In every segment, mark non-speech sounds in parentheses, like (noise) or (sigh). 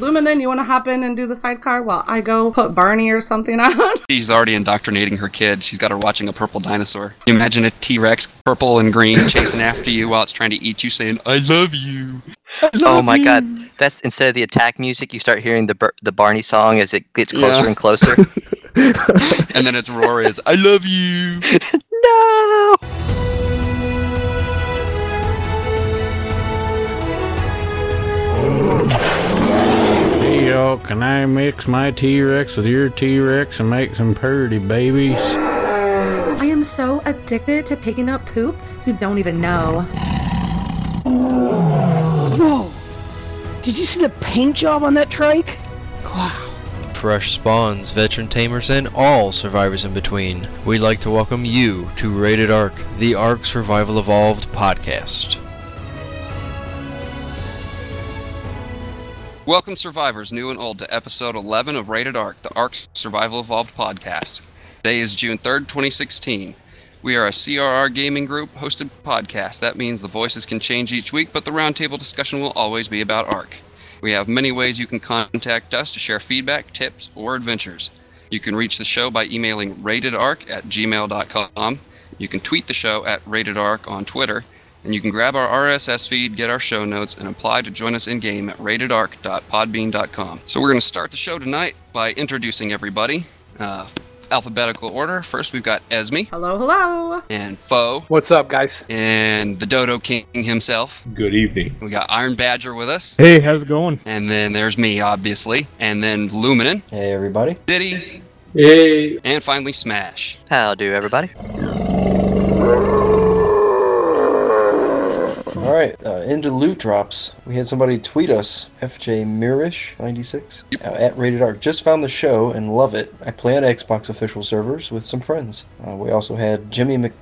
Luminen, you want to hop in and do the sidecar while I go put Barney or something (laughs) on? She's already indoctrinating her kid. She's got her watching a purple dinosaur. You imagine a T Rex, purple and green, (laughs) chasing after you while it's trying to eat you, saying, I love you. I Oh love my god, that's instead of the attack music, you start hearing the Bar- the Barney song as it gets closer Yeah. and closer. (laughs) And then its roar is, I love you. no! Y'all, can I mix my T-Rex with your T-Rex and make some purdy babies? I am so addicted to picking up poop you don't even know. Whoa! Did you see the paint job on that trike? Wow. Fresh spawns, veteran tamers, and all survivors in between. We'd like to welcome you to Rated Ark, the Ark Survival Evolved podcast. Welcome, survivors, new and old, to episode 11 of Rated Ark, the Ark Survival Evolved podcast. Today is June 3rd, 2016. We are a CRR gaming group hosted podcast. That means the voices can change each week, but the roundtable discussion will always be about Ark. We have many ways you can contact us to share feedback, tips, or adventures. You can reach the show by emailing ratedark at gmail.com. You can tweet the show at ratedark on Twitter. And you can grab our RSS feed, get our show notes, and apply to join us in game at ratedark.podbean.com. So we're going to start the show tonight by introducing everybody. Uh, alphabetical order. First, we've got Esme hello, hello. and Foe What's up, guys? and the Dodo King himself. Good evening. We got Iron Badger with us. Hey, how's it going? And then there's me, obviously. And then Luminen, Hey everybody. Diddy, Hey, and finally Smash. How do everybody? Right, uh, into loot drops. We had somebody tweet us, FJ Mirish 96 uh, at Rated Ark. Just found the show and love it. I play on Xbox official servers with some friends. Uh, we also had Jimmy Mc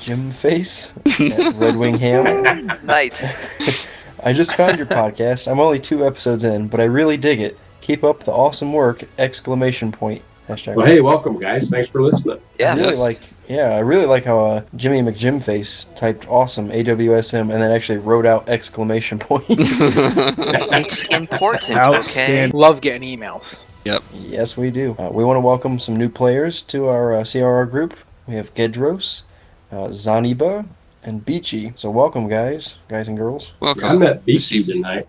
Jim Face (laughs) at Red Wing Ham. Nice. (laughs) I just found your podcast. I'm only two episodes in, but I really dig it. Keep up the awesome work! Exclamation point. Hashtag. well, hey, welcome, guys. Thanks for listening. Yeah. I really Yes. like, yeah, I really like how uh, Jimmy McJimface typed "awesome" AWSM and then actually wrote out exclamation (laughs) point. (laughs) It's important, okay? Love getting emails. Yep. Yes, we do. Uh, we want to welcome some new players to our uh, CRR group. We have Gedros, uh, Zaniba, and Beachy. So welcome, guys, guys and girls. Welcome. I met Beachy tonight.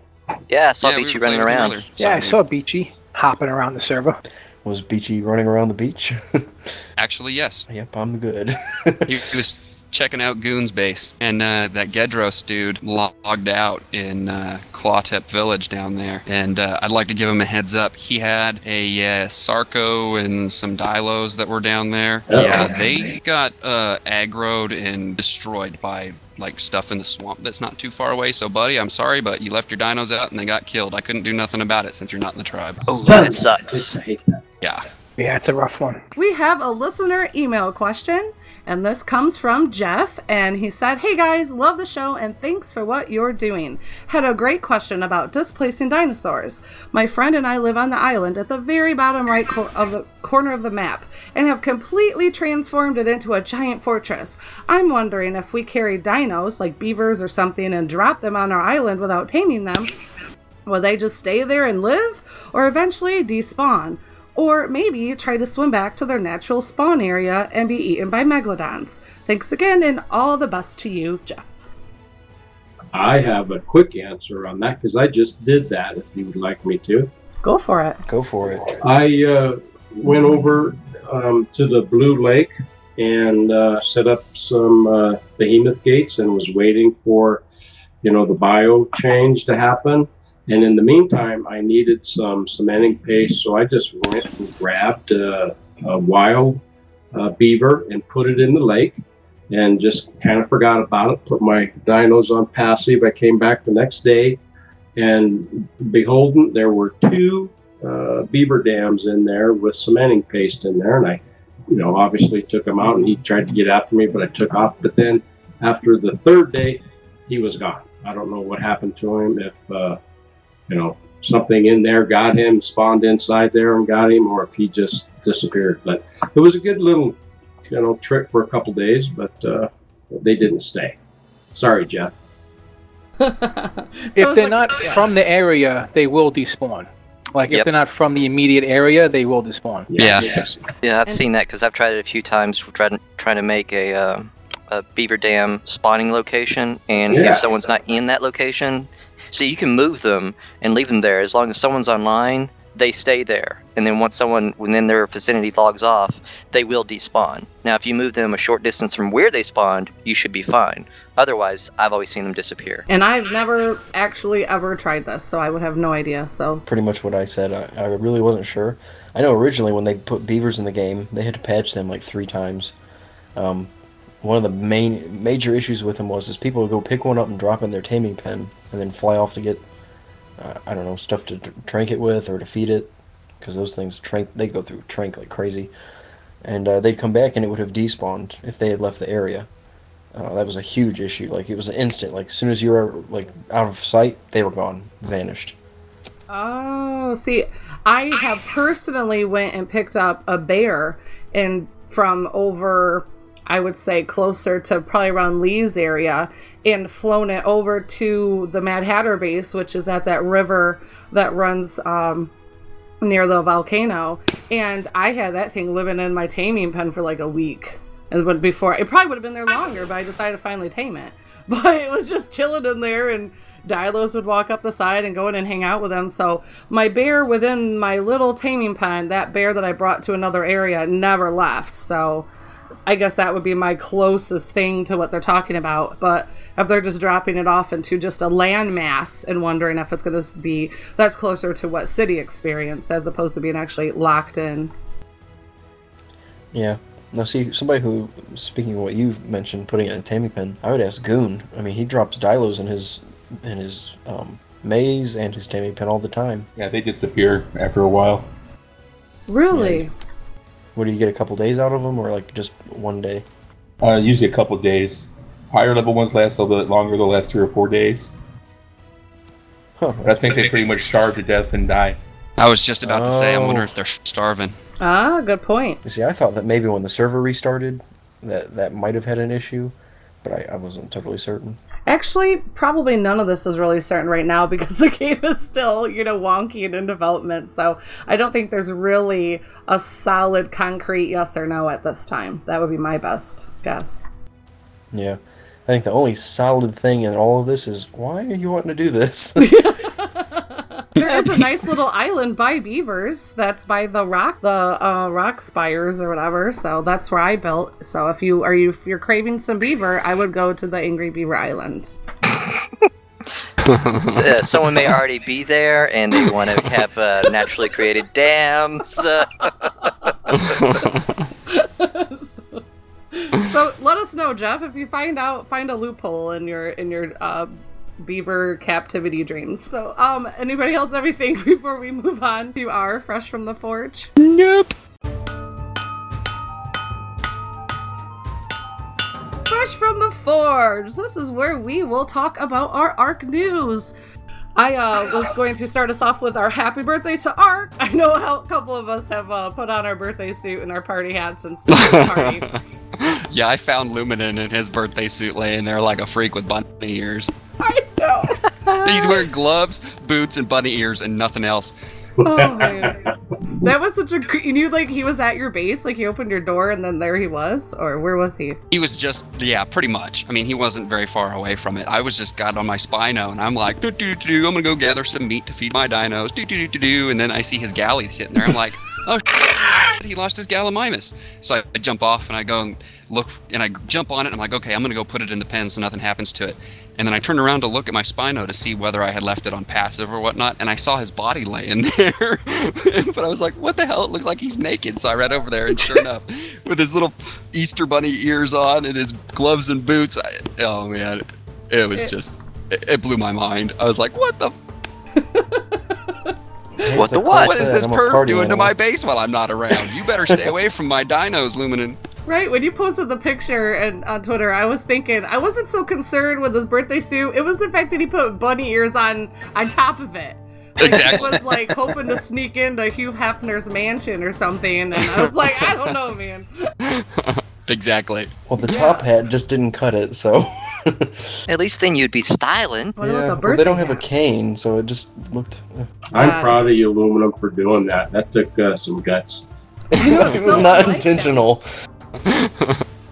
Yeah, I saw Yeah, Beachy were running playing with him around. Yeah, I saw Beachy hopping around the server. Was Beachy running around the beach? (laughs) Actually, yes. yep, I'm good. (laughs) He was checking out Goon's base, and uh, that Gedros dude logged out in uh, Clawtep Village down there. And uh, I'd like to give him a heads up. He had a uh, Sarco and some Dilos that were down there. Uh-oh. Yeah, they got uh, aggroed and destroyed by like stuff in the swamp that's not too far away. So, buddy, I'm sorry, but you left your dinos out and they got killed. I couldn't do nothing about it since you're not in the tribe. Oh, that sucks. I hate that. Yeah. Yeah, it's a rough one. We have a listener email question, and this comes from Jeff. And he said, Hey guys, love the show and thanks for what you're doing. Had a great question about displacing dinosaurs. My friend and I live on the island at the very bottom right cor- of the corner of the map and have completely transformed it into a giant fortress. I'm wondering if we carry dinos, like beavers or something, and drop them on our island without taming them. Will they just stay there and live, or eventually despawn? Or maybe try to swim back to their natural spawn area and be eaten by megalodons. Thanks again, and all the best to you, Jeff. I have a quick answer on that because I just did that. If you would like me to, Go for it. Go for it. I uh, went over um, to the Blue Lake and uh, set up some uh, behemoth gates and was waiting for, you know, the bio change to happen. And in the meantime, I needed some cementing paste, so I just went and grabbed uh, a wild uh, beaver and put it in the lake, and just kind of forgot about it. Put my dinos on passive. I came back the next day, and beholden, there were two uh, beaver dams in there with cementing paste in there, and I, you know, obviously took him out, and he tried to get after me, but I took off. But then after the third day, he was gone. I don't know what happened to him. If uh, you know something in there got him, spawned inside there and got him, or if he just disappeared. But it was a good little, you know, trick for a couple days, but uh, they didn't stay. Sorry, Jeff. if they're not from the area, they will despawn. Like if they're not from the immediate area, they will despawn. Yeah. Yes. Yeah, I've And- seen that because I've tried it a few times. Trying trying to make a, uh, a beaver dam spawning location, and Yeah. if someone's not in that location, so you can move them and leave them there as long as someone's online. They stay there, and then once someone within their vicinity logs off, they will despawn. Now, if you move them a short distance from where they spawned, you should be fine. Otherwise, I've always seen them disappear. And I've never actually ever tried this, so I would have no idea. So Pretty much what I said. I, I really wasn't sure. I know originally when they put beavers in the game, they had to patch them like three times. Um, one of the main major issues with them was is people would go pick one up and drop in their taming pen, and then fly off to get uh, I don't know stuff to trank it with or to feed it, because those things trank they go through trank like crazy, and uh, they'd come back and it would have despawned if they had left the area. Uh, that was a huge issue. Like it was an instant. Like as soon as you were like out of sight, they were gone, vanished. Oh, see, I have personally went and picked up a bear and from over I would say closer to probably around Lee's area and flown it over to the Mad Hatter base, which is at that river that runs um near the volcano. And I had that thing living in my taming pen for like a week. And before it probably would have been there longer, but I decided to finally tame it. (laughs) But it was just chilling in there and Dilos would walk up the side and go in and hang out with them. So my bear within my little taming pen, that bear that I brought to another area, never left. So I guess that would be my closest thing to what they're talking about. But if they're just dropping it off into just a landmass and wondering if it's going to be, that's closer to what city experience as opposed to being actually locked in. Yeah. Now, see, somebody who, speaking of what you mentioned, putting it in a taming pen, I would ask Goon. I mean, he drops dilos in his in his um, maze and his taming pen all the time. Yeah, they disappear after a while. Really? What do you get a couple days out of them, or like just one day? Uh, usually a couple days. Higher level ones last a little bit longer. They'll last three or four days. Huh. But I think they pretty much starve to death and die. I was just about to say, I wonder Oh. if they're starving. Ah, good point. You See, I thought that maybe when the server restarted, that that might have had an issue, but I, I wasn't totally certain. Actually, probably none of this is really certain right now because (laughs) the game is still, you know, wonky and in development. So I don't think there's really a solid, concrete yes or no at this time. That would be my best guess. Yeah. I think the only solid thing in all of this is why are you wanting to do this? (laughs) (laughs) There is a (laughs) nice little island by Beavers. That's by the rock, the uh, rock spires or whatever. So that's where I built. So if you are you if you're craving some beaver, I would go to the Angry Beaver Island. (laughs) uh, someone may already be there and they want to have uh, naturally created dams. (laughs) So let us know, Jeff, if you find out find a loophole in your in your uh, beaver captivity dreams. So, um, anybody else have anything (laughs) before we move on to our fresh from the forge? Nope. Fresh from the Forge. This is where we will talk about our ARK news. I uh, was going to start us off with our happy birthday to ARK. I know how a couple of us have uh, put on our birthday suit and our party hats and party. (laughs) Yeah, I found Luminen in his birthday suit laying there like a freak with bunny ears. I know. He's wearing gloves, boots, and bunny ears and nothing else. (laughs) Oh man, that was such a. cre- You knew like he was at your base, like he opened your door and then there he was, or where was he? He was just, yeah, pretty much. I mean, he wasn't very far away from it. I was just got on my Spino, and I'm like, do do do, I'm gonna go gather some meat to feed my dinos, do do do do do, and then I see his galley sitting there. I'm like, oh, shit, he lost his Gallimimus. So I jump off and I go and look, and I jump on it. And I'm like, okay, I'm gonna go put it in the pen so nothing happens to it. And then I turned around to look at my Spino to see whether I had left it on passive or whatnot, and I saw his body laying (laughs) there. (laughs) but I was like, what the hell? It looks like he's naked. So I ran over there, and sure (laughs) enough, with his little Easter bunny ears on and his gloves and boots, I, oh man, it was just, it, it blew my mind. I was like, what the, what the what? what is this perv party doing to my base while I'm not around? You better stay away from my dinos, Luminen. Right when you posted the picture and on Twitter, I was thinking I wasn't so concerned with his birthday suit. It was the fact that he put bunny ears on on top of it. Like, Exactly. He was like hoping to sneak into Hugh Hefner's mansion or something, and I was like, I don't know, man. (laughs) Exactly. well, the top hat just didn't cut it, so (laughs) At least then you'd be styling. yeah, well, they don't have a cane, so it just looked. uh, I'm proud of you, aluminum, for doing that. That took uh, some guts. (laughs) it was not intentional.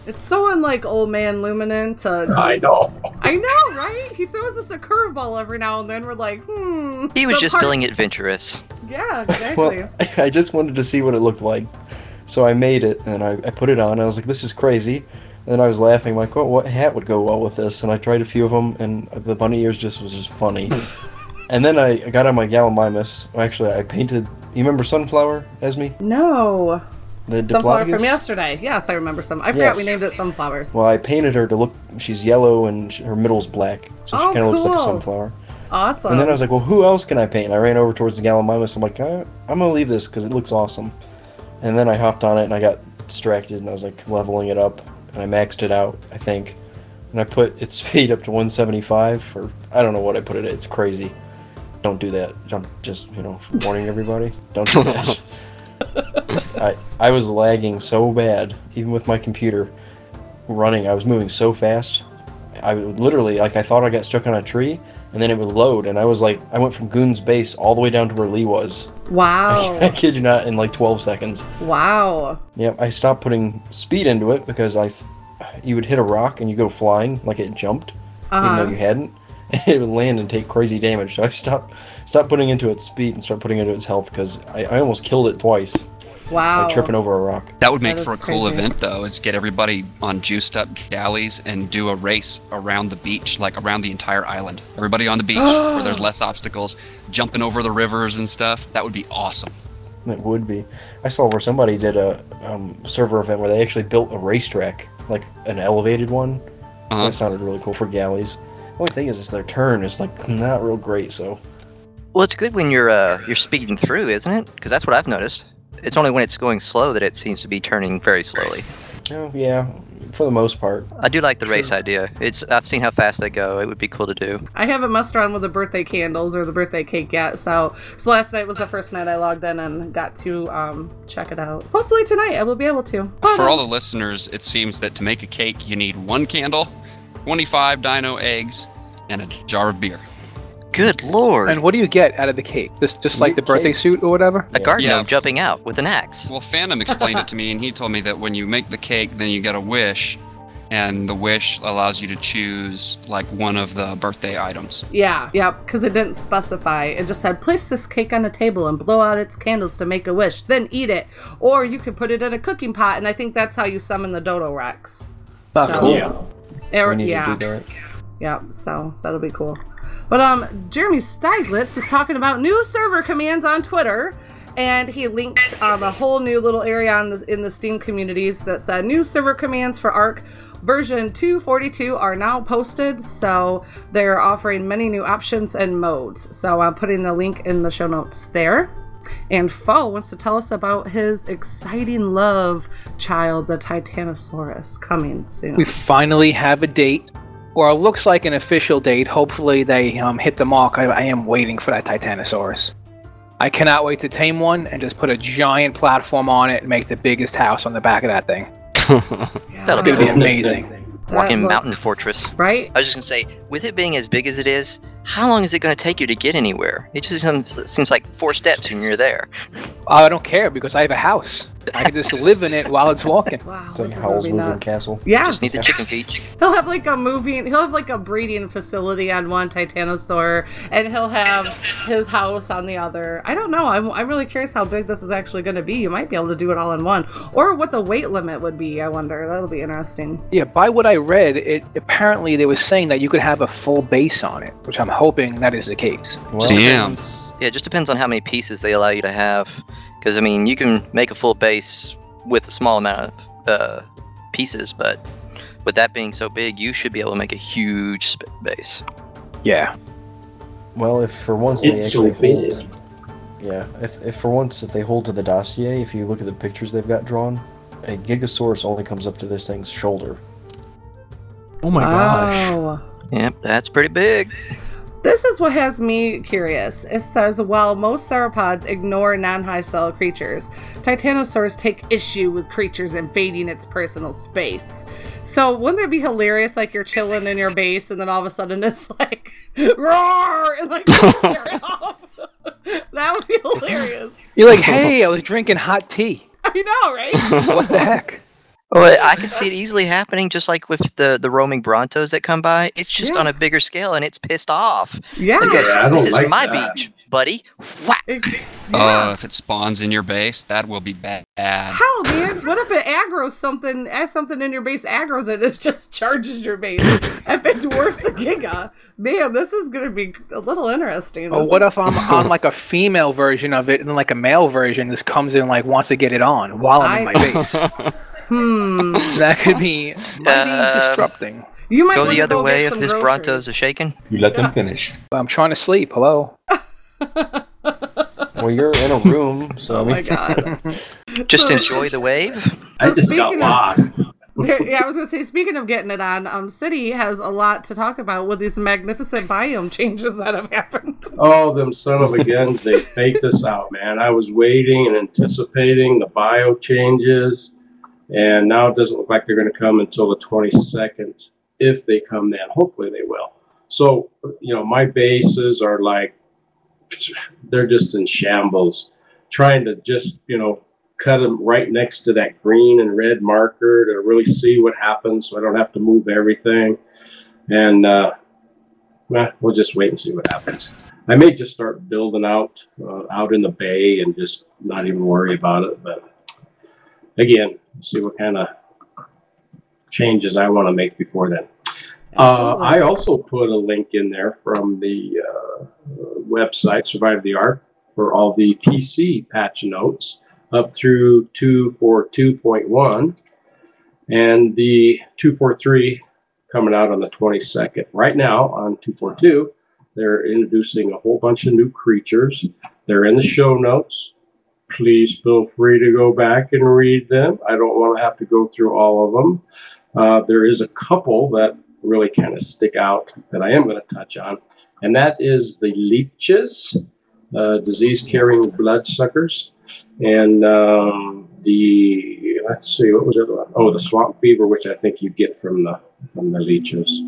It's so unlike old man Luminen to. I know. I know, right? He throws us a curveball every now and then. We're like, hmm. He was some just part- feeling adventurous. Yeah, exactly. (laughs) Well, I just wanted to see what it looked like, so I made it and I, I put it on. I was like, "This is crazy," and then I was laughing, like, "What? What hat would go well with this?" And I tried a few of them, and the bunny ears just was just funny. (laughs) and then I, I got on my Gallimimus. Actually, I painted. You remember Sunflower, Esme? no. The Sunflower Diplodocus? from yesterday. Yes, I remember some. I forgot we named it Sunflower. Well, I painted her to look. She's yellow and sh her middle's black, so she Oh, kind of looks like a sunflower. Awesome. And then I was like, well, who else can I paint? And I ran over towards the Gallimimus. I'm like, I, I'm gonna leave this because it looks awesome. And then I hopped on it and I got distracted and I was like leveling it up and I maxed it out, I think. And I put its (laughs) speed up to 175 or I don't know what I put it at. It's crazy. Don't do that. I'm just you know warning everybody. Don't do that. (laughs) I I was lagging so bad, even with my computer running. I was moving so fast. I would literally like I thought I got stuck on a tree, and then it would load, and I was like, I went from Goon's base all the way down to where Lee was. Wow. (laughs) I wow. kid you not, in like 12 seconds. wow. Yep, I stopped putting speed into it because I, you would hit a rock and you go flying like it jumped, even Uh-huh. though you hadn't. (laughs) It would land and take crazy damage. So I stopped, stopped putting into its speed and started putting into its health because I, I almost killed it twice Wow. by tripping over a rock. That would make That for a is cool crazy. event, though, is get everybody on juiced up galleys and do a race around the beach, like around the entire island. Everybody on the beach (gasps) where there's less obstacles, jumping over the rivers and stuff. That would be awesome. It would be. I saw where somebody did a um, server event where they actually built a racetrack, like an elevated one. Uh-huh. That sounded really cool for galleys. The only thing is, is their turn is like not real great. So Well, it's good when you're uh, you're speeding through, isn't it? Because that's what I've noticed. It's only when it's going slow that it seems to be turning very slowly. oh, yeah, for the most part. I do like the race idea. It's I've seen how fast they go. It would be cool to do. I haven't messed around with the birthday candles or the birthday cake yet, so so last night was the first night I logged in and got to um check it out. Hopefully tonight I will be able to. But, For all the listeners, it seems that to make a cake, you need one candle, 25 dino eggs, and a jar of beer. Good lord! And what do you get out of the cake? Just just like the birthday suit or whatever? a guard Yeah. gnome jumping out with an axe. Well, Phantom explained it to me, and he told me that when you make the cake, then you get a wish, and the wish allows you to choose like one of the birthday items. Yeah, yeah, because it didn't specify. It just said place this cake on a table and blow out its candles to make a wish, then eat it. Or you could put it in a cooking pot, and I think that's how you summon the Dodo Rex. Oh, So- cool. Yeah. Or, we need yeah. to do that. Yeah, so that'll be cool. But um, Jeremy Stieglitz was talking about new server commands on Twitter, and he linked um, a whole new little area on the, in the Steam communities that said new server commands for Ark version 242 are now posted. So they're offering many new options and modes. So I'm putting the link in the show notes there. And Fall wants to tell us about his exciting love child, the Titanosaurus, coming soon. We finally have a date, or it looks like an official date. Hopefully, they um, hit the mark. I, I am waiting for that Titanosaurus. I cannot wait to tame one and just put a giant platform on it and make the biggest house on the back of that thing. (laughs) That'll It's gonna be amazing. Walking mountain fortress. Right? I was just gonna say, with it being as big as it is, how long is it gonna take you to get anywhere? It just seems, it seems like four steps and you're there. I don't care because I have a house. I can just live in it while it's walking. Wow, It's like this Howl's Moving nuts. Castle. Yeah, Just need the chicken feet. he'll have like a moving. He'll have like a breeding facility on one Titanosaur, and he'll have his house on the other. I don't know. I'm, I'm really curious how big this is actually going to be. You might be able to do it all in one, or what the weight limit would be. I wonder. That'll be interesting. Yeah, by what I read, it apparently they were saying that you could have a full base on it, which I'm hoping that is the case. Well, Damn. Depends- Yeah, it just depends on how many pieces they allow you to have. Because I mean, you can make a full base with a small amount of uh, pieces, but with that being so big, you should be able to make a huge sp- base. Yeah. well, if for once they It's so actually big. hold, yeah, if, if for once if they hold to the dossier, if you look at the pictures they've got drawn, a Gigasaurus only comes up to this thing's shoulder. Oh my gosh. Yep, that's pretty big. This is what has me curious. It says while most sauropods ignore non hostile creatures, titanosaurs take issue with creatures invading its personal space. So wouldn't it be hilarious like you're chilling in your base and then all of a sudden it's like roar (laughs) and like (laughs) tear it off? (laughs) that would be hilarious. You're like, hey, I was drinking hot tea. I know, right? What the heck? Well, I could see it easily happening, just like with the the roaming Brontos that come by. It's just Yeah. on a bigger scale, and it's pissed off. Yeah. Like, Yeah, this is like my that. beach, buddy. Whack. Oh, (laughs) if it spawns in your base, that will be bad. Hell, man! What if it aggroes something, as something in your base aggroes it, and it just charges your base? if it dwarfs a giga, man, this is gonna be a little interesting. Or This what is- if I'm on like a female version of it and then like a male version just comes in like wants to get it on while I'm in my base? (laughs) Hmm. that could be (laughs) mighty Uh, disrupting. You might Go wanna the other go way get if some this groceries. Brontos are shaking. You let them finish. I'm trying to sleep. Hello. (laughs) Well, you're in a room, so I Oh mean, my god! (laughs) Just enjoy the wave. I So just got speaking of- lost. There- yeah, I was gonna say. Speaking of getting it on, um, City has a lot to talk about with these magnificent biome changes that have happened. Oh, them son of a guns, they faked us out, man. I was waiting and anticipating the bio changes, and now it doesn't look like they're going to come until the 22nd. If they come then, hopefully they will. So, you know, my bases are like, they're just in shambles. Trying to just, you know, cut them right next to that green and red marker to really see what happens so I don't have to move everything. And, uh, well, just wait and see what happens. I may just start building out uh, out in the bay and just not even worry about it. But again, see what kind of changes I want to make before then. Uh, I also put a link in there from the uh, website Survive the Ark for all the PC patch notes up through 242.1 and the 243 coming out on the 22nd. Right now on 242, they're introducing a whole bunch of new creatures. They're in the show notes. Please feel free to go back and read them. I don't want to have to go through all of them. Uh, there is a couple that really kind of stick out that I am going to touch on, and that is the leeches, uh, disease carrying bloodsuckers, and um, the let's see, what was the other one? Oh, the swamp fever, which I think you get from the from the leeches.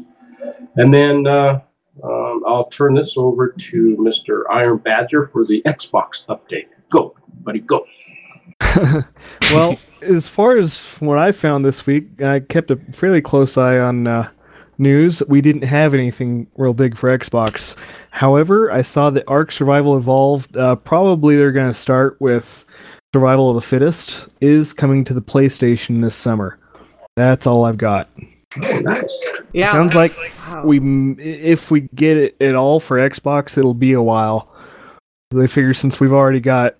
And then uh, um, I'll turn this over to Mr. Iron Badger for the Xbox update. Go, buddy, (laughs) go. well, as far as what I found this week, I kept a fairly close eye on uh, news. We didn't have anything real big for Xbox. However, I saw that Ark Survival Evolved. Uh, probably they're going to start with Survival of the Fittest. Is coming to the PlayStation this summer. That's all I've got. Oh, nice. Yeah, Sounds like wow. we, if we get it at all for Xbox, it'll be a while. They figure since we've already got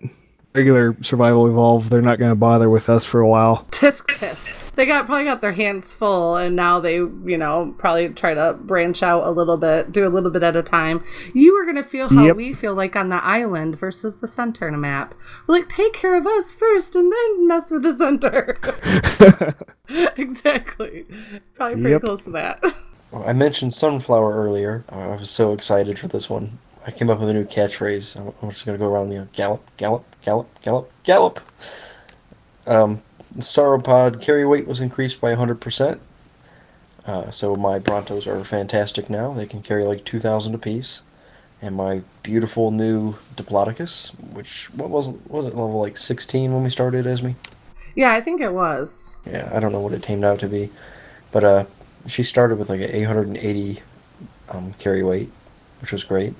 regular Survival evolve, they're not going to bother with us for a while. tisk tisk. They got probably got their hands full, and now they, you know, probably try to branch out a little bit, do a little bit at a time. You are gonna feel how Yep. we feel like on the island versus the center in a map. We're like, take care of us first, and then mess with the center. (laughs) exactly. Probably pretty Yep. close to that. Well, I mentioned sunflower earlier. I was so excited for this one. I came up with a new catchphrase. I'm, I'm just gonna go around, you know, gallop, gallop, gallop, gallop, gallop. Um, sauropod carry weight was increased by 100%. Uh, so my Brontos are fantastic now. They can carry like 2,000 apiece. And my beautiful new Diplodocus, which what was was it level like 16 when we started, Esme? yeah, I think it was. Yeah, I don't know what it tamed out to be, but uh, she started with like an 880 um, carry weight, which was great.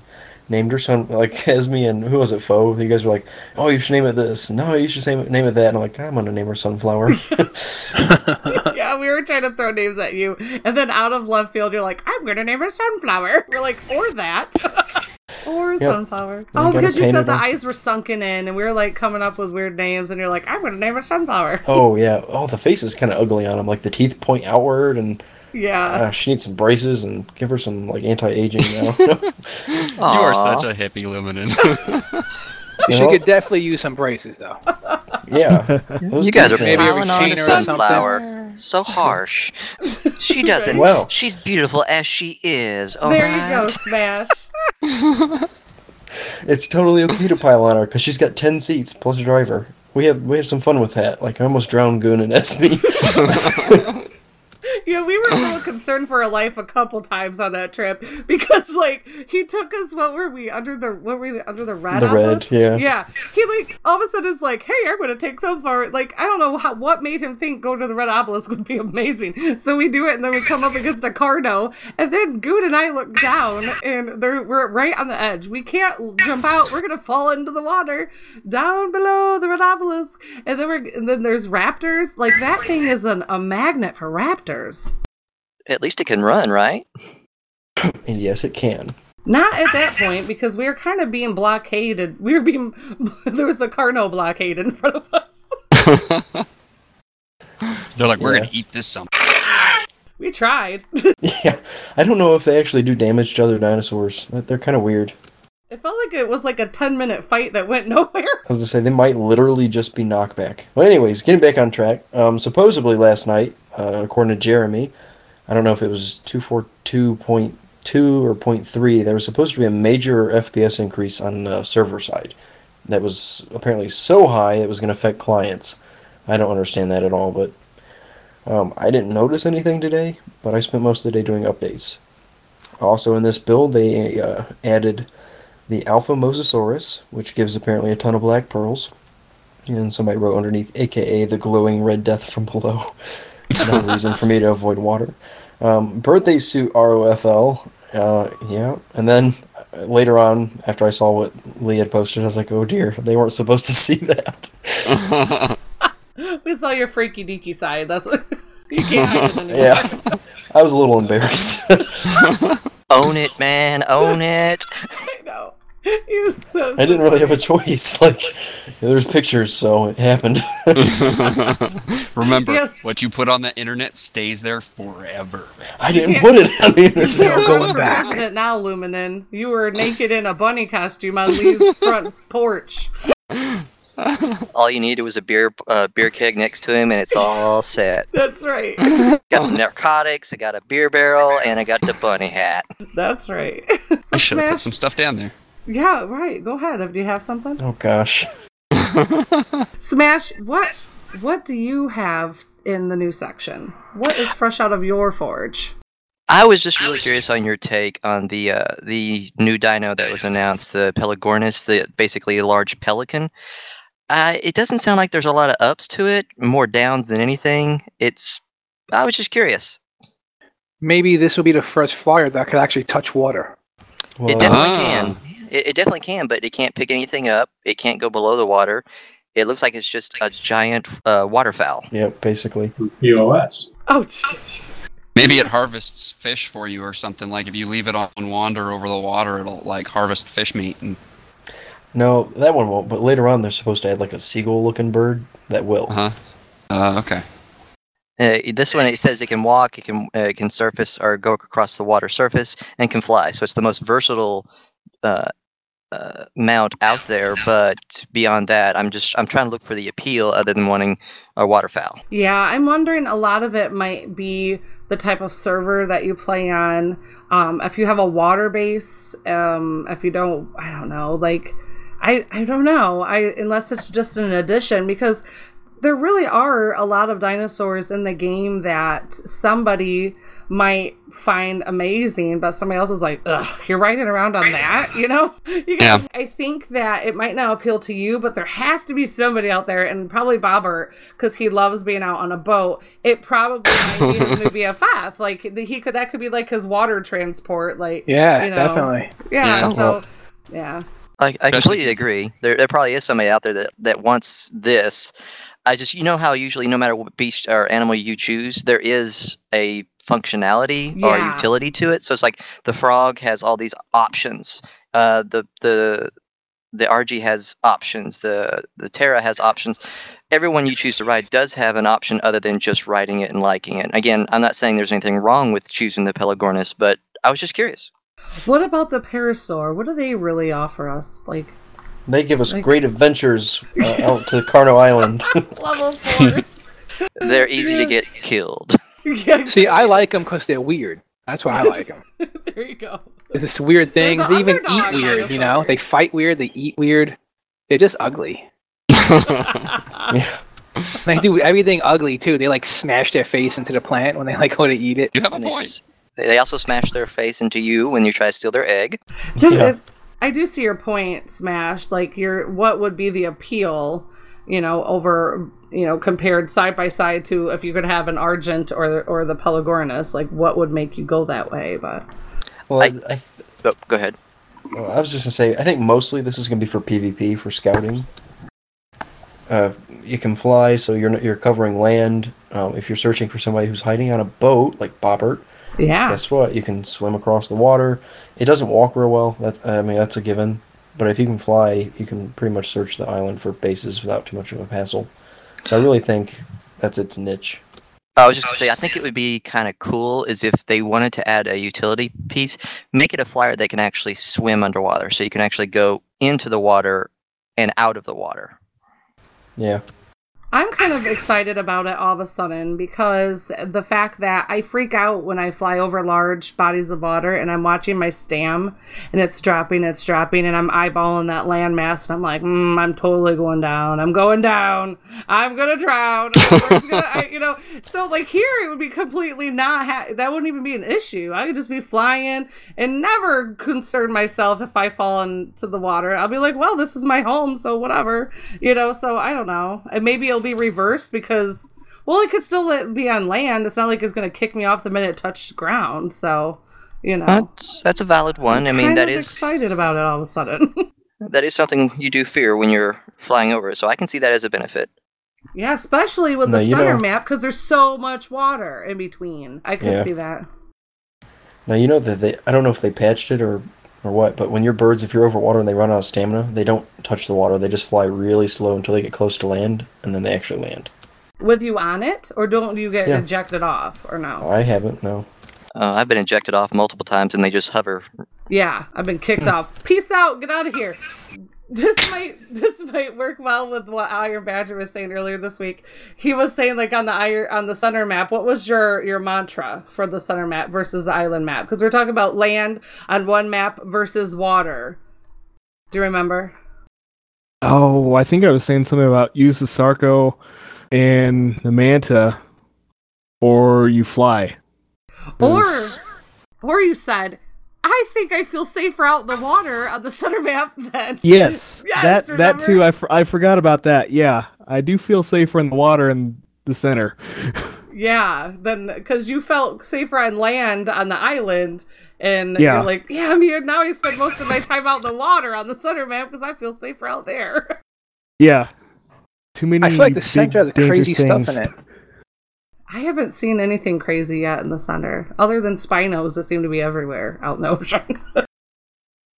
Named her son like (laughs) Esme and who was it? Foe. You guys were like, "Oh, you should name it this." No, you should name it, name it that. And I'm like, I'm gonna name her Sunflower. (laughs) (laughs) yeah, we were trying to throw names at you, and then out of left field, you're like, "I'm gonna name her Sunflower." We're like, "Or that." Or sunflower. Oh, because you said the on- eyes were sunken in, and we were like coming up with weird names, and you're like, "I'm gonna name her sunflower." oh yeah. Oh, the face is kind of ugly on him. Like the teeth point outward, and Yeah. uh, she needs some braces and give her some like anti-aging now. (laughs) You are such a hippie, Luminen. (laughs) You know? could definitely use some braces though. yeah. (laughs) Those You guys are teeth Maybe things. a piling on retainer or something. sunflower. So harsh. She doesn't. Well. She's beautiful as she is. all there you go. Smash. It's totally okay to pile on her because she's got ten seats plus a driver. We had we had some fun with that. Like I almost drowned Goon and Esme. (laughs) Yeah, we were a little concerned for our life a couple times on that trip because, like, he took us. What were we under the? What were we under the red? The red, yeah. Yeah. He like all of a sudden is like, "Hey, I'm gonna take so far." Like, I don't know how what made him think go to the red obelisk would be amazing. So we do it, and then we come up against a Carno, and then Goon and I look down, and they're we're right on the edge. We can't jump out. We're gonna fall into the water down below the red obelisk, and then we're and then there's raptors. Like that thing is an, a magnet for raptors. At least it can run, right? (laughs) and yes, it can. Not at that point because we were kind of being blockaded. We were being (laughs) there was a Carno blockade in front of us. (laughs) They're like, we're Yeah. gonna eat this some. We tried. Yeah, I don't know if they actually do damage to other dinosaurs. They're- They're kind of weird. It felt like it was like a ten minute fight that went (laughs) nowhere. I was gonna say they might literally just be knockback. Well, anyways, getting back on track. Um, supposedly last night, uh, according to Jeremy, I don't know if it was two four two point two or point three. There was supposed to be a major FPS increase on the server side. That was apparently so high it was going to affect clients. I don't understand that at all, but um, I didn't notice anything today. But I spent most of the day doing updates. Also, in this build, they uh, added the Alpha Mosasaurus, which gives apparently a ton of black pearls. And somebody wrote underneath, aka the glowing red death from below. (laughs) no reason for me to avoid water. Um, birthday suit ROFL, uh, yeah. And then uh, later on, after I saw what Lee had posted, I was like, oh dear, they weren't supposed to (laughs) see that. (laughs) we saw your freaky deaky side. That's what you can't hide it anymore. yeah. I was a little embarrassed. (laughs) Own it, man. Own it. (laughs) I know. You're so I didn't really have a choice. (laughs) Like, there's pictures, so it happened. Remember, Yeah. what you put on the internet stays there forever. I didn't put it on the internet. can't run going back. president now, Luminen. You were naked in a bunny costume on Lee's front porch. (laughs) All you needed was a beer uh, beer keg next to him, and it's all set. (laughs) That's right. (laughs) Got some narcotics. I got a beer barrel, and I got the bunny hat. That's right. I should have put some stuff down there. Yeah, right. Go ahead. Do you have something? Oh gosh. Smash, what what do you have in the new section? What is fresh out of your forge? I was just really curious on your take on the uh, the new dino that was announced, the Pelagornis, the basically a large pelican. Uh, it doesn't sound like there's a lot of ups to it, more downs than anything. It's. I was just curious. Maybe this will be the first flyer that could actually touch water. Well, it definitely Ah. can. It, it definitely can, but it can't pick anything up. It can't go below the water. It looks like it's just a giant uh, waterfowl. yeah, basically. POS. Oh, jeez. Maybe it harvests fish for you or something. Like if you leave it on wander over the water, it'll like harvest fish meat. And No, that one won't. But later on, they're supposed to add like a seagull-looking bird that will. uh huh. Uh, okay. Uh, this one it says it can walk, it can uh, it can surface or go across the water surface, and can fly. So it's the most versatile uh, uh, mount out there. But beyond that, I'm just I'm trying to look for the appeal other than wanting a waterfowl. Yeah, I'm wondering a lot of it might be the type of server that you play on. Um, if you have a water base, um, if you don't, I don't know, like I I don't know. I unless it's just an addition because there really are a lot of dinosaurs in the game that somebody might find amazing, but somebody else is like, ugh, you're riding around on that, (laughs) you know? You Yeah. I think that it might not appeal to you, but there has to be somebody out there, and probably Bobbert, because he loves being out on a boat. It probably might be his new BFF. Like he could, that could be like his water transport. Like Yeah, you know. definitely. Yeah. Yeah. So yeah. I, I completely agree. There, there probably is somebody out there that, that wants this. I just, you know how usually no matter what beast or animal you choose, there is a functionality or Yeah. utility to it. So it's like the frog has all these options. Uh, the the the RG has options. The the Terra has options. Everyone you choose to ride does have an option other than just riding it and liking it. Again, I'm not saying there's anything wrong with choosing the Pelagornis, but I was just curious. What about the Parasaur? What do they really offer us? Like They give us Like- great adventures uh, out to Carno Island. (laughs) (laughs) level fours. They're easy to get killed. yeah, See, I like them because they're weird. That's why I like them. (laughs) there you go. It's this weird thing. the They even eat underdog weird, you know? They fight weird, they eat weird. They're just ugly. yeah. They do everything ugly too. They like smash their face into the plant when they like go to eat it. You have a And they also smash their face into you when you try to steal their egg. Does it- I do see your point, Smash. Like, your what would be the appeal, you know, over you know, compared side by side to if you could have an Argent or or the Pelagornis. Like, what would make you go that way? But Well, I, I, oh, go ahead. Well, I was just gonna say, I think mostly this is gonna be for PvP for scouting. Uh, you can fly, so you're not, you're covering land. Um, if you're searching for somebody who's hiding on a boat, like Bobbert, Yeah. guess what? You can swim across the water. It doesn't walk real well. That I mean, that's a given. But if you can fly, you can pretty much search the island for bases without too much of a hassle. So I really think that's its niche. I was just gonna say, I think it would be kind of cool is if they wanted to add a utility piece, make it a flyer that can actually swim underwater, so you can actually go into the water and out of the water. Yeah. I'm kind of excited about it all of a sudden because the fact that I freak out when I fly over large bodies of water and I'm watching my stam and it's dropping, it's dropping, and I'm eyeballing that landmass and I'm like, mm, I'm totally going down. I'm going down. I'm gonna drown. Gonna, I, you know, so like here it would be completely not. Ha- that wouldn't even be an issue. I could just be flying and never concern myself if I fall into the water. I'll be like, well, this is my home, so whatever, you know. So I don't know. Maybe it'll be reversed because well, it could still be on land. It's not like it's gonna kick me off the minute it touched ground. So you know, That's, that's a valid one. I mean, kind that of is excited about it all of a sudden. (laughs) that is something you do fear when you're flying over, it, so I can see that as a benefit. yeah, especially with No, the center know- map because there's so much water in between. I could Yeah. see that. Now you know that they. I don't know if they patched it or or what, but when your birds, if you're over water and they run out of stamina, they don't touch the water. They just fly really slow until they get close to land, and then they actually land. With you on it, or don't you get Yeah. ejected off, or no? I haven't. No. Uh, I've been ejected off multiple times, and they just hover. Yeah, I've been kicked off. Peace out. Get out of here. This might this might work well with what Iron Badger was saying earlier this week. He was saying like on the iron on the center map. What was your your mantra for the center map versus the island map? Because we're talking about land on one map versus water. Do you remember? Oh, I think I was saying something about use the Sarco and the Manta, or you fly. Or or you said, I think I feel safer out in the water on the center map (laughs) than Yes, (laughs) Yes, that that too. I, for, I forgot about that. Yeah, I do feel safer in the water in the center. (laughs) Yeah, then because you felt safer on land on the island, and Yeah. you're like, yeah, I'm here now. I spend most of my time out in the water on the center map because I feel safer out there. Yeah, too many. I feel like the center of the crazy stuff in it. I haven't seen anything crazy yet in the center, other than Spinos that seem to be everywhere out in the (laughs) ocean.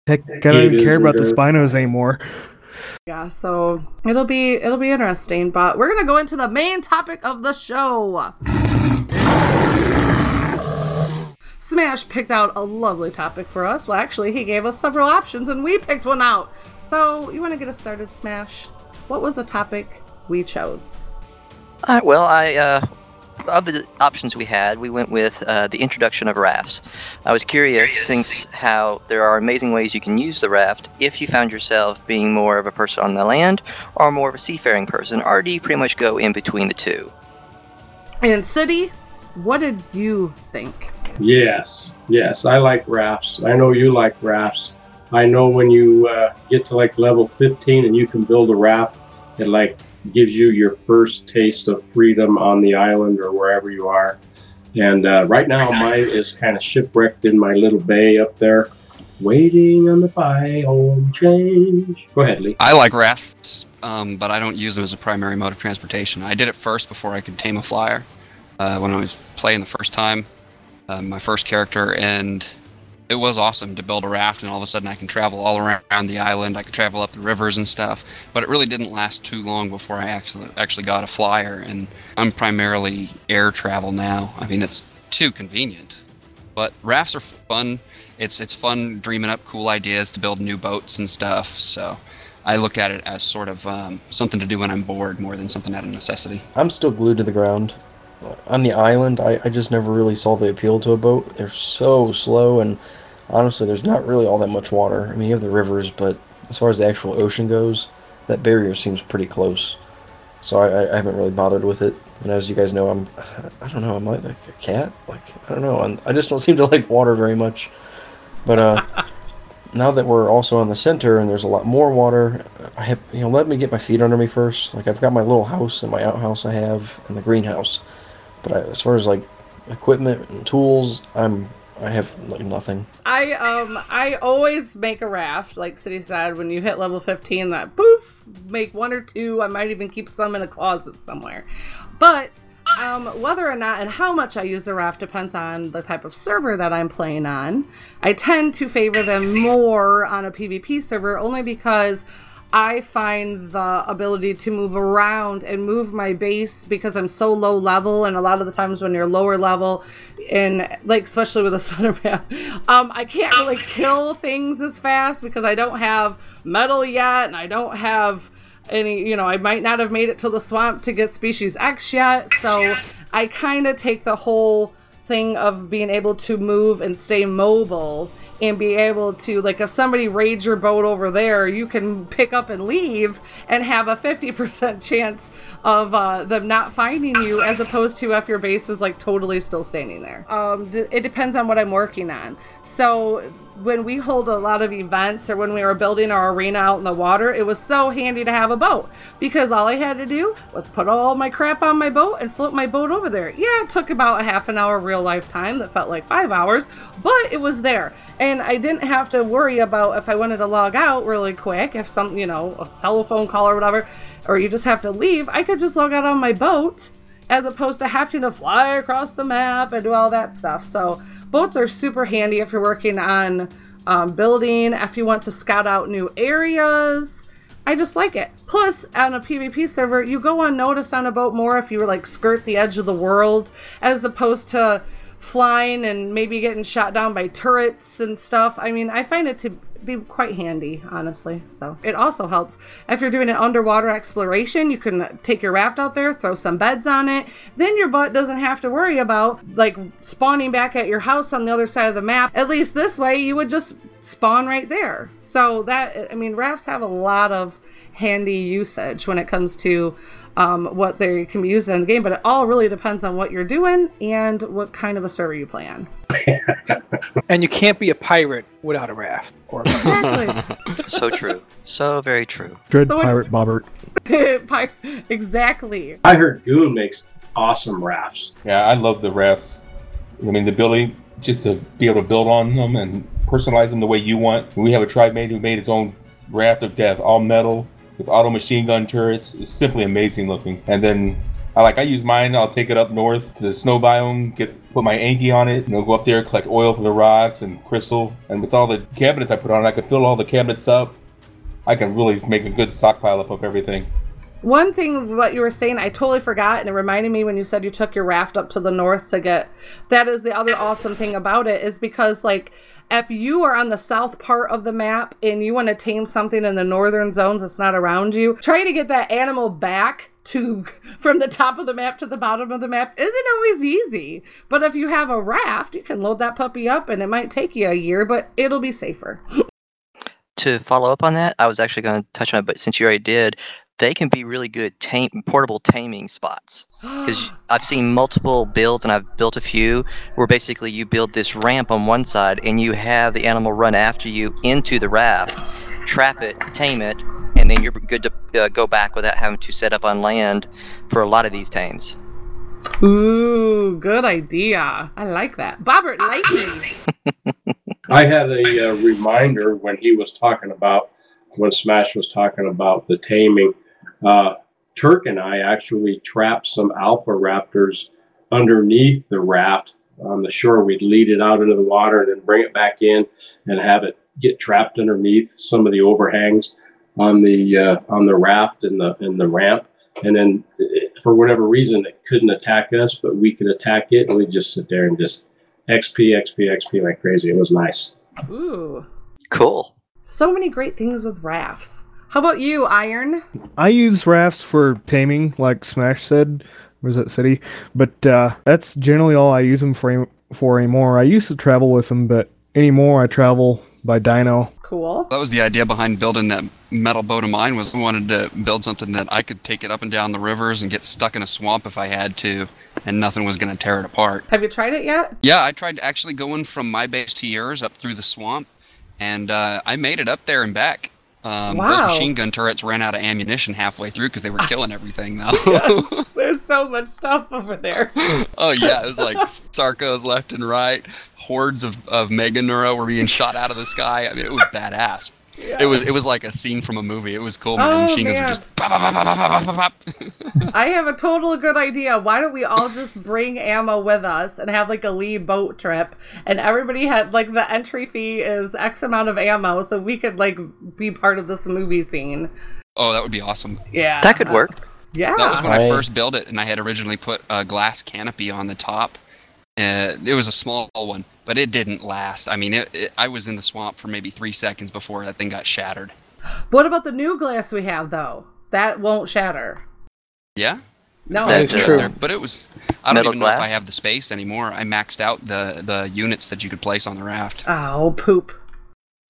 Heck, I don't even care about the dirt. Spinos anymore. yeah, so it'll be it'll be interesting. But we're gonna go into the main topic of the show. Smash picked out a lovely topic for us. Well, actually, he gave us several options and we picked one out. So, you want to get us started, Smash? What was the topic we chose? All right, well, I uh, of the options we had, we went with uh, the introduction of rafts. I was curious, since how there are amazing ways you can use the raft if you found yourself being more of a person on the land or more of a seafaring person, or do you pretty much go in between the two? And City, what did you think? Yes, yes, I like rafts. I know you like rafts. I know when you uh, get to like level 15 and you can build a raft, it like gives you your first taste of freedom on the island or wherever you are. And uh, right now, mine is kind of shipwrecked in my little bay up there, waiting on the biome change. Go ahead, Lee. I like rafts, um, but I don't use them as a primary mode of transportation. I did it first before I could tame a flyer uh, when I was playing the first time, uh, my first character, and it was awesome to build a raft, and all of a sudden I can travel all around the island. I could travel up the rivers and stuff, but it really didn't last too long before I actually actually got a flyer, and I'm primarily air travel now. I mean, it's too convenient. But rafts are fun. It's it's fun dreaming up cool ideas to build new boats and stuff. So I look at it as sort of um, something to do when I'm bored more than something out of necessity. I'm still glued to the ground. On the island, I, I just never really saw the appeal to a boat. They're so slow, and honestly, there's not really all that much water. I mean, you have the rivers, but as far as the actual ocean goes, that barrier seems pretty close. So I, I haven't really bothered with it. And as you guys know, I'm, I don't know, I'm like, like a cat. Like I don't know, I'm, I just don't (laughs) seem to like water very much. But uh, (laughs) now that we're also on the center and there's a lot more water, I have, you know, let me get my feet under me first. Like I've got my little house and my outhouse I have and the greenhouse. But I, as far as like equipment and tools, I'm I have like nothing. I um I always make a raft, like City said, when you hit level 15, that poof, make one or two. I might even keep some in a closet somewhere. But um, whether or not and how much I use the raft depends on the type of server that I'm playing on. I tend to favor them more on a PvP server only because I find the ability to move around and move my base because I'm so low level, and a lot of the times when you're lower level, in like especially with a (laughs) Sunderman, um, I can't really kill things as fast because I don't have metal yet, and I don't have any. You know, I might not have made it to the swamp to get species X yet, so I kind of take the whole thing of being able to move and stay mobile and be able to like if somebody raids your boat over there you can pick up and leave and have a 50% chance of uh, them not finding you as opposed to if your base was like totally still standing there. Um, d- it depends on what i'm working on. So when we hold a lot of events or when we were building our arena out in the water, it was so handy to have a boat because all I had to do was put all my crap on my boat and float my boat over there. Yeah, it took about a half an hour real life time that felt like five hours, but it was there. And I didn't have to worry about if I wanted to log out really quick, if some, you know, a telephone call or whatever, or you just have to leave, I could just log out on my boat as opposed to having to fly across the map and do all that stuff. So, boats are super handy if you're working on um, building, if you want to scout out new areas. I just like it. Plus, on a PvP server, you go unnoticed on a boat more if you were like skirt the edge of the world, as opposed to flying and maybe getting shot down by turrets and stuff. I mean, I find it to be quite handy, honestly. So it also helps if you're doing an underwater exploration. You can take your raft out there, throw some beds on it. Then your butt doesn't have to worry about like spawning back at your house on the other side of the map. At least this way, you would just spawn right there. So that I mean, rafts have a lot of handy usage when it comes to um, what they can be used in the game, but it all really depends on what you're doing and what kind of a server you play on. (laughs) And you can't be a pirate without a raft. Or (laughs) so true. So very true. Dread So what- Pirate Bobbert. (laughs) Pi- exactly. I heard Goon makes awesome rafts. Yeah, I love the rafts. I mean, the ability just to be able to build on them and personalize them the way you want. We have a tribe mate who made its own raft of death, all metal with auto machine gun turrets. It's simply amazing looking. And then I like I use mine. I'll take it up north to the snow biome, get put my Anky on it, you know, go up there, collect oil from the rocks and crystal. And with all the cabinets I put on, I can fill all the cabinets up. I can really make a good stockpile up of everything. One thing, what you were saying, I totally forgot, and it reminded me when you said you took your raft up to the north to get. That is the other awesome thing about it, is because, like, if you are on the south part of the map and you want to tame something in the northern zones that's not around you, try to get that animal back to (laughs) from the top of the map to the bottom of the map isn't always easy. But if you have a raft, you can load that puppy up, and it might take you a year, but it'll be safer. To follow up on that, I was actually going to touch on it, but since you already did, they can be really good tame, portable taming spots. Because (gasps) I've seen multiple builds, and I've built a few, where basically you build this ramp on one side, and you have the animal run after you into the raft, trap it, tame it, and then you're good to uh, go back without having to set up on land for a lot of these tames. Ooh, good idea. I like that. Bobbert, lightning. (laughs) I had a uh, reminder when he was talking about when Smash was talking about the taming. Uh, Turk and I actually trapped some alpha raptors underneath the raft on the shore. We'd lead it out into the water and then bring it back in and have it get trapped underneath some of the overhangs on the uh, on the raft and the and the ramp. And then, it, for whatever reason, it couldn't attack us, but we could attack it, and we'd just sit there and just XP, XP, XP like crazy. It was nice. Ooh. Cool. So many great things with rafts. How about you, Iron? I use rafts for taming, like Smash said. Where's that city? But uh, that's generally all I use them for for anymore. I used to travel with them, but anymore. I travel by Dino. Cool. That was the idea behind building that metal boat of mine was we wanted to build something that I could take it up and down the rivers and get stuck in a swamp if I had to, and nothing was going to tear it apart. Have you tried it yet? Yeah, I tried actually going from my base to yours up through the swamp, and uh, I made it up there and back. Um, Those machine gun turrets ran out of ammunition halfway through because they were (laughs) killing everything, though. (laughs) There's so much stuff over there. oh yeah, it was like Sarcos left and right, hordes of, of Meganeura were being shot out of the sky. I mean, it was badass. It was it was like a scene from a movie. It was cool, man. Oh, Machine guns man. were just pop, pop, pop, pop, pop, pop, pop, pop. (laughs) I have a total good idea. Why don't we all just bring ammo with us and have like a Lee boat trip? And everybody had like the entry fee is X amount of ammo, so we could like be part of this movie scene. Oh, that would be awesome. Yeah. That could work. Yeah. That was when I first built it, and I had originally put a glass canopy on the top. Uh, it was a small one, but it didn't last. I mean, it, it, I was in the swamp for maybe three seconds before that thing got shattered. What about the new glass we have though? That won't shatter. Yeah, No, That I is put it true. there, But it was. I don't Metal even know if I have the space anymore. I maxed out the the units that you could place on the raft. Oh, poop.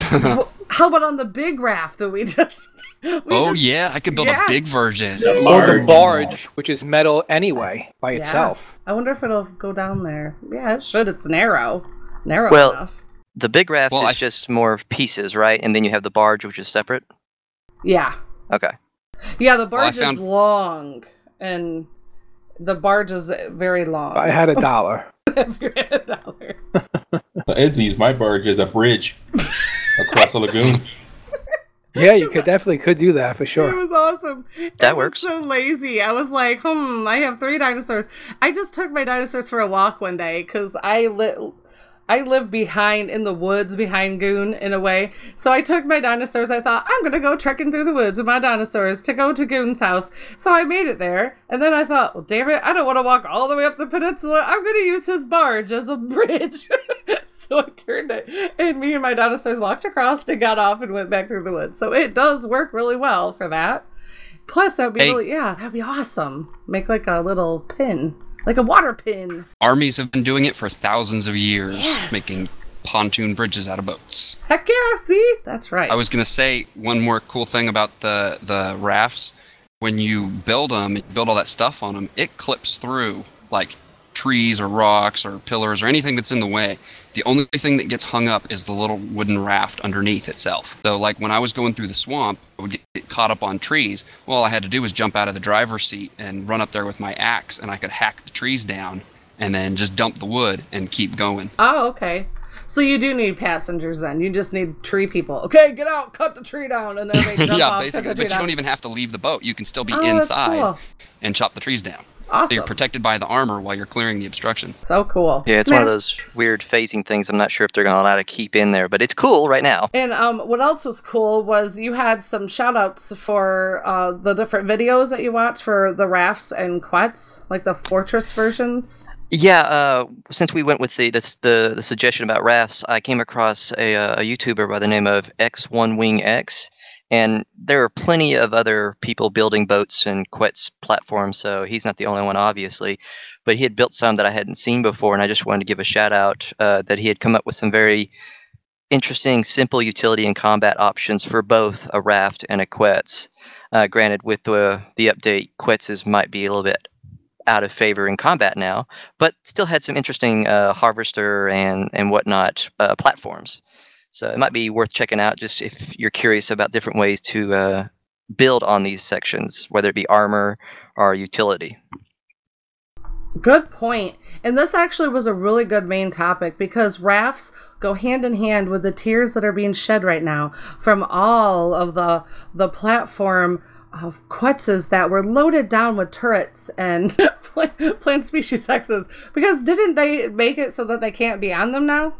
(laughs) How about on the big raft that we (laughs) just? (gasps) we oh just- yeah, I could build Yeah. a big version. Or the barge, which is metal anyway by Yeah. itself. I wonder if it'll go down there. Yeah, it should. It's narrow, narrow Well- enough. The big raft Well, is I- just more of pieces, right? And then you have the barge, which is separate. Yeah, Okay. yeah. The Well, barge found- is long, and the barge is very long. I had a (laughs) dollar. If you had a dollar. (laughs) So Esme used my barge as a bridge (laughs) across the lagoon. Yeah, you could definitely could do that for sure. It was awesome. That I was works. so lazy. I was like, hmm, I have three dinosaurs. I just took my dinosaurs for a walk one day because I li- I live behind in the woods behind Goon in a way. So I took my dinosaurs. I thought I'm gonna go trekking through the woods with my dinosaurs to go to Goon's house. So I made it there, and then I thought, well, damn it, I don't want to walk all the way up the peninsula. I'm gonna use his barge as a (laughs) bridge. (laughs) so I turned it, and me and my dinosaurs walked across and got off and went back through the woods. So it does work really well for that. Plus, that'd be Hey. really, yeah, that'd be awesome. Make like a little pin, like a water pin. Armies have been doing it for thousands of years, Yes. making pontoon bridges out of boats. Heck yeah, see? That's right. I was gonna say one more cool thing about the the rafts. When you build them, build all that stuff on them, it clips through like trees or rocks or pillars or anything that's in the way. The only thing that gets hung up is the little wooden raft underneath itself. So, like when I was going through the swamp, I would get caught up on trees. Well, all I had to do was jump out of the driver's seat and run up there with my axe, and I could hack the trees down and then just dump the wood and keep going. Oh, okay. So you do need passengers then. You just need tree people. Okay, get out, cut the tree down, and then they (laughs) jump yeah, off, basically. But you down. don't even have to leave the boat. You can still be Oh, inside cool. and chop the trees down. So you're protected by the armor while you're clearing the obstructions. So cool. Yeah, it's one of those weird phasing things. I'm not sure if they're going to allow to keep in there, but it's cool right now. And um, what else was cool was you had some shout outs for uh, the different videos that you watched for the rafts and quetz, like the fortress versions. Yeah, uh, since we went with the, the the the suggestion about rafts, I came across a, uh, a YouTuber by the name of X1 Wing X, and there are plenty of other people building boats and quetz platforms. So he's not the only one, obviously, but he had built some that I hadn't seen before, and I just wanted to give a shout out uh, that he had come up with some very interesting, simple utility and combat options for both a raft and a Quetz. Uh, granted, with the the update, quetzes might be a little bit out of favor in combat now, but still had some interesting uh, harvester and and whatnot uh, platforms. So it might be worth checking out just if you're curious about different ways to uh, build on these sections, whether it be armor or utility. Good point. And this actually was a really good main topic because rafts go hand in hand with the tears that are being shed right now from all of the the platform of quetzes that were loaded down with turrets and (laughs) plant, species X's. Because didn't they make it so that they can't be on them now?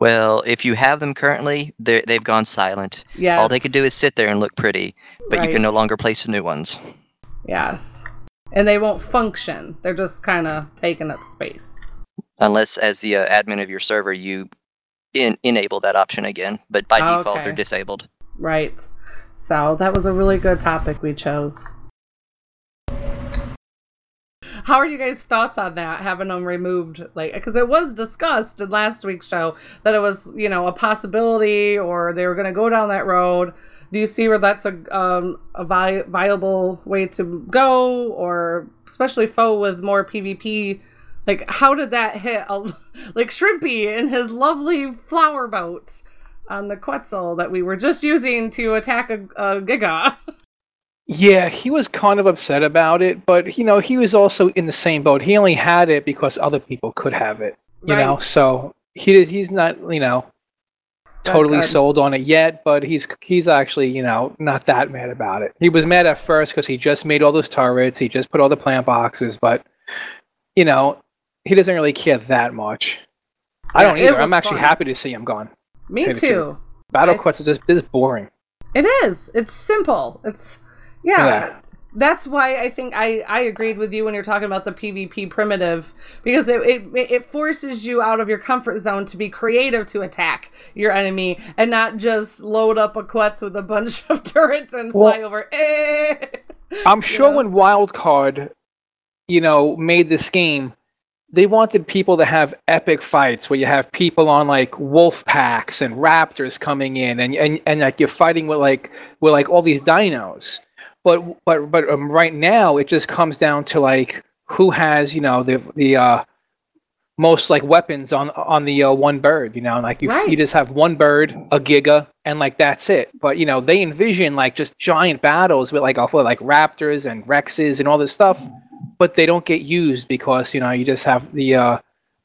Well, if you have them currently, they've gone silent. Yes. All they can do is sit there and look pretty, but you can no longer place new ones. Yes. And they won't function. They're just kind of taking up space. Unless, as the uh, admin of your server, you in- enable that option again. But by default, Okay. they're disabled. Right. So that was a really good topic we chose. How are you guys' thoughts on that? Having them removed, like, because it was discussed in last week's show that it was, you know, a possibility, or they were going to go down that road. Do you see where that's a um, a vi- viable way to go, or especially foe with more PvP? Like, how did that hit? A, (laughs) like Shrimpy in his lovely flower boat on the Quetzal that we were just using to attack a, a Giga. (laughs) Yeah, he was kind of upset about it, but you know, he was also in the same boat. He only had it because other people could have it. You know, so he he's not, you know, totally sold on it yet, but he's he's actually, you know, not that mad about it. He was mad at first because he just made all those turrets, he just put all the plant boxes, but you know, he doesn't really care that much. I don't either. I'm actually fun. happy to see him gone. Me Tell you the too. Battle I- Quest is just is boring. It is. It's simple. It's yeah. Yeah. That's why I think I I agreed with you when you're talking about the PvP primitive because it it it forces you out of your comfort zone to be creative to attack your enemy and not just load up a Quetz with a bunch (laughs) of turrets and fly Well- over. Eh. I'm (laughs) sure when Wildcard, you know, made this game, they wanted people to have epic fights where you have people on like wolf packs and raptors coming in, and and, and like you're fighting with like with like all these dinos. But but but um, right now it just comes down to like who has you know the the uh, most like weapons on on the uh, one bird. You know, like you Right. you just have one bird, a giga, and like that's it. But you know they envision like just giant battles with like with like raptors and rexes and all this stuff, but they don't get used because you know you just have the uh,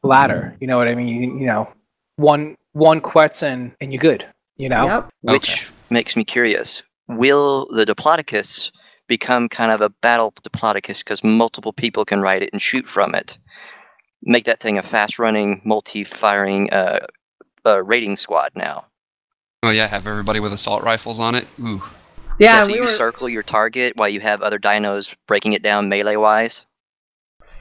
ladder. You know what I mean? You, you know, one one quetz and and you're good. You know. Which makes me curious. Will the Diplodocus become kind of a battle Diplodocus because multiple people can ride it and shoot from it? Make that thing a fast running, multi firing uh, uh, raiding squad now. Oh yeah, have everybody with assault rifles on it. Ooh. Yeah, so we you were circle your target while you have other dinos breaking it down melee wise.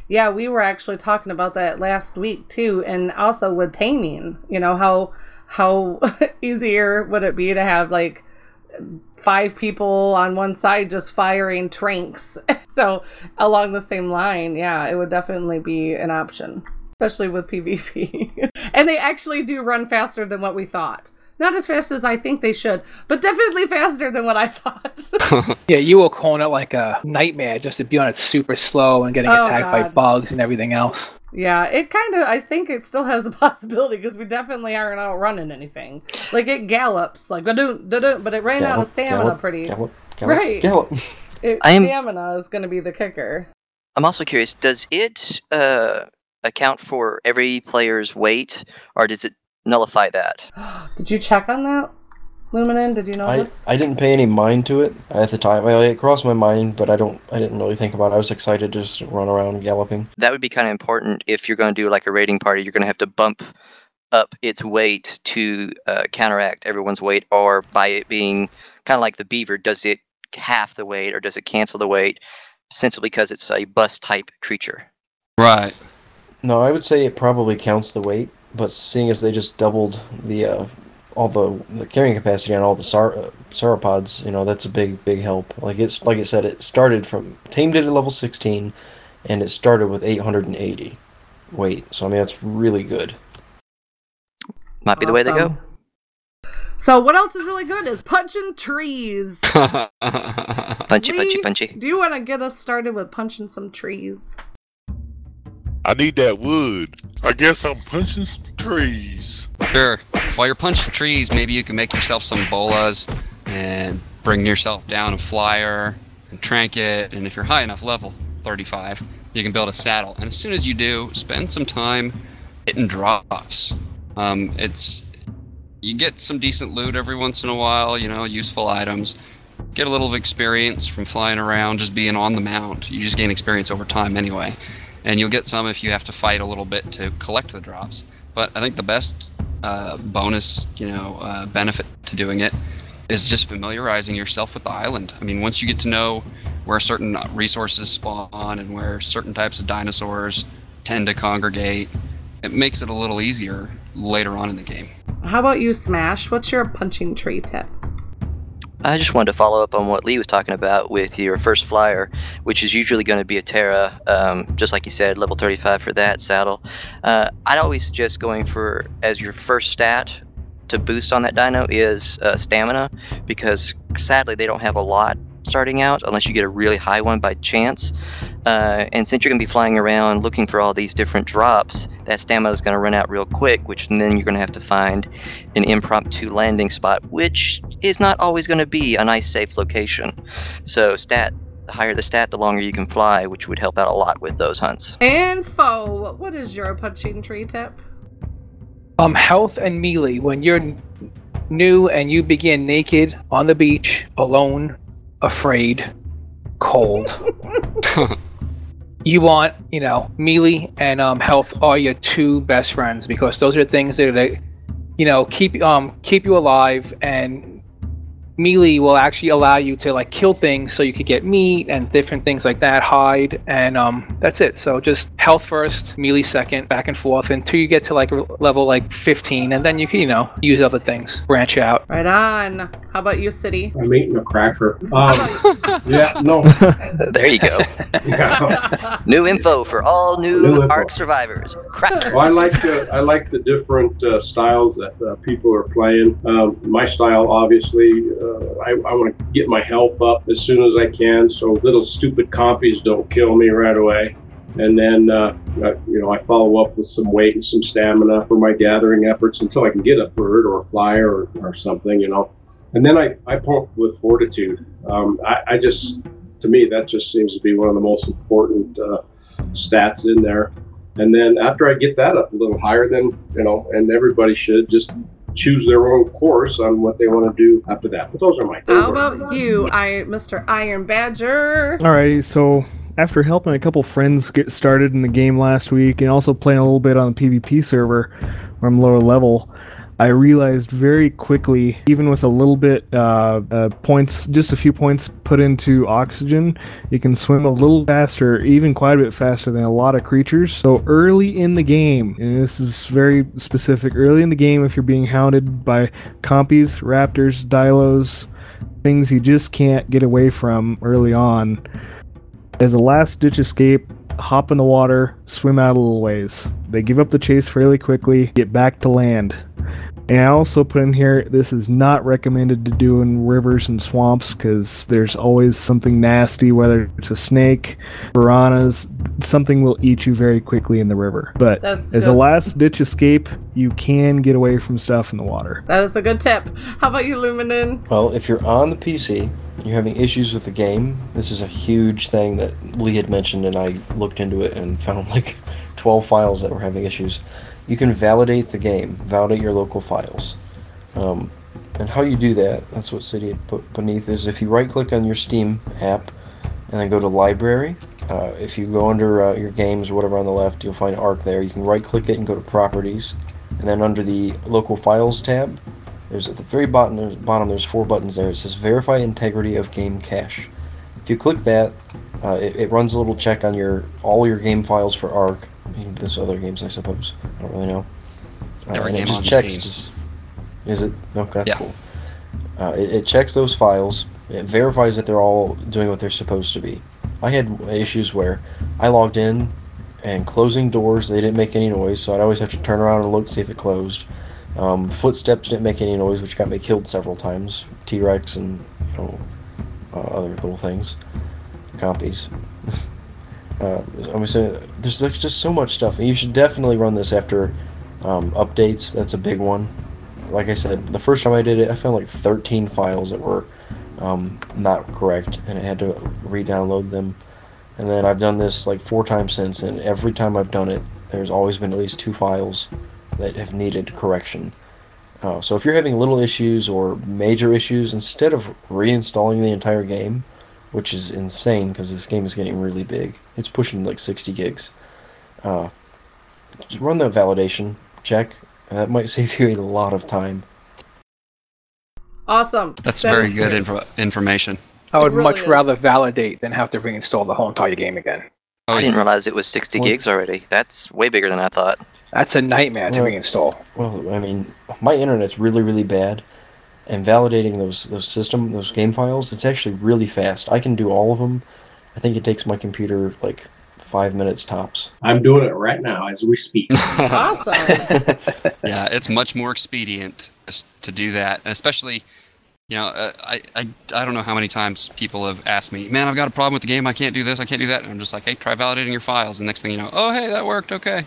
Yeah, we were actually talking about that last week too, and also with taming. You know how how (laughs) easier would it be to have like five people on one side just firing tranks? (laughs) so along the same line, yeah, it would definitely be an option, especially with PvP. (laughs) and they actually do run faster than what we thought. Not as fast as I think they should, but definitely faster than what I thought. (laughs) Yeah, you were calling it like a nightmare just to be on it super slow and getting Oh, attacked by bugs and everything else. Yeah, it kind of. I think it still has a (laughs) possibility because we definitely aren't outrunning anything. Like it gallops, like da-doo, da-doo, but it ran out of stamina gallop, pretty. gallop, gallop, right. gallop. (laughs) It, am- Stamina is going to be the kicker. I'm also curious, does it uh, account for every player's weight, or does it nullify that? (gasps) Did you check on that, Luminen? Did you I, notice? I didn't pay any mind to it at the time. I, it crossed my mind, but I don't. I didn't really think about it. I was excited to just run around galloping. That would be kind of important if you're going to do like a raiding party. You're going to have to bump up its weight to uh, counteract everyone's weight, or by it being kind of like the beaver, does it half the weight or does it cancel the weight? Simply because it's a bus type creature. Right. No, I would say it probably counts the weight, but seeing as they just doubled the uh, all the, the carrying capacity on all the sar- uh, sauropods, you know, that's a big big help. Like it's like I said, it started from tamed it at level sixteen, and it started with eight hundred and eighty weight. So I mean, that's really good. Might be the way to go. So what else is really good is punching trees. Punchy, (laughs) punchy, punchy. Do you want to get us started with punching some trees? I need that wood. I guess I'm punching some trees. Sure. While you're punching trees, maybe you can make yourself some bolas and bring yourself down a flyer and trinket. And if you're high enough level, 35, you can build a saddle. And as soon as you do, spend some time hitting drops. Um, it's you get some decent loot every once in a while, you know, useful items. Get a little of experience from flying around, just being on the mount. You just gain experience over time anyway. And you'll get some if you have to fight a little bit to collect the drops. But I think the best uh, bonus, you know, uh, benefit to doing it is just familiarizing yourself with the island. I mean, once you get to know where certain resources spawn and where certain types of dinosaurs tend to congregate, it makes it a little easier later on in the game. How about you, Smash? What's your punching tree tip? I just wanted to follow up on what Lee was talking about with your first flyer, which is usually going to be a Ptera, um, just like you said, level 35 for that saddle. Uh, I'd always suggest going for as your first stat to boost on that dino is uh, stamina, because sadly they don't have a lot starting out unless you get a really high one by chance. Uh, and since you're going to be flying around looking for all these different drops, that stamina is going to run out real quick, which then you're going to have to find an impromptu landing spot, which is not always going to be a nice, safe location. So, stat. The higher the stat, the longer you can fly, which would help out a lot with those hunts. And foe, what is your punching tree tip? Um, health and melee. When you're n- new and you begin naked on the beach, alone, afraid, cold, (laughs) (laughs) you want, you know, melee and um, health are your two best friends because those are the things that, that you know, keep um keep you alive and melee will actually allow you to like kill things so you could get meat and different things like that hide and um that's it so just health first melee second back and forth until you get to like level like 15 and then you can you know use other things branch out Right on. How about you, City? I'm eating a cracker. (laughs) Um, yeah, no. (laughs) There you go. New info for all new, New info. Ark survivors. Cracker. (laughs) Well, I like the I like the different uh, styles that uh, people are playing. Um, my style, obviously, uh, I, I want to get my health up as soon as I can, so little stupid compies don't kill me right away. And then, uh, I, you know, I follow up with some weight and some stamina for my gathering efforts until I can get a bird or a flyer or, or something, you know. And then I, I pump with fortitude. Um, I, I just, to me, that just seems to be one of the most important uh, stats in there. And then after I get that up a little higher, then you know, and everybody should just choose their own course on what they want to do after that. But those are my. Thoughts. How about you, I, Mr. Iron Badger? Alrighty, so after helping a couple friends get started in the game last week and also playing a little bit on the PvP server where I'm lower level, I realized very quickly, even with a little bit uh, uh, points, just a few points put into oxygen, you can swim a little faster, even quite a bit faster than a lot of creatures. So early in the game, and this is very specific, early in the game, if you're being hounded by compies, raptors, dilos, things you just can't get away from early on, as a last ditch escape, hop in the water, swim out a little ways. They give up the chase fairly quickly, get back to land. And I also put in here this is not recommended to do in rivers and swamps because there's always something nasty, whether it's a snake, piranhas, something will eat you very quickly in the river. But That's as a last ditch escape, you can get away from stuff in the water. That is a good tip. How about you, Luminen? Well, if you're on the PC you're having issues with the game, this is a huge thing that Lee had mentioned, and I looked into it and (laughs) found like 12 files that were having issues. You can validate the game, validate your local files. Um, and how you do that, that's what City put beneath, is if you right click on your Steam app and then go to Library. Uh, if you go under uh, your games or whatever on the left, you'll find Ark there. You can right click it and go to Properties. And then under the Local Files tab, there's at the very bottom, there's, bottom there's four buttons there. It says Verify Integrity of Game Cache. If you click that, uh, it, it runs a little check on your all your game files for Ark. I mean, there's other games, I suppose. I don't really know. Uh, Every and game it just on checks. Just, is it? No, that's Yeah. cool. Uh, it, it checks those files. It verifies that they're all doing what they're supposed to be. I had issues where I logged in and closing doors, they didn't make any noise, so I'd always have to turn around and look to see if it closed. Um, footsteps didn't make any noise, which got me killed several times. T Rex and you know uh, other little things, compies. Uh, I'm saying there's like just so much stuff, you should definitely run this after um, updates. That's a big one. Like I said, the first time I did it, I found like 13 files that were um, not correct, and I had to re-download them. And then I've done this like four times since, and every time I've done it, there's always been at least two files that have needed correction. Uh, so if you're having little issues or major issues, instead of reinstalling the entire game, which is insane because this game is getting really big, it's pushing like 60 gigs. Uh, just run that validation check, that might (laughs) save you a lot of time. Awesome. That's That very good great. info- information. I would really much is. rather validate than have to reinstall the whole entire game again. Oh, I didn't realize it was 60 Well- gigs already. That's way bigger than I thought. That's a nightmare to Well- reinstall. Well, I mean, my internet's really, really bad, and validating those those system those game files, it's actually really fast. I can do all of them. I think it takes my computer like five minutes tops. I'm doing it right now as we speak. (laughs) awesome. (laughs) yeah, it's much more expedient to do that, and especially, you know, uh, I, I I don't know how many times people have asked me, man, I've got a problem with the game, I can't do this, I can't do that, and I'm just like, hey, try validating your files, and next thing you know, oh, hey, that worked, okay.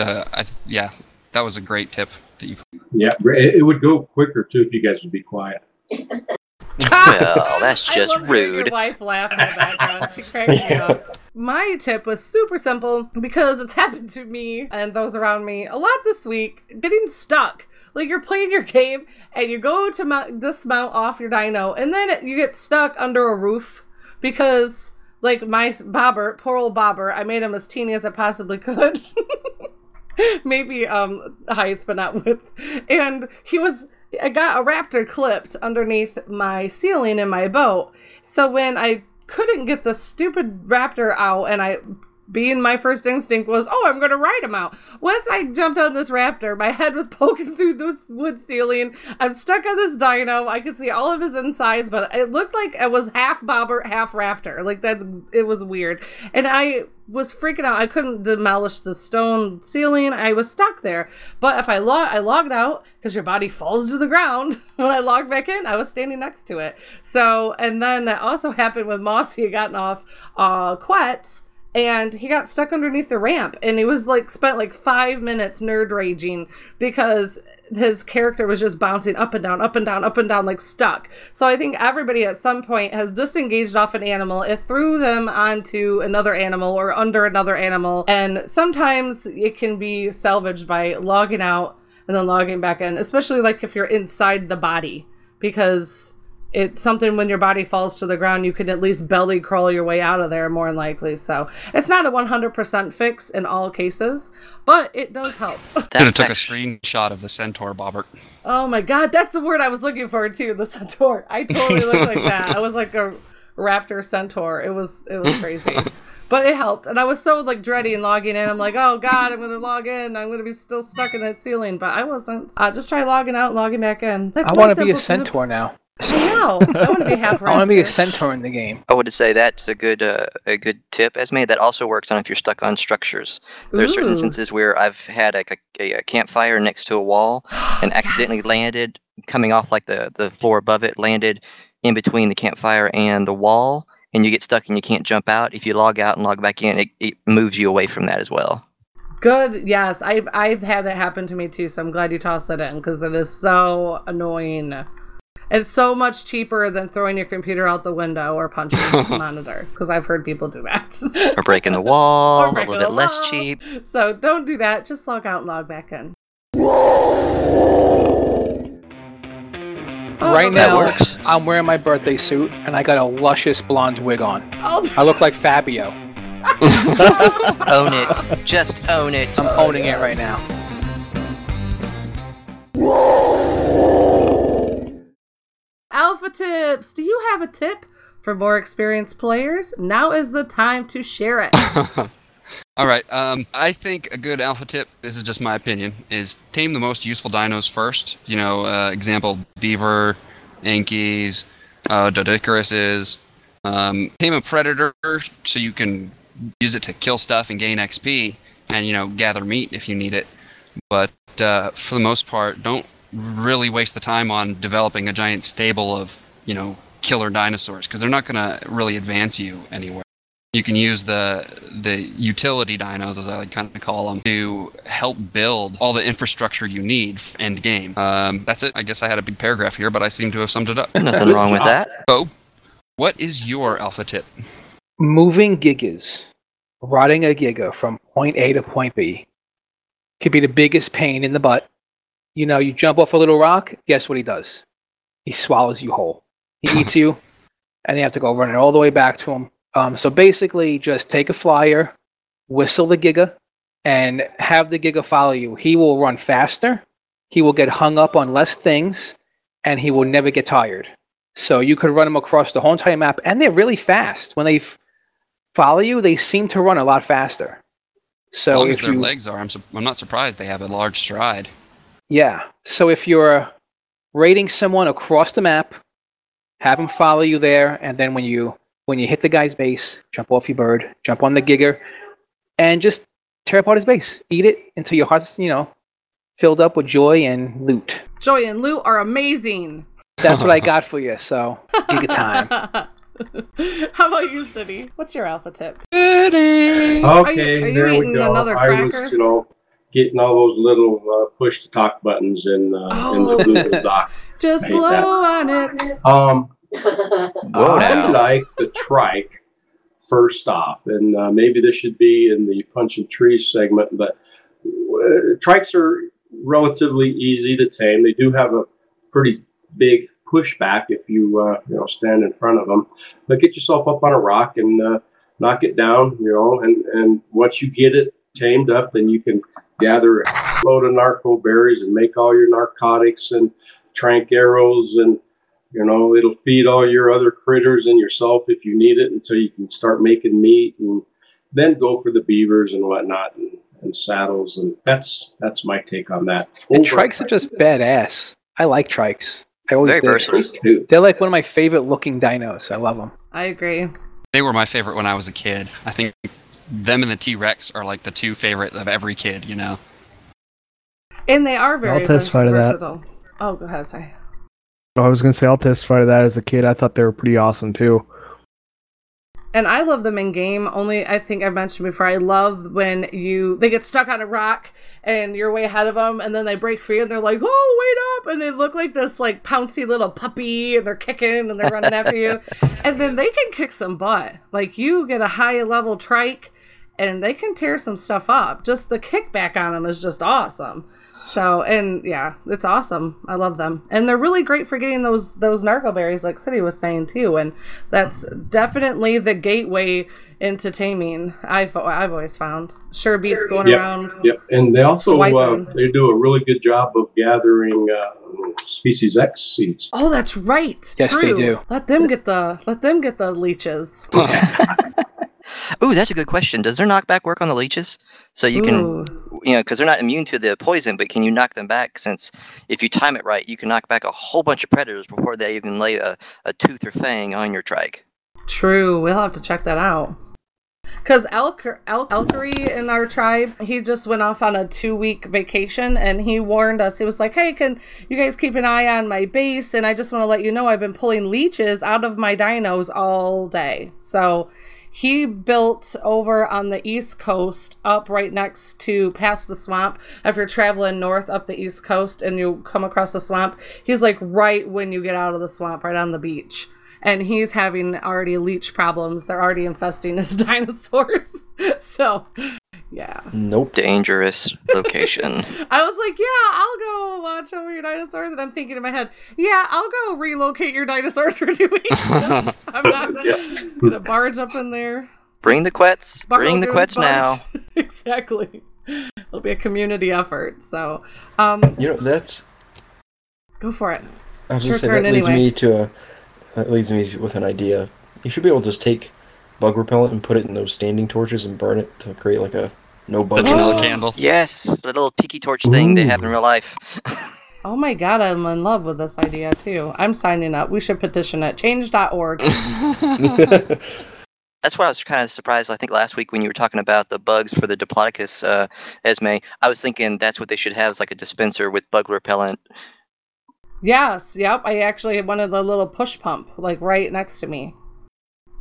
Uh, I, yeah, that was a great tip that you. Yeah, it, it would go quicker too if you guys would be quiet. well, that's I just love rude. Your wife laugh in the background. She cracks me up. (laughs) My tip was super simple because it's happened to me and those around me a lot this week. Getting stuck. Like you're playing your game and you go to mount, dismount off your dino and then you get stuck under a roof because like my bobber, poor old bobber, I made him as teeny as I possibly could. (laughs) (laughs) maybe um height but not width. And he was i got a raptor clipped underneath my ceiling in my boat. So when i couldn't get the stupid raptor out and i being my first instinct was oh i'm gonna ride him out once i jumped on this raptor my head was (laughs) poking through this wood ceiling i'm stuck on this dino i could see all of his insides but it looked like it was half bobber half raptor like that's it was weird and i was freaking out. I couldn't demolish the stone ceiling. I was stuck there. But if I log, I logged out because your body falls to the ground. (laughs) when I logged back in, I was standing next to it. So, and then that also happened with Mossy had gotten off uh, Quetz and he got stuck underneath the ramp and he was like spent like five minutes nerd raging because his character was just bouncing up and down up and down up and down like stuck. So i think everybody at some point has disengaged off an animal. It threw them onto another animal or under another animal and sometimes it can be salvaged by logging out and then logging back in especially like if you're inside the body because it's something when your body falls to the ground, you can at least belly crawl your way out of there more than likely. So it's not a 100% fix in all cases, but it does help. (laughs) Should have took a screenshot of the centaur, Bobbert. oh my god, that's the word I was looking for too. The centaur. I totally looked like (laughs) that. I was like a raptor centaur. It was it was crazy. But it helped, and I was so like dreading logging in. I'm like, oh god, I'm gonna log in. I'm gonna be still stuck in that ceiling, but I wasn't. Uh, just try logging out, and logging back in. That's I want to be a centaur now. I know. I want to be (laughs) half I want to be a centaur in the game. I would say that's a good uh, a good tip, Esme. That also works on if you're stuck on structures. There are certain instances where I've had like a, a, campfire next to a wall (gasps) and accidentally landed coming off like the the floor above it, landed in between the campfire and the wall, and you get stuck and you can't jump out. If you log out and log back in, it, it moves you away from that as well. Good. Yes, I've I've had that happen to me too. So I'm glad you tossed it in because it is so annoying. It's so much cheaper than throwing your computer out the window or punching the (laughs) monitor because I've heard people do that. Or breaking the wall, Or a little bit the less cheap. So don't do that. Just log out and log back in. Oh, right that now, works. I'm wearing my birthday suit and I got a luscious blonde wig on. Oh, I look like Fabio. (laughs) own it. Just own it. I'm owning it right now. Alpha tips. Do you have a tip for more experienced players? Now is the time to share it. (laughs) All right. Um, I think a good alpha tip, this is just my opinion, is tame the most useful dinos first. You know, uh, example, beaver, Yankees, uh, Doedicuruses. Um, tame a predator so you can use it to kill stuff and gain XP and, you know, gather meat if you need it. But uh, for the most part, don't really waste the time on developing a giant stable of, you know, killer dinosaurs because they're not going to really advance you anywhere you can use the the utility dinos, as I like kind of call them, to help build all the infrastructure you need f- end game. Um, that's it. I guess I had a big paragraph here, but I seem to have summed it up. Nothing wrong with that. Bo, what is your alpha tip? Moving gigas, riding a giga from point A to point B, could be the biggest pain in the butt. You know, you jump off a little rock, guess what he does? He swallows you whole. He (laughs) eats you, and you have to go running all the way back to him. Um, so basically, just take a flyer, whistle the giga, and have the giga follow you. He will run faster, he will get hung up on less things, and he will never get tired. So you could run them across the whole entire map, and they're really fast. When they f- follow you, they seem to run a lot faster. So as long as if their you, legs are, I'm, su- I'm not surprised they have a large stride. Yeah. So if you're raiding someone across the map, have them follow you there, and then when you when you hit the guy's base, jump off your bird, jump on the gigger, and just tear apart his base. Eat it until your heart's you know filled up with joy and loot. Joy and loot are amazing. That's what I got for you. So giga time. (laughs) How about you, City? What's your alpha tip? City. Okay, Are you, are you there we go. another I was, you know, getting all those little uh, push to talk buttons in, uh, in the Oh. Google Doc. (laughs) Just blow that. on it. Um, Whoa, (laughs) I like the trike first off, and uh, maybe this should be in the punch and trees segment, but uh, trikes are relatively easy to tame. They do have a pretty big pushback if you uh, you know stand in front of them, but get yourself up on a rock and uh, knock it down, you know, and and once you get it tamed up, then you can gather a load of narco berries and make all your narcotics and trank arrows and you know, it'll feed all your other critters and yourself if you need it until you can start making meat and then go for the beavers and whatnot and, and saddles. And that's that's my take on that. And trikes are just badass. I like trikes. I always Very did. too. They're like one of my favorite looking dinos. I love them. I agree. They were my favorite when I was a kid. I think them and the T Rex are like the two favorite of every kid, you know? And they are very I'll testify to that. versatile. Oh, go ahead, and say. I was gonna say I'll testify to that as a kid. I thought they were pretty awesome too. And I love them in game. Only I think I mentioned before. I love when you they get stuck on a rock and you're way ahead of them, and then they break free and they're like, "Oh, wait up!" and they look like this like pouncy little puppy, and they're kicking and they're running after you, (laughs) and then they can kick some butt. Like you get a high level trike, and they can tear some stuff up. Just the kickback on them is just awesome. So and yeah, it's awesome. I love them, and they're really great for getting those those narco berries, like City was saying too. And that's definitely the gateway into taming. I've I've always found sure beats going Yep, around. Yep, and they also uh, they do a really good job of gathering uh, species X seeds. Oh, that's right. Yes, they do. Let them get the let them get the leeches. (laughs) Ooh, that's a good question. Does their knockback work on the leeches? So you can, Ooh. you know, because they're not immune to the poison, but can you knock them back? Since if you time it right, you can knock back a whole bunch of predators before they even lay a, a tooth or fang on your trike. True. We'll have to check that out. Because Elk, Elk, Elkery in our tribe, he just went off on a two week vacation and he warned us. He was like, hey, can you guys keep an eye on my base? And I just want to let you know I've been pulling leeches out of my dinos all day. So he built over on the east coast up right next to past the swamp. If you're traveling north up the east coast and you come across the swamp he's like right when you get out of the swamp right on the beach. And he's having already leech problems. They're already infesting his (laughs) dinosaurs. So yeah Nope. Dangerous location. (laughs) i was like yeah i'll go watch over your dinosaurs and i'm thinking in my head yeah i'll go relocate your dinosaurs for two weeks (laughs) i'm not gonna barge up in there Bring the quetz. Bring the Buckle quetz now. (laughs) exactly. It'll be a community effort. So, um, You know that's. go for it. I was It's gonna say that turn leads anyway. me to a. That leads me with an idea. You should be able to just take bug repellent and put it in those standing torches and burn it to create like a no The bug. vanilla candle. Yes, the little tiki torch thing they have in real life. (laughs) Oh my god, I'm in love with this idea too. I'm signing up. We should petition it. Change.org. (laughs) That's why I was kind of surprised. I think last week when you were talking about the bugs for the Diplodocus uh, Esme, I was thinking that's what they should have is like a dispenser with bug repellent. yes, yep. I actually had one of the little push pump, like right next to me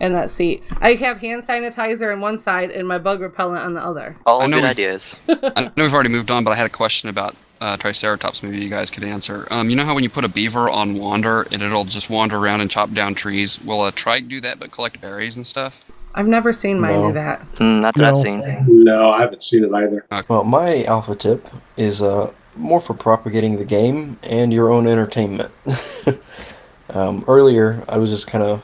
in that seat. I have hand sanitizer on one side and my bug repellent on the other. All I know good we've- ideas. (laughs) I know we've already moved on, but I had a question about uh, Triceratops. Maybe you guys could answer. Um, you know how when you put a beaver on wander and it'll just wander around and chop down trees? Will a trike do that but collect berries and stuff? I've never seen mine No. do that. Mm, not that I've No. seen. No, I haven't seen it either. Well, my alpha tip is uh, more for propagating the game and your own entertainment. (laughs) um, earlier, I was just kind of,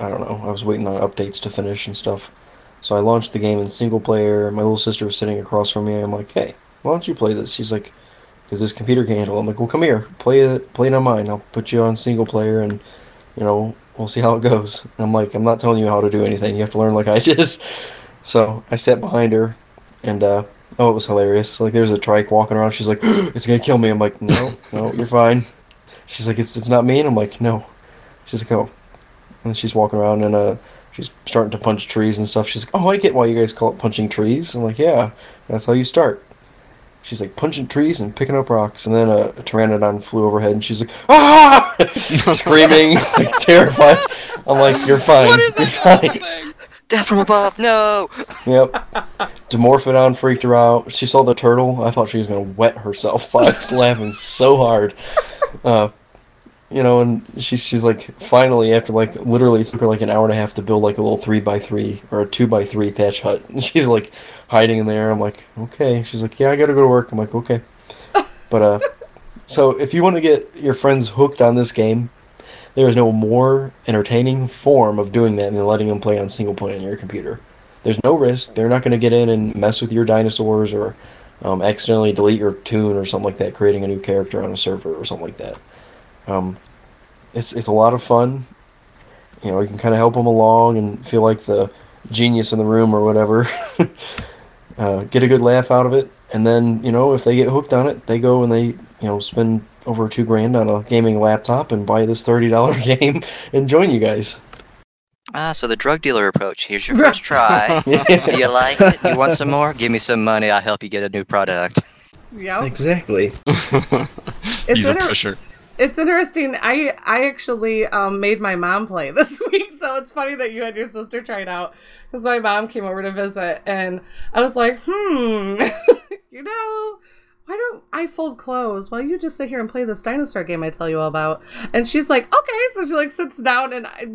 I don't know, I was waiting on updates to finish and stuff. So I launched the game in single player. My little sister was sitting across from me. I'm like, hey, why don't you play this? She's like, because this computer can handle. it." I'm like, well, come here, play it, play it on mine. I'll put you on single player, and you know, we'll see how it goes. And I'm like, I'm not telling you how to do anything. You have to learn like I did. (laughs) So I sat behind her, and uh, oh, it was hilarious. Like there's a trike walking around. She's like, (gasps) it's gonna kill me. I'm like, no, no, you're fine. She's like, it's it's not me, and I'm like, no. She's like, oh, and she's walking around and uh, she's starting to punch trees and stuff. She's like, oh, I get why you guys call it punching trees. I'm like, yeah, that's how you start. She's like punching trees and picking up rocks, and then a, a pteranodon flew overhead, and she's like, ah, (laughs) (laughs) screaming, like terrified. I'm like, you're fine, What is you're that fine. Death from above, no! Yep. Dimorphodon freaked her out. She saw the turtle. I thought she was gonna wet herself. (laughs) I was laughing so hard. Uh, you know, and she's she's like finally after like literally it took her like an hour and a half to build like a little three by three or a two by three thatch hut. (laughs) And she's like hiding in there. I'm like, okay. She's like, yeah, I gotta go to work. I'm like, okay. (laughs) But uh, so if you want to get your friends hooked on this game, there is no more entertaining form of doing that than letting them play on single player on your computer. There's no risk. They're not going to get in and mess with your dinosaurs or um, accidentally delete your tune or something like that, creating a new character on a server or something like that. Um, it's it's a lot of fun. You know, you can kind of help them along and feel like the genius in the room or whatever. (laughs) uh, get a good laugh out of it, and then you know if they get hooked on it, they go and they you know spend over two grand on a gaming laptop and buy this thirty dollar (laughs) game and join you guys. Ah, so the drug dealer approach. Here's your first (laughs) try. Do you like it? You want some more? Give me some money. I'll help you get a new product. Yep. Exactly. It's He's a inter- pusher. It's interesting. I I actually um, made my mom play (laughs) this week, so it's funny that you had your sister try it out because my mom came over to visit, and I was like, hmm, (laughs) you know, why don't I fold clothes while you just sit here and play this dinosaur game I tell you all about? And she's like, okay, so she like sits down and. I,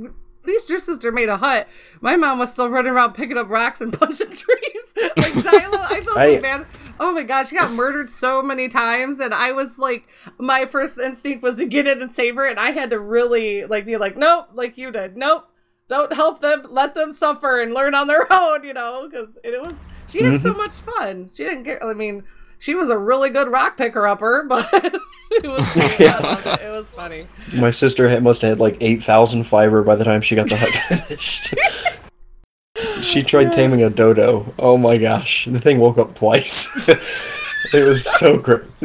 at least your sister made a hut. My mom was still running around picking up rocks and (laughs) punching trees. like Dilo, I felt so bad. Oh my god, she got murdered so many times, and I was like, my first instinct was to get in and save her, and I had to really like be like, nope, like you did, nope, don't help them, let them suffer and learn on their (laughs) own, you know, because it was she had so Mhm. much fun. She didn't care. I mean, she was a really good rock picker upper, (laughs) but it was (laughs) funny. It. It was funny. My sister had, must have had like eight thousand fiber by the time she got the hut finished. She tried taming a dodo. Oh my gosh, the thing woke up twice. (laughs) it was so great. (laughs)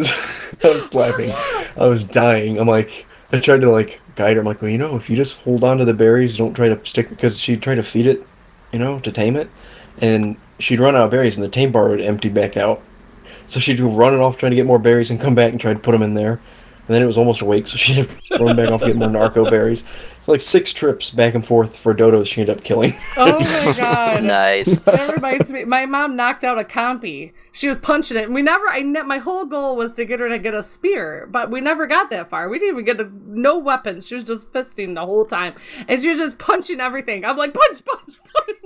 I was laughing. I was dying. I'm like, I tried to like guide her. I'm like, well, you know, if you just hold on to the berries, don't try to stick because she tried to feed it, you know, to tame it, and she'd run out of berries, and the tame bar would empty back out. So she'd go running off trying to get more berries and come back and try to put them in there. And then it was almost awake, so she'd have to run back off and get more narco berries. It's like six trips back and forth for Dodo that she ended up killing. (laughs) Oh my (laughs) god. nice. That reminds me. My mom knocked out a compy. She was punching it, and we never. I ne- my whole goal was to get her to get a spear, but we never got that far. We didn't even get a, no weapons. She was just fisting the whole time, and she was just punching everything. I'm like punch, punch, punch.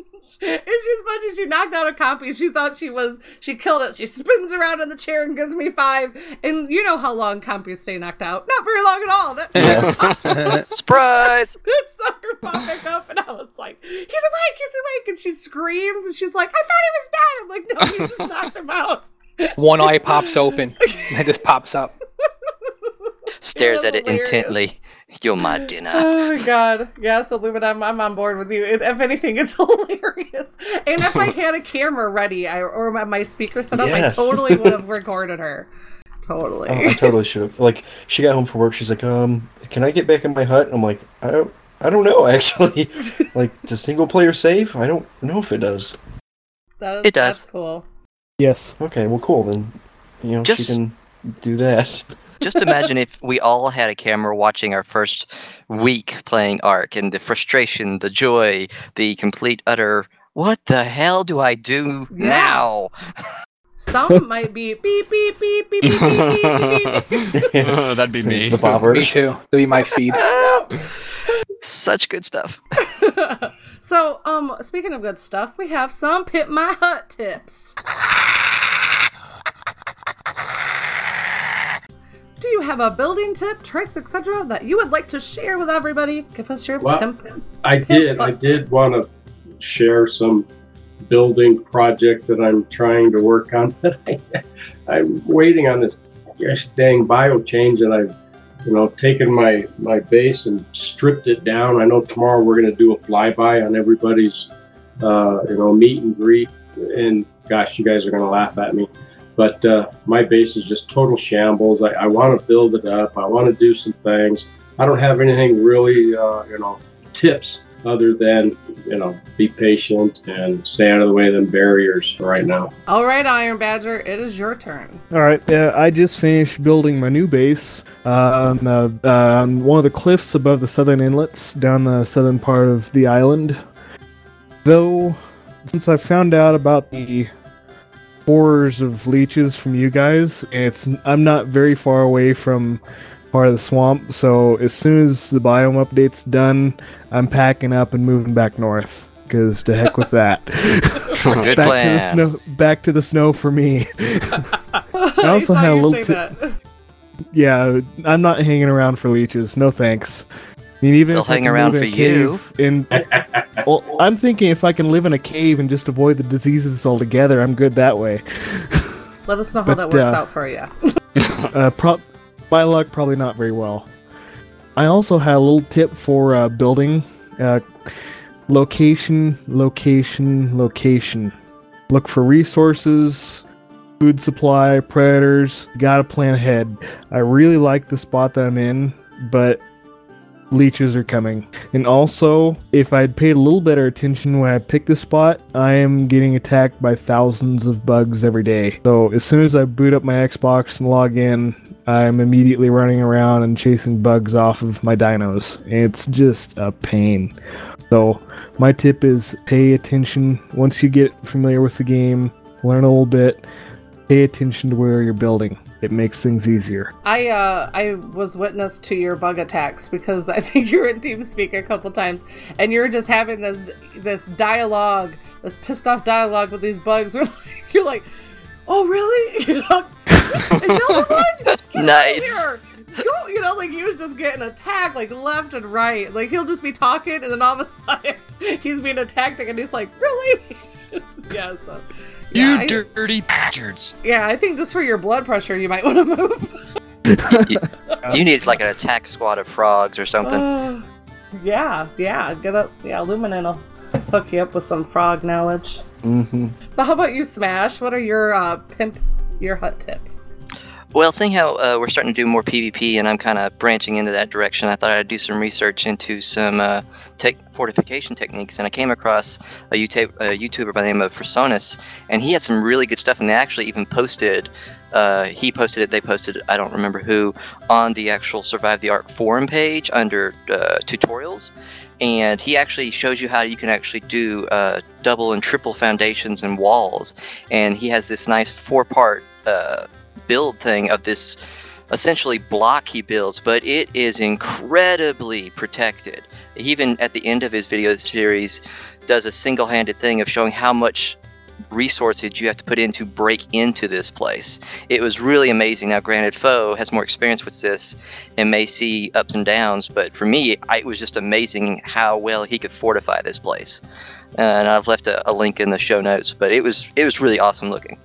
And she's punching. She knocked out a compy. She thought she was. She killed it. She spins around in the chair and gives me five. And you know how long compies stay knocked out? Not very long at all. That's (laughs) (laughs) Surprise! (laughs) that sucker popped back up, and I was like, "He's awake! He's awake!" And she screams, and she's like, "I thought he was dead." I'm like, "No, you just knocked him out." One eye pops open and it just pops up. Stares at it hilarious. intently. You're my oh dinner. Oh my god! Yes, Illumina, I'm, I'm on board with you. If if anything, it's hilarious. And if I had a camera ready, I, or my, my speaker set up, Yes. I totally would have recorded her. Totally. Oh, I totally (laughs) should have. Like, she got home from work. She's like, um, can I get back in my hut? I'm like, I don't, I don't know (laughs) actually. like, does single player save? I don't know if it does. That is, It does. That's cool. Yes. Okay, well, cool then. You know, Just- she can do that. (laughs) Just imagine if we all had a camera watching our first week playing Ark and the frustration, the joy, the complete utter what the hell do I do Yeah. now? Some might be beep beep beep beep beep beep beep. beep. (laughs) That'd be me. the bobbers. Me too. That'd be my feed. Such good stuff. (laughs) so, um, speaking of good stuff, we have some Pimp My Hut tips. Do you have a building tip, tricks, etc. that you would like to share with everybody? Give us your Well, pimp, pimp. I did. I did want to share some building project that I'm trying to work on. (laughs) But I, I'm waiting on this gosh dang bio change, and I've you know taken my my base and stripped it down. I know tomorrow we're going to do a flyby on everybody's uh, you know meet and greet, and gosh, you guys are going to laugh at me. But uh, my base is just total shambles. I, I want to build it up. I want to do some things. I don't have anything really, uh, you know, tips other than you know be patient and stay out of the way of them barriers right now. All right, Iron Badger, it is your turn. All right, yeah, I just finished building my new base uh, on, the, uh, on one of the cliffs above the southern inlets down the southern part of the island. Though, since I found out about the horrors of leeches from you guys, it's I'm not very far away from part of the swamp. So as soon as the biome update's done, I'm packing up and moving back north. Cause to heck with that. (laughs) Good back plan. to the snow. Back to the snow for me. (laughs) I also saw had a little. say ti- that. yeah, I'm not hanging around for leeches. No thanks. I mean, even They'll if I hang can around live in for a you. cave in, (laughs) well, I'm thinking if I can live in a cave and just avoid the diseases altogether, I'm good that way. Let us know how But, that works uh, out for you. uh, pro- by luck, probably not very well. I also had a little tip for uh, building. Uh, location, location, location. Look for resources, food supply, predators. Gotta plan ahead. I really like the spot that I'm in, but leeches are coming. And also, if I'd paid a little better attention when I picked this spot, I am getting attacked by thousands of bugs every day. So as soon as I boot up my Xbox and log in, I'm immediately running around and chasing bugs off of my dinos. It's just a pain. So my tip is pay attention once you get familiar with the game, learn a little bit, pay attention to where you're building. It makes things easier. I uh I was witness to your bug attacks because I (laughs) think you were in TeamSpeak a couple times and you're just having this this dialogue, this pissed off dialogue with these bugs (laughs) where like, you're like, oh really? (laughs) You know, another one? Get Nice. here! Go, you know, like he was just getting attacked like left and right. Like he'll just be talking and then all of a sudden (laughs) he's being attacked and he's like, really? (laughs) yeah, so You I- dirty bastards. yeah, I think just for your blood pressure, you might want to move. You need like an attack squad of frogs or something. Uh, yeah, yeah, get up. Yeah, Luminen will hook you up with some frog knowledge. Mm-hmm. So, how about you, Smash? What are your uh, pimp your hut tips? Well, seeing how uh, we're starting to do more PvP and I'm kind of branching into that direction, I thought I'd do some research into some uh, tech fortification techniques. And I came across a, YouTube, a YouTuber by the name of Fresonus, and he had some really good stuff. And they actually even posted, uh, he posted it, they posted it, I don't remember who, on the actual Survive the Ark forum page under uh, tutorials. And he actually shows you how you can actually do uh, double and triple foundations and walls. And he has this nice four part uh, build thing of this essentially block he builds, but it is incredibly protected. Even at the end of his video series, does a single-handed thing of showing how much resources you have to put in to break into this place. It was really amazing. Now, granted, Foe has more experience with this and may see ups and downs, but for me, I, it was just amazing how well he could fortify this place. And I've left a, a link in the show notes, but it was it was really awesome looking.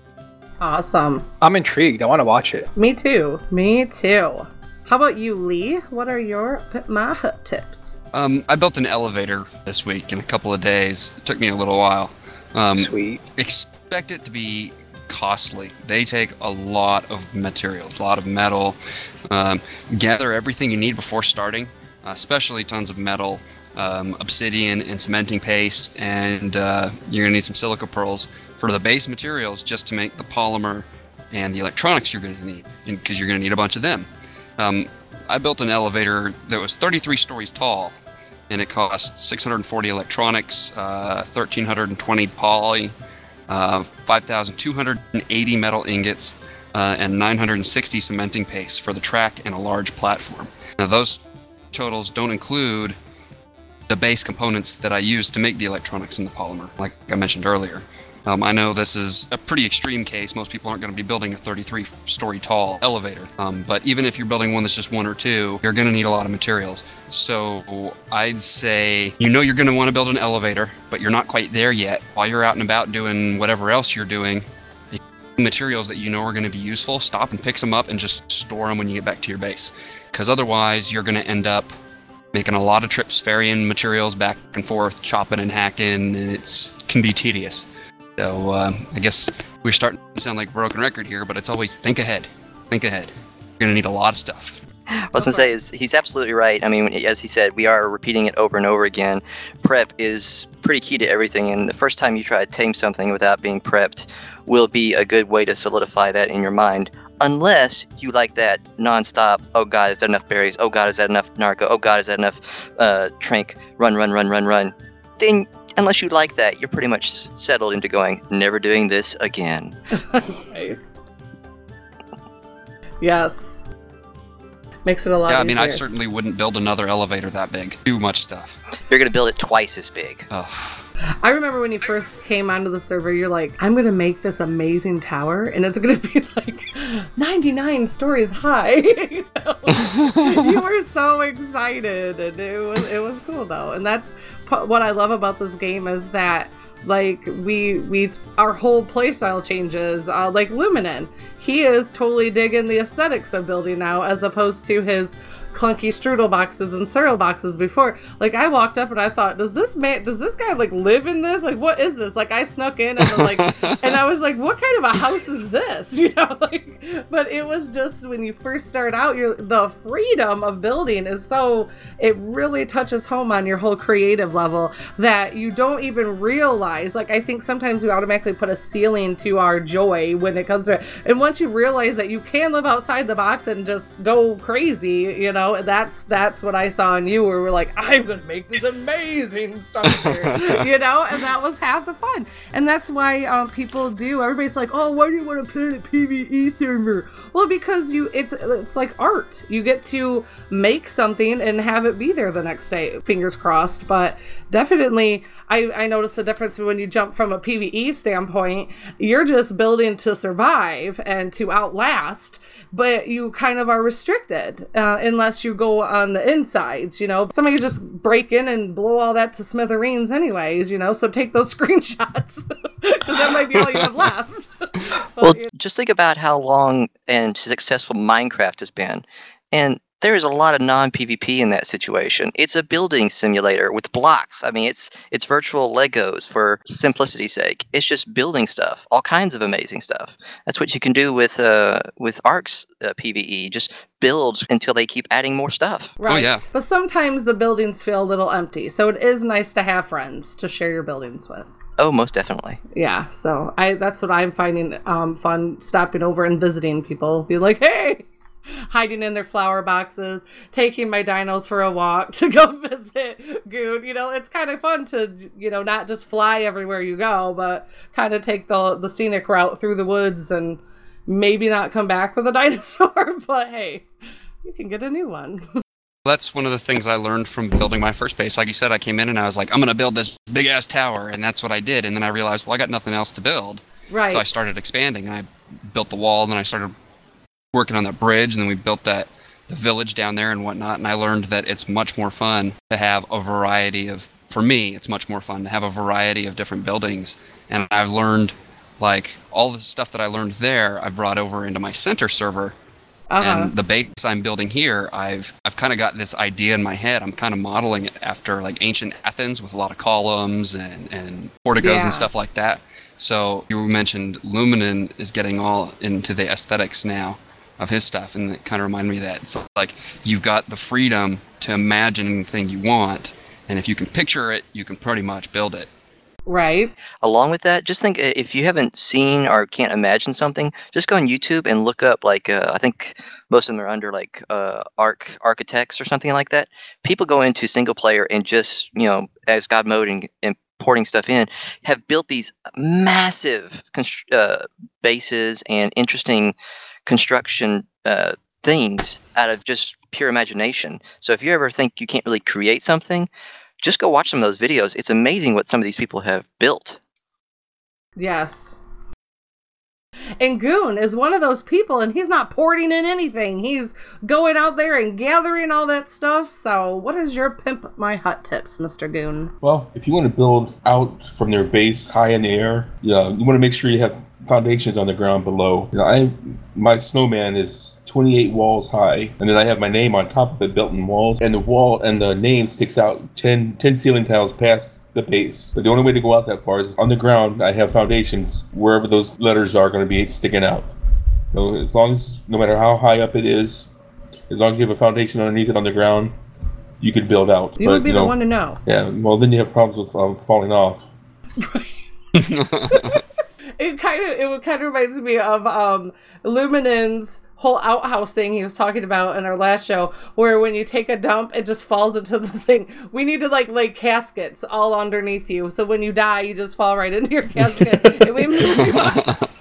Awesome. I'm intrigued. I want to watch it. Me too. Me too. How about you, Lee? What are your pimp my hut tips? Um, I built an elevator this week in a couple of days. It took me a little while. Um, Sweet. Expect it to be costly. They take a lot of materials, a lot of metal. Um, gather everything you need before starting, uh, especially tons of metal, um, obsidian, and cementing paste. And uh, you're going to need some silica pearls for the base materials just to make the polymer and the electronics you're going to need, because you're going to need a bunch of them. Um, I built an elevator that was 33 stories tall, and it costs 640 electronics, uh, 1,320 poly, uh, 5,280 metal ingots, uh, and 960 cementing paste for the track and a large platform. Now, those totals don't include the base components that I use to make the electronics and the polymer, like I mentioned earlier. Um, I know this is a pretty extreme case. Most people aren't going to be building a 33 story tall elevator. Um, but even if you're building one that's just one or two, you're going to need a lot of materials. So I'd say you know you're going to want to build an elevator, but you're not quite there yet. While you're out and about doing whatever else you're doing, materials that you know are going to be useful, stop and pick some up and just store them when you get back to your base. Because otherwise, you're going to end up making a lot of trips ferrying materials back and forth, chopping and hacking, and it's can be tedious. So uh, I guess we're starting to sound like a broken record here, but it's always think ahead. Think ahead. You're going to need a lot of stuff. I was gonna say is he's absolutely right. I mean, as he said, we are repeating it over and over again. Prep is pretty key to everything, and the first time you try to tame something without being prepped will be a good way to solidify that in your mind. Unless you like that nonstop. Oh God, is that enough berries? Oh God, is that enough narco? Oh God, is that enough uh, trank? Run, run, run, run, run. Then, unless you like that, you're pretty much settled into going, never doing this again. (laughs) right. Yes. Makes it a lot yeah, I mean, I certainly wouldn't build another elevator that big. Too much stuff. You're gonna build it twice as big. Ugh. I remember when you first came onto the server, you're like, I'm gonna make this amazing tower, and it's gonna (laughs) be like 99 stories high. (laughs) you, know? you were so excited, and it was it was cool though, and that's p- what I love about this game is that like we we our whole playstyle changes. Uh, like Luminen, he is totally digging the aesthetics of building now, as opposed to his clunky strudel boxes and cereal boxes before. Like I walked up and I thought, does this man, does this guy like live in this? Like what is this? Like I snuck in and was like, (laughs) and I was like, what kind of a house is this? (laughs) You know, like, but it was just when you first start out, you're the freedom of building is so it really touches home on your whole creative level that you don't even realize. Like I think sometimes we automatically put a ceiling to our joy when it comes to, it, and once you realize that you can live outside the box and just go crazy, you know, that's that's what I saw in you, where we're like, I'm gonna make this amazing stuff here, (laughs) you know, and that was half the fun, and that's why um, people do. Everybody's like, oh, why do you want to play the PVE server? Well, because you, it's it's like art. You get to make something and have it be there the next day. Fingers crossed, but definitely, I I noticed the difference when you jump from a PVE standpoint. You're just building to survive and to outlast but you kind of are restricted uh, unless you go on the insides. You know, somebody could just break in and blow all that to smithereens, anyways. You know, so take those (laughs) screenshots because that might be all you have (laughs) left. well, (laughs) just think about how long and successful Minecraft has been, and there is a lot of non-PvP in that situation. It's a building simulator with blocks. I mean, it's it's virtual Legos for simplicity's sake. It's just building stuff, all kinds of amazing stuff. That's what you can do with uh, with Ark's uh, PVE. Just build until they keep adding more stuff. Right. But sometimes the buildings feel a little empty, so it is nice to have friends to share your buildings with. Oh, most definitely. Yeah, so I that's what I'm finding um, fun stopping over and visiting people. Be like, hey, hiding in their flower boxes, taking my dinos for a walk (laughs) to go visit Goon. You know, it's kind of fun to, you know, not just fly everywhere you go, but kind of take the the scenic route through the woods and maybe not come back with a (laughs) dinosaur, but hey, you can get a new one. (laughs) That's one of the things I learned from building my first base. Like you said, I came in and I was like, I'm going to build this big ass tower. And that's what I did. And then I realized, well, I got nothing else to build. Right. So I started expanding and I built the wall. And then I started working on that bridge. And then we built that the village down there and whatnot. And I learned that it's much more fun to have a variety of, for me, it's much more fun to have a variety of different buildings. And I've learned, like, all the stuff that I learned there, I've brought over into my center server. Uh-huh. And the base I'm building here, I've I've kind of got this idea in my head. I'm kind of modeling it after like ancient Athens with a lot of columns and and porticos Yeah. and stuff like that. So you mentioned Luminen is getting all into the aesthetics now of his stuff, and it kind of reminded me of that. It's like you've got the freedom to imagine anything you want, and if you can picture it, you can pretty much build it. Right. Along with that, just think uh, if you haven't seen or can't imagine something, just go on YouTube and look up like uh, I think most of them are under like uh, Ark Architects or something like that. People go into single player and just you know as God mode and, and porting stuff in, have built these massive constr- uh, bases and interesting construction uh, things out of just pure imagination. So if you ever think you can't really create something, just go watch some of those videos. It's amazing what some of these people have built. Yes. And Goon is one of those people, and he's not porting in anything. He's going out there and gathering all that stuff. So, what is your pimp my hut tips, Mr. Goon? Well, if you want to build out from their base high in the air, you know, you want to make sure you have foundations on the ground below. You know, I my snowman is 28 walls high, and then I have my name on top of it, built in walls, and the wall and the name sticks out 10, 10 ceiling tiles past the base. But the only way to go out that far is on the ground. I have foundations wherever those letters are going to be sticking out. So as long as, no matter how high up it is, as long as you have a foundation underneath it on the ground, you could build out. You would be the one to know. Yeah, well, then you have problems with um, falling off. (laughs) (laughs) it kind of it kind of reminds me of um Luminen's whole outhouse thing he was talking about in our last show where when you take a dump it just falls into the (laughs) thing we need to like lay caskets all underneath you so when you die you just fall right into your (laughs) casket and we move you up. it's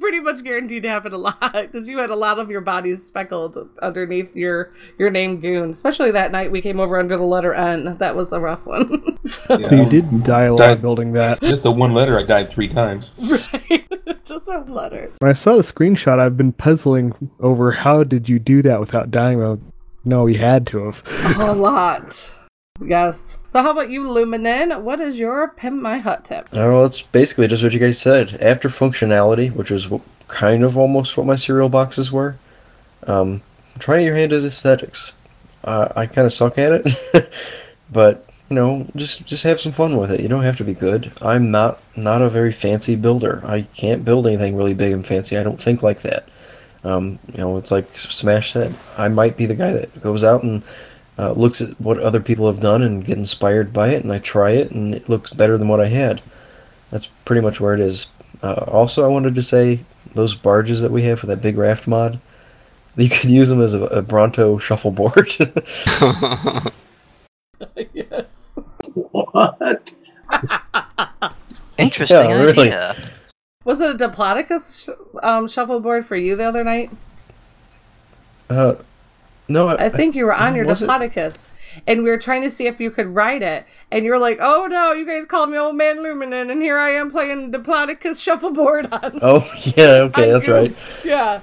pretty much guaranteed to happen a lot because you had a lot of your bodies speckled underneath your your name goon especially that night we came over under the letter n that was a rough one (laughs) so, Yeah. You did die a lot Died- building that. Just the one letter, I died three times. (laughs) just a letter When I saw the screenshot, I've been puzzling over how did you do that without dying? Well, no, you had to have. a lot yes so how about you luminen what is your pimp my hut tip I don't. It's basically just what you guys said. After functionality, which was kind of almost what my cereal boxes were, um, try your hand at aesthetics. Uh, I kind of suck at it, (laughs) but you know, just just have some fun with it. You don't have to be good. I'm not not a very fancy builder. I can't build anything really big and fancy. I don't think like that. Um, you know, it's like Smash said. I might be the guy that goes out and uh, looks at what other people have done and get inspired by it, and I try it, and it looks better than what I had. That's pretty much where it is. Uh, also, I wanted to say those barges that we have for that big raft mod, (laughs) you could use them as a, a Bronto shuffleboard. yes (laughs) What? (laughs) Interesting Yeah, really. idea. was it a diplodocus sh- um, shuffleboard for you the other night uh, no, I think you were on your was it? Diplodocus, and we were trying to see if you could ride it, and you were like, "Oh no, you guys called me old man Luminen, and here I am playing Diplodocus shuffleboard (laughs) on." Oh yeah, okay, that's you." right. Yeah,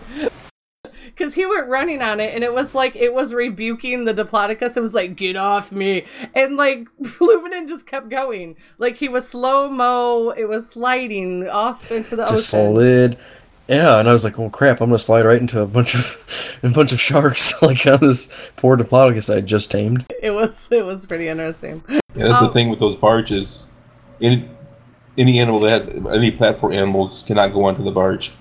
because he went running on it, and it was like it was rebuking the Diplodocus. It was like, "Get off me!" And like (laughs) Luminen just kept going, like he was slow mo. It was sliding off into the Just ocean. slid. Yeah, and I was like, "Well, crap! I'm gonna slide right into a bunch of (laughs) a bunch of sharks (laughs) like on this poor diplodocus I just tamed." It was it was pretty interesting. Yeah, that's Um, the thing with those barges. Any any animal that has any platform animals cannot go onto the barge.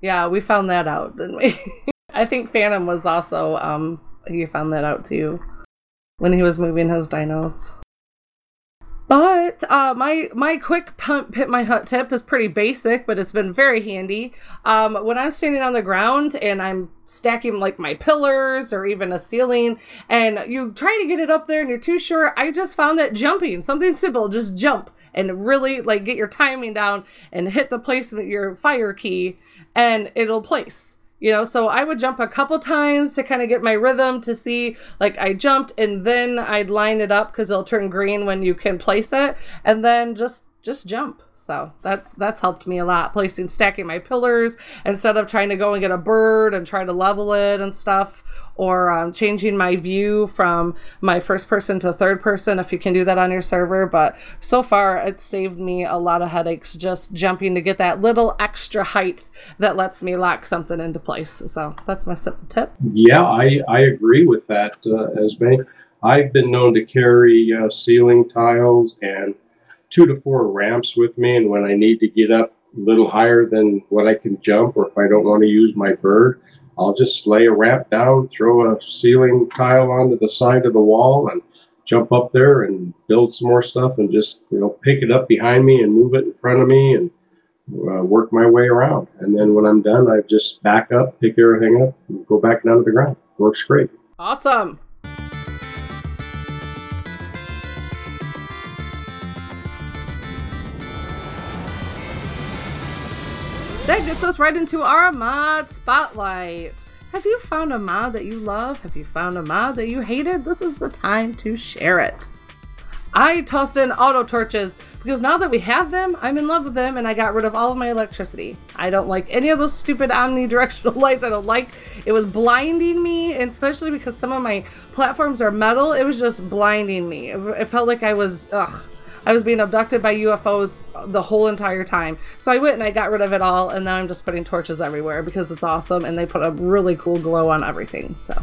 Yeah, we found that out, didn't we? (laughs) I think Phantom was also um he found that out too when he was moving his dinos. But uh, my my quick pump hit my hut tip is pretty basic, but it's been very handy. Um, when I'm standing on the ground and I'm stacking like my pillars or even a ceiling, and you try to get it up there and you're too short, I just found that jumping something simple, just jump and really like get your timing down and hit the placement your fire key, and it'll place you know so i would jump a couple times to kind of get my rhythm to see like i jumped and then i'd line it up because it'll turn green when you can place it and then just just jump. So that's that's helped me a lot placing stacking my pillars instead of trying to go and get a bird and try to level it and stuff or um, changing my view from my first person to third person if you can do that on your server. But so far it's saved me a lot of headaches just jumping to get that little extra height that lets me lock something into place. So that's my simple tip. Yeah, I, I agree with that, uh, Esme. I've been known to carry uh, ceiling tiles and two to four ramps with me, and when I need to get up a little higher than what I can jump, or if I don't want to use my bird, I'll just lay a ramp down, throw a ceiling tile onto the side of the wall, and jump up there and build some more stuff, and just you know pick it up behind me and move it in front of me, and uh, work my way around. And then when I'm done, I just back up, pick everything up, and go back down to the ground. Works great. awesome That gets us right into our mod spotlight. Have you found a mod that you love? Have you found a mod that you hated? This is the time to share it. I tossed in auto torches because now that we have them, I'm in love with them and I got rid of all of my electricity. I don't like any of those stupid omnidirectional (laughs) lights. I don't like it was blinding me, especially because some of my platforms are metal, it was just blinding me. It felt like I was ugh. I was being abducted by UFOs the whole entire time. So I went and I got rid of it all, and now I'm just putting torches everywhere because it's awesome, and they put a really cool glow on everything. So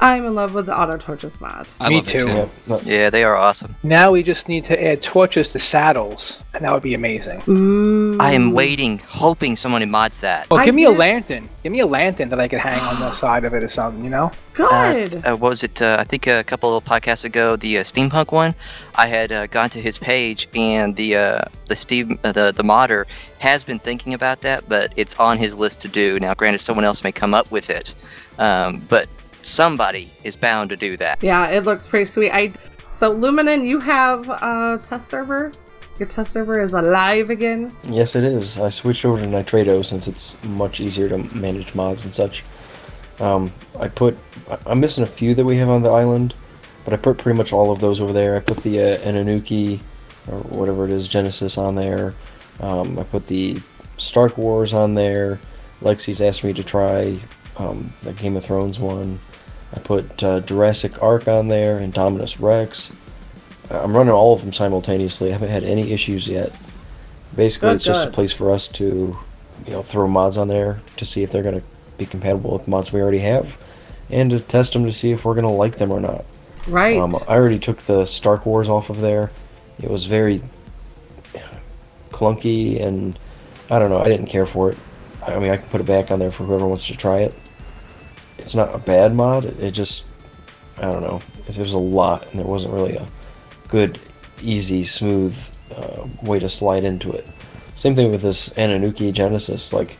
I'm in love with the auto torches mod. I Me too. Yeah, they are awesome. Now we just need to add torches to saddles, and that would be amazing. Ooh. I am waiting, hoping someone mods that. Oh, give me a lantern. Give me a lantern that I could hang on the (gasps) side of it or something, you know? Good. Uh, what was it? Uh, I think a couple of podcasts ago, the uh, steampunk one. I had uh, gone to his page, and the uh, the Steve uh, the the modder has been thinking about that, but it's on his list to do. Now, granted, someone else may come up with it, um, but somebody is bound to do that. Yeah, it looks pretty sweet. I so Luminen, you have a test server. Your test server is alive again. Yes, it is. I switched over to Nitrado since it's much easier to manage mods and such. Um, I put, I- I'm missing a few that we have on the island, but I put pretty much all of those over there. I put the uh, Annunaki, or whatever it is, Genesis on there. Um, I put the Stark Wars on there. Lexi's asked me to try um, the Game of Thrones one. I put uh, Jurassic Ark on there and Dominus Rex. I'm running all of them simultaneously. I haven't had any issues yet. Basically, it's just a place for us to, you know, throw mods on there to see if they're going to be compatible with mods we already have, and to test them to see if we're going to like them or not. Right. Um, I already took the Stark Wars off of there. It was very clunky, and I don't know. I didn't care for it. I mean, I can put it back on there for whoever wants to try it. It's not a bad mod. It just, I don't know. It was a lot, and there wasn't really a good, easy, smooth uh, way to slide into it. Same thing with this Annunaki Genesis. Like,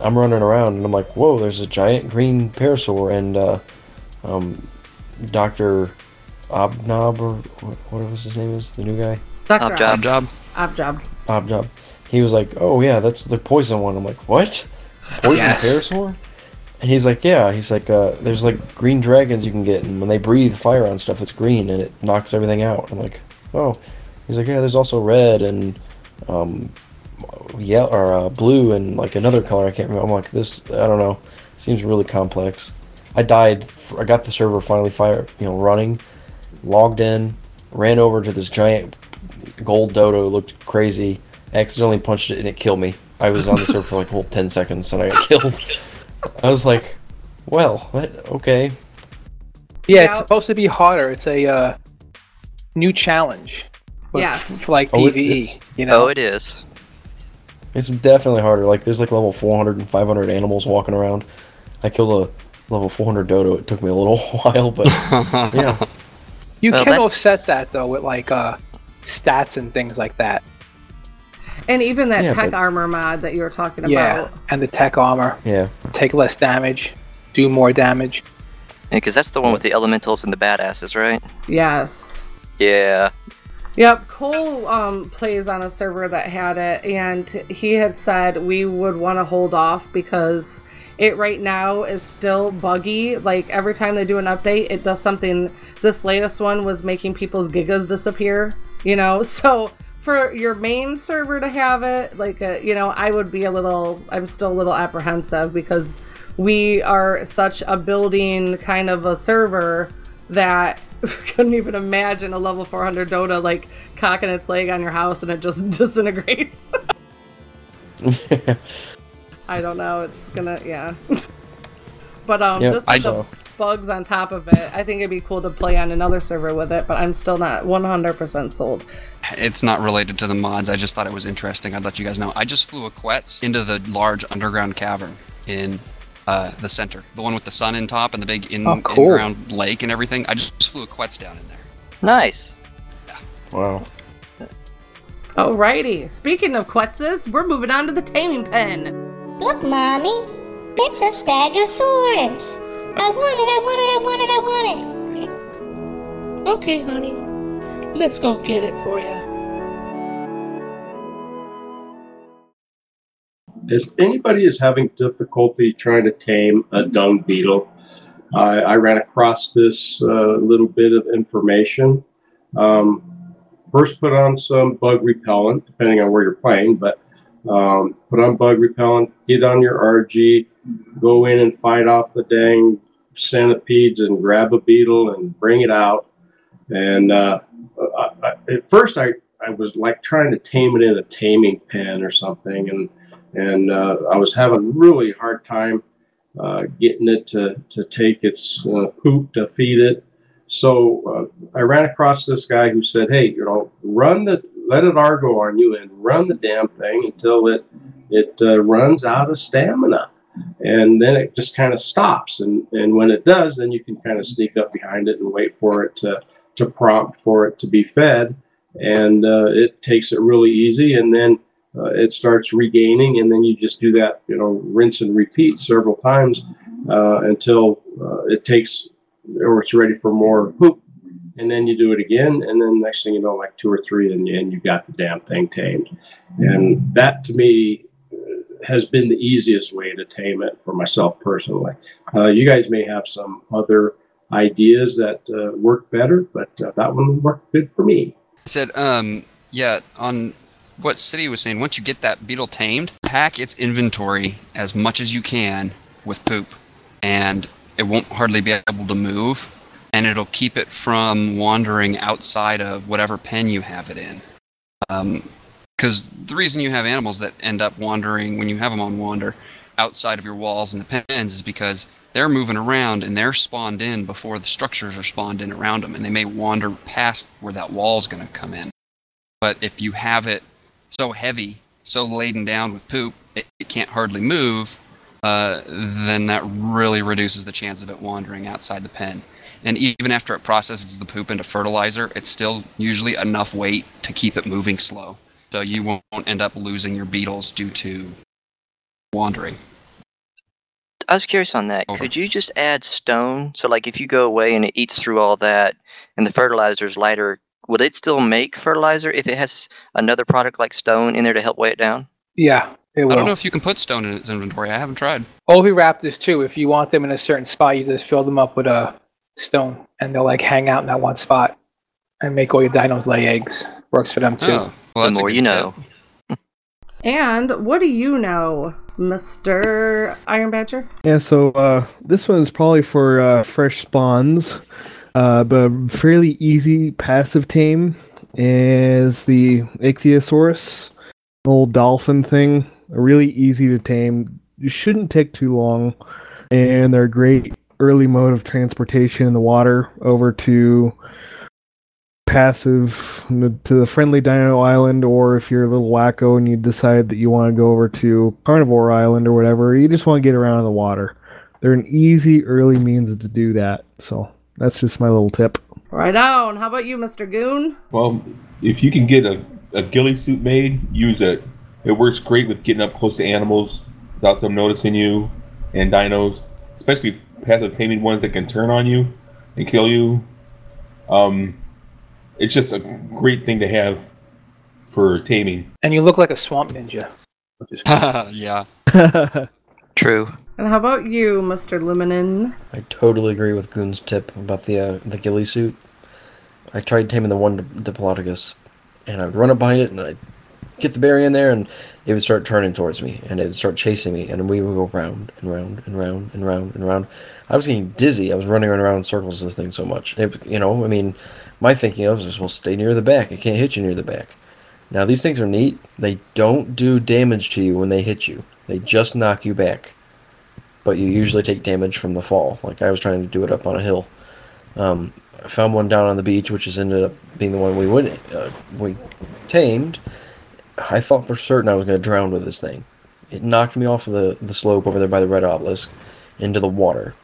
I'm running around and I'm like, whoa, there's a giant green parasaur and uh, um, Dr. Obnob, or wh- what was his name is, the new guy? Dr. Objob. Job. Objob. Obnob. He was like, oh yeah, that's the poison one. I'm like, what? Poison Yes. parasaur? And he's like, yeah. He's like, uh, there's like green dragons you can get, and when they breathe fire on stuff, it's green and it knocks everything out. I'm like, oh. He's like, yeah. There's also red and um, yellow or uh, blue and like another color. I can't remember. I'm like, this. I don't know. Seems really complex. I died. I got the server finally fire, you know, running. Logged in, ran over to this giant gold dodo. Looked crazy. Accidentally punched it and it killed me. I was on the server for like whole ten seconds and I got killed. (laughs) I was like, well, what? Okay. Yeah, it's supposed to be harder. It's a uh, new challenge. But Yes. f- For like Oh, it's- PvE, it's- you know? Oh, it is. It's definitely harder. Like there's like level 400 and 500 animals walking around. I killed a level 400 dodo. It took me a little (laughs) while, but (laughs) yeah. You Well, can that's- offset that though with like uh, stats and things like that. And even that Yeah, tech but- armor mod that you were talking Yeah, about. and the tech armor. Yeah. Take less damage, do more damage. Because that's the one with the elementals and the badasses, right? Yes. Yeah. Yep, Cole um, plays on a server that had it, and he had said we would want to hold off because it right now is still buggy. Like every time they do an update, it does something. This latest one was making people's gigas disappear. You know, (laughs) so for your main server to have it, like uh, you know, I would be a little. I'm still a little apprehensive because we are such a building kind of a server that (laughs) couldn't even imagine a level 400 dodo like cocking its leg on your house and it just (laughs) disintegrates. (laughs) I don't know. It's gonna, yeah. but um, Yep, just I the. Bugs on top of it, I think it'd be cool to play on another server with it. But I'm still not 100% sold. It's not related to the mods. I just thought it was interesting. I'd let you guys know. I just flew a Quetz into the large underground cavern in uh, the center, the one with the sun in top and the big in, Oh, cool. in-ground lake and everything. I just flew a Quetz down in there. Nice. Wow. Alrighty. Speaking of Quetzes, we're moving on to the taming pen. Look, Mommy. It's a Stegosaurus. I want it, I want it, I want it, I want it. Okay, honey. Let's go get it for you. If anybody is having difficulty trying to tame a dung beetle, I, I ran across this uh, little bit of information. Um, first, put on some bug repellent, depending on where you're playing, but um, put on bug repellent, get on your Argy, go in and fight off the dang centipedes and grab a beetle and bring it out. And uh, I, I, at first, I, I was like trying to tame it in a taming pen or something, and and uh, I was having really hard time uh, getting it to to take its uh, poop to feed it. So uh, I ran across this guy who said, "Hey, you know, run the let it aggro on you and run the damn thing until it it uh, runs out of stamina." And then it just kind of stops and and when it does then you can kind of sneak up behind it and wait for it to to prompt for it to be fed. And uh, it takes it really easy and then uh, it starts regaining and then you just do that you know rinse and repeat several times uh, until uh, it takes or it's ready for more poop and then you do it again and then next thing you know like two or three and, and you got the damn thing tamed. And that to me has been the easiest way to tame it for myself personally. Uh, you guys may have some other ideas that uh, work better, but uh, that one worked good for me. said, um, yeah, on what City was saying, once you get that beetle tamed, pack its inventory as much as you can with poop, and it won't hardly be able to move, and it'll keep it from wandering outside of whatever pen you have it in. Um, because the reason you have animals that end up wandering when you have them on wander outside of your walls and the pens is because they're moving around and they're spawned in before the structures are spawned in around them and they may wander past where that wall is going to come in. But if you have it so heavy so laden down with poop it, it can't hardly move uh, then that really reduces the chance of it wandering outside the pen. And even after it processes the poop into fertilizer it's still usually enough weight to keep it moving slow so you won't end up losing your beetles due to wandering. I was curious on that. Could you just add stone? So, like, if you go away and it eats through all that, and the fertilizer is lighter, would it still make fertilizer if it has another product like stone in there to help weigh it down? Yeah, it will. I don't know if you can put stone in its inventory. I haven't tried. Oviraptors too. If you want them in a certain spot, you just fill them up with a stone, and they'll like hang out in that one spot and make all your dinos lay eggs. Works for them too. Oh, well, the more you know. And what do you know, Mr. Iron Badger? Yeah, so uh, this one is probably for uh, fresh spawns, uh, but fairly easy passive tame is the Ichthyosaurus, old dolphin thing. Really easy to tame. You shouldn't take too long, and they're a great early mode of transportation in the water over to passive to the friendly dino island or if you're a little wacko and you decide that you want to go over to carnivore island or whatever you just want to get around in the water they're an easy early means to do that so that's just my little tip Right on. How about you, Mr. Goon? Well, if you can get a, a ghillie suit made, use it. It works great with getting up close to animals without them noticing you and dinos, especially passive taming ones that can turn on you and kill you. Um, it's just a great thing to have for taming. And you look like a swamp ninja. (laughs) yeah. (laughs) True. And how about you, Mr. Luminen? I totally agree with Goon's tip about the uh, the ghillie suit. I tried taming the one Diplodocus, and I'd run up behind it, and I'd get the berry in there, and it would start turning towards me, and it would start chasing me, and we would go round and round and round and round and round. I was getting dizzy. I was running around in circles this thing so much. It, you know, I mean, my thinking was just, well, stay near the back. It can't hit you near the back. Now, these things are neat. They don't do damage to you when they hit you. They just knock you back. But you usually take damage from the fall. Like I was trying to do it up on a hill. Um, I found one down on the beach, which has ended up being the one we would uh, we tamed. I thought for certain I was going to drown with this thing. It knocked me off of the, the slope over there by the red obelisk into the water.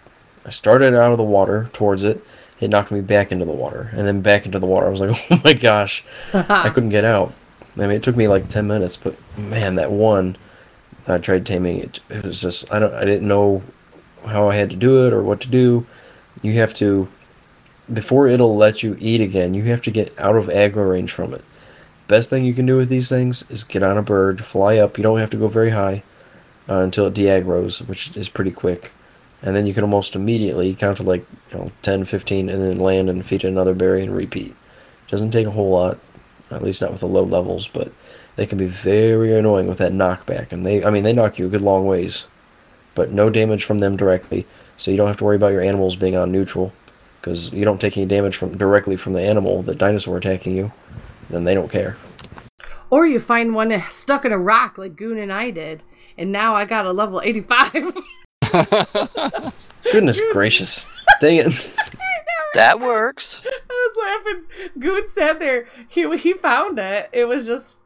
I started out of the water towards it. It knocked me back into the water, and then back into the water. I was like, (laughs) oh my gosh, I couldn't get out. I mean, it took me like ten minutes, but man, that one, I tried taming it. It was just I don't I didn't know how I had to do it or what to do. You have to before it'll let you eat again. You have to get out of aggro range from it. Best thing you can do with these things is get on a bird, fly up. You don't have to go very high uh, until it deaggroes, which is pretty quick. And then you can almost immediately count to like you know 10, 15, and then land and feed another berry and repeat. Doesn't take a whole lot, at least not with the low levels, but they can be very annoying with that knockback. And they, I mean, they knock you a good long ways, but no damage from them directly. So you don't have to worry about your animals being on neutral, because you don't take any damage from directly from the animal, the dinosaur attacking you then they don't care. Or you find one stuck in a rock like Goon and I did, and now I got a level 85. Goodness gracious. Dang it. That works. (laughs) I was laughing. Goon sat there. He he found it. It was just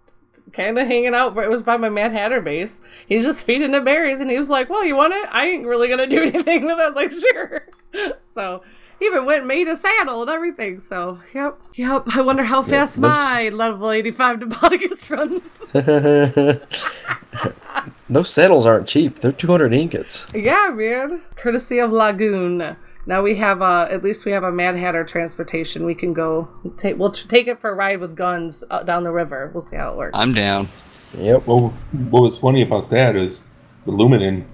kind of hanging out. But it was by my Mad Hatter base. He was just feeding it berries, and he was like, "Well, you want it? I ain't really gonna do (laughs) anything with it." I was like, "Sure." (laughs) So he even went and made a saddle and everything. So yep, yep. I wonder how fast those- my level eighty-five Toboggus (laughs) runs. (laughs) Those saddles aren't cheap. They're 200 ingots. Yeah, man. Courtesy of Lagoon. Now we have a, at least we have a Mad Hatter transportation. We can go take we'll t- take it for a ride with guns uh, down the river. We'll see how it works. I'm down. Yep. Well, what was funny about that is the Luminen,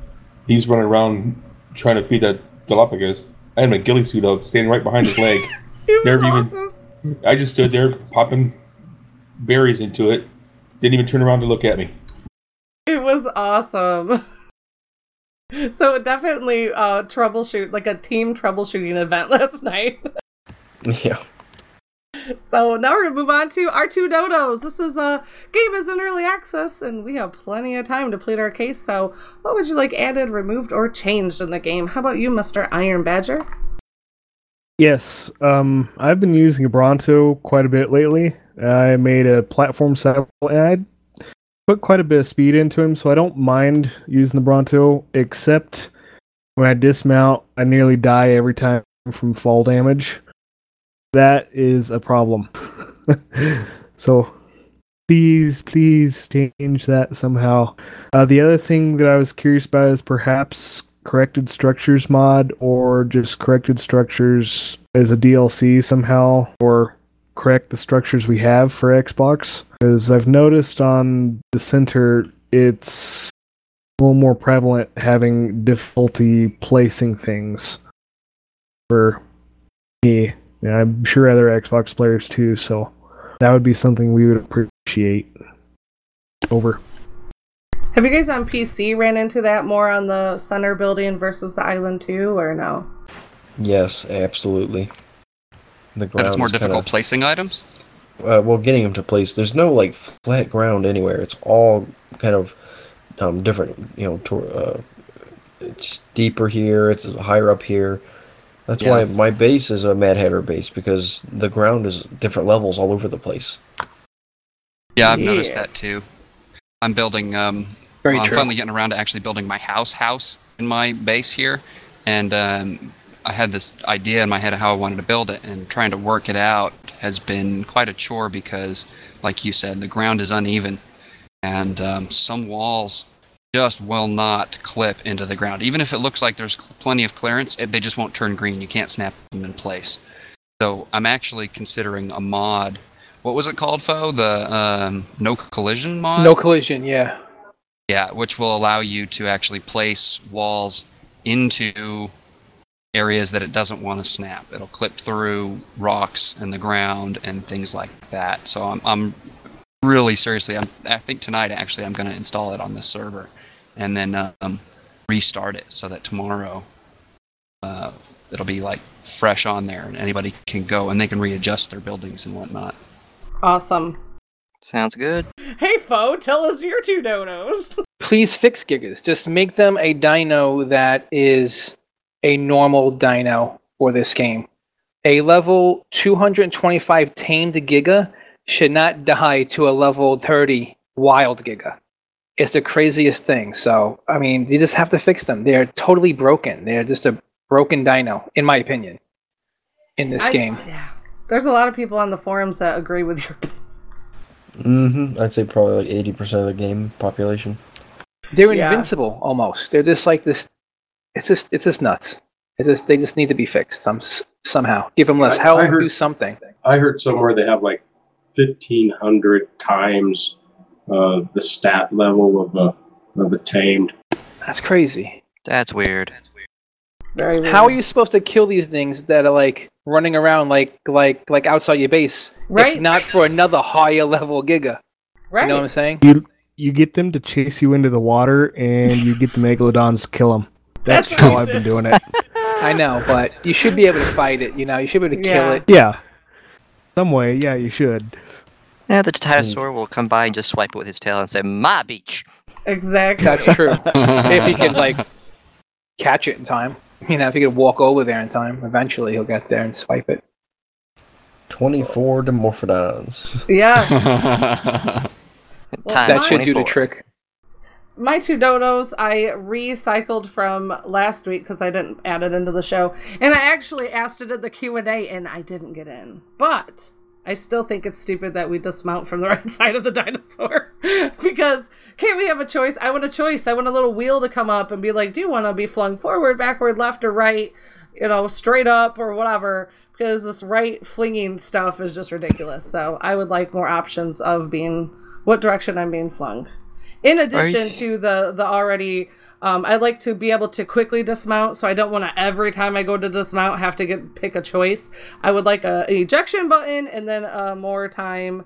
he's running around trying to feed that Galapagos. I had my ghillie suit up, standing right behind his leg. (laughs) It Never even. I just stood there popping berries into it. Didn't even turn around to look at me. It was awesome. so definitely uh troubleshoot like a team troubleshooting event (laughs) last night. Yeah. So now we're gonna move on to our two dodos. This is a game is in early access, and we have plenty of time to plead our case. So, what would you like added, removed, or changed in the game? How about you, Mister Iron Badger? Yes, um, I've been using a Bronto quite a bit lately. I made a platform saddle, and I put quite a bit of speed into him, so I don't mind using the Bronto. Except when I dismount, I nearly die every time from fall damage. That is a problem. (laughs) so please, please change that somehow. Uh, the other thing that I was curious about is perhaps corrected structures mod or just corrected structures as a DLC somehow or correct the structures we have for Xbox because I've noticed on the center it's a little more prevalent having difficulty placing things for me. And I'm sure other Xbox players too, so that would be something we would appreciate. Over. Have you guys on PC ran into that more on the center building versus the island too, or no? Yes, absolutely. The That ground it's more difficult kinda- placing items. uh, well, getting them to place. There's no like flat ground anywhere. It's all kind of um, different. You know, to, uh, it's deeper here. It's higher up here. That's why my base is a Mad Hatter base because the ground is different levels all over the place. Yeah, I've noticed that too. I'm building. Um, Very well, I'm true. finally getting around to actually building my house house in my base here, and um, I had this idea in my head of how I wanted to build it, and trying to work it out has been quite a chore because, like you said, the ground is uneven, and um, some walls just will not clip into the ground. Even if it looks like there's plenty of clearance, it, they just won't turn green. You can't snap them in place. So I'm actually considering a mod. What was it called, Fo? The um, no collision mod. No collision, yeah. Yeah, which will allow you to actually place walls into areas that it doesn't want to snap. It'll clip through rocks and the ground and things like that. So I'm, I'm really seriously, I'm, I think tonight actually I'm going to install it on this server and then um, restart it so that tomorrow uh, it'll be like fresh on there and anybody can go and they can readjust their buildings and whatnot. Awesome. Sounds good. Hey, Fo, tell us your two dodos. (laughs) Please fix Gigas. Just make them a dino that is a normal dino for this game. A level 225 tamed Giga should not die to a level 30 wild Giga. It's the craziest thing. So, I mean, you just have to fix them. They're totally broken. They're just a broken dino, in my opinion, in this I- game. Yeah. There's a lot of people on the forums that agree with your. (laughs) Mm-hmm. I'd say probably like eighty percent of the game population. They're Yeah. invincible almost. They're just like this. It's just it's just nuts. It just they just need to be fixed some somehow. Give them less I- health. I heard- do something. I heard somewhere they have like fifteen hundred times uh, the stat level of a of a tamed. That's crazy. That's weird. Very How are you supposed to kill these things that are like running around like like like outside your base? Right. If not for another higher level giga. Right. You know what I'm saying? You you get them to chase you into the water, and you get the (laughs) megalodons to kill them. That's, That's how I've been doing it. (laughs) I know, but you should be able to fight it. You know, you should be able to kill it. Yeah, some way. Yeah, you should. Yeah, the hmm. Titanosaur will come by and just swipe it with his tail and say, "My beach." Exactly. That's true. (laughs) if he can like catch it in time, you know, if he could walk over there in time, eventually he'll get there and swipe it. 24 Dimorphodons. Yeah. (laughs) that should do the trick. my two dodos I recycled from last week because I didn't add it into the show, and I actually asked it at the Q and A, and I didn't get in. But I still think it's stupid that we dismount from the (laughs) right side of the dinosaur (laughs) because can't we have a choice? I want a choice. I want a little wheel to come up and be like, do you want to be flung forward, backward, left, or right? You know, straight up or whatever. Because this right flinging stuff is just ridiculous. So I would like more options of being what direction I'm being flung. In addition to the the already, um, I like to be able to quickly dismount, so I don't want to every time I go to dismount have to get pick a choice. I would like a, an ejection button and then a more time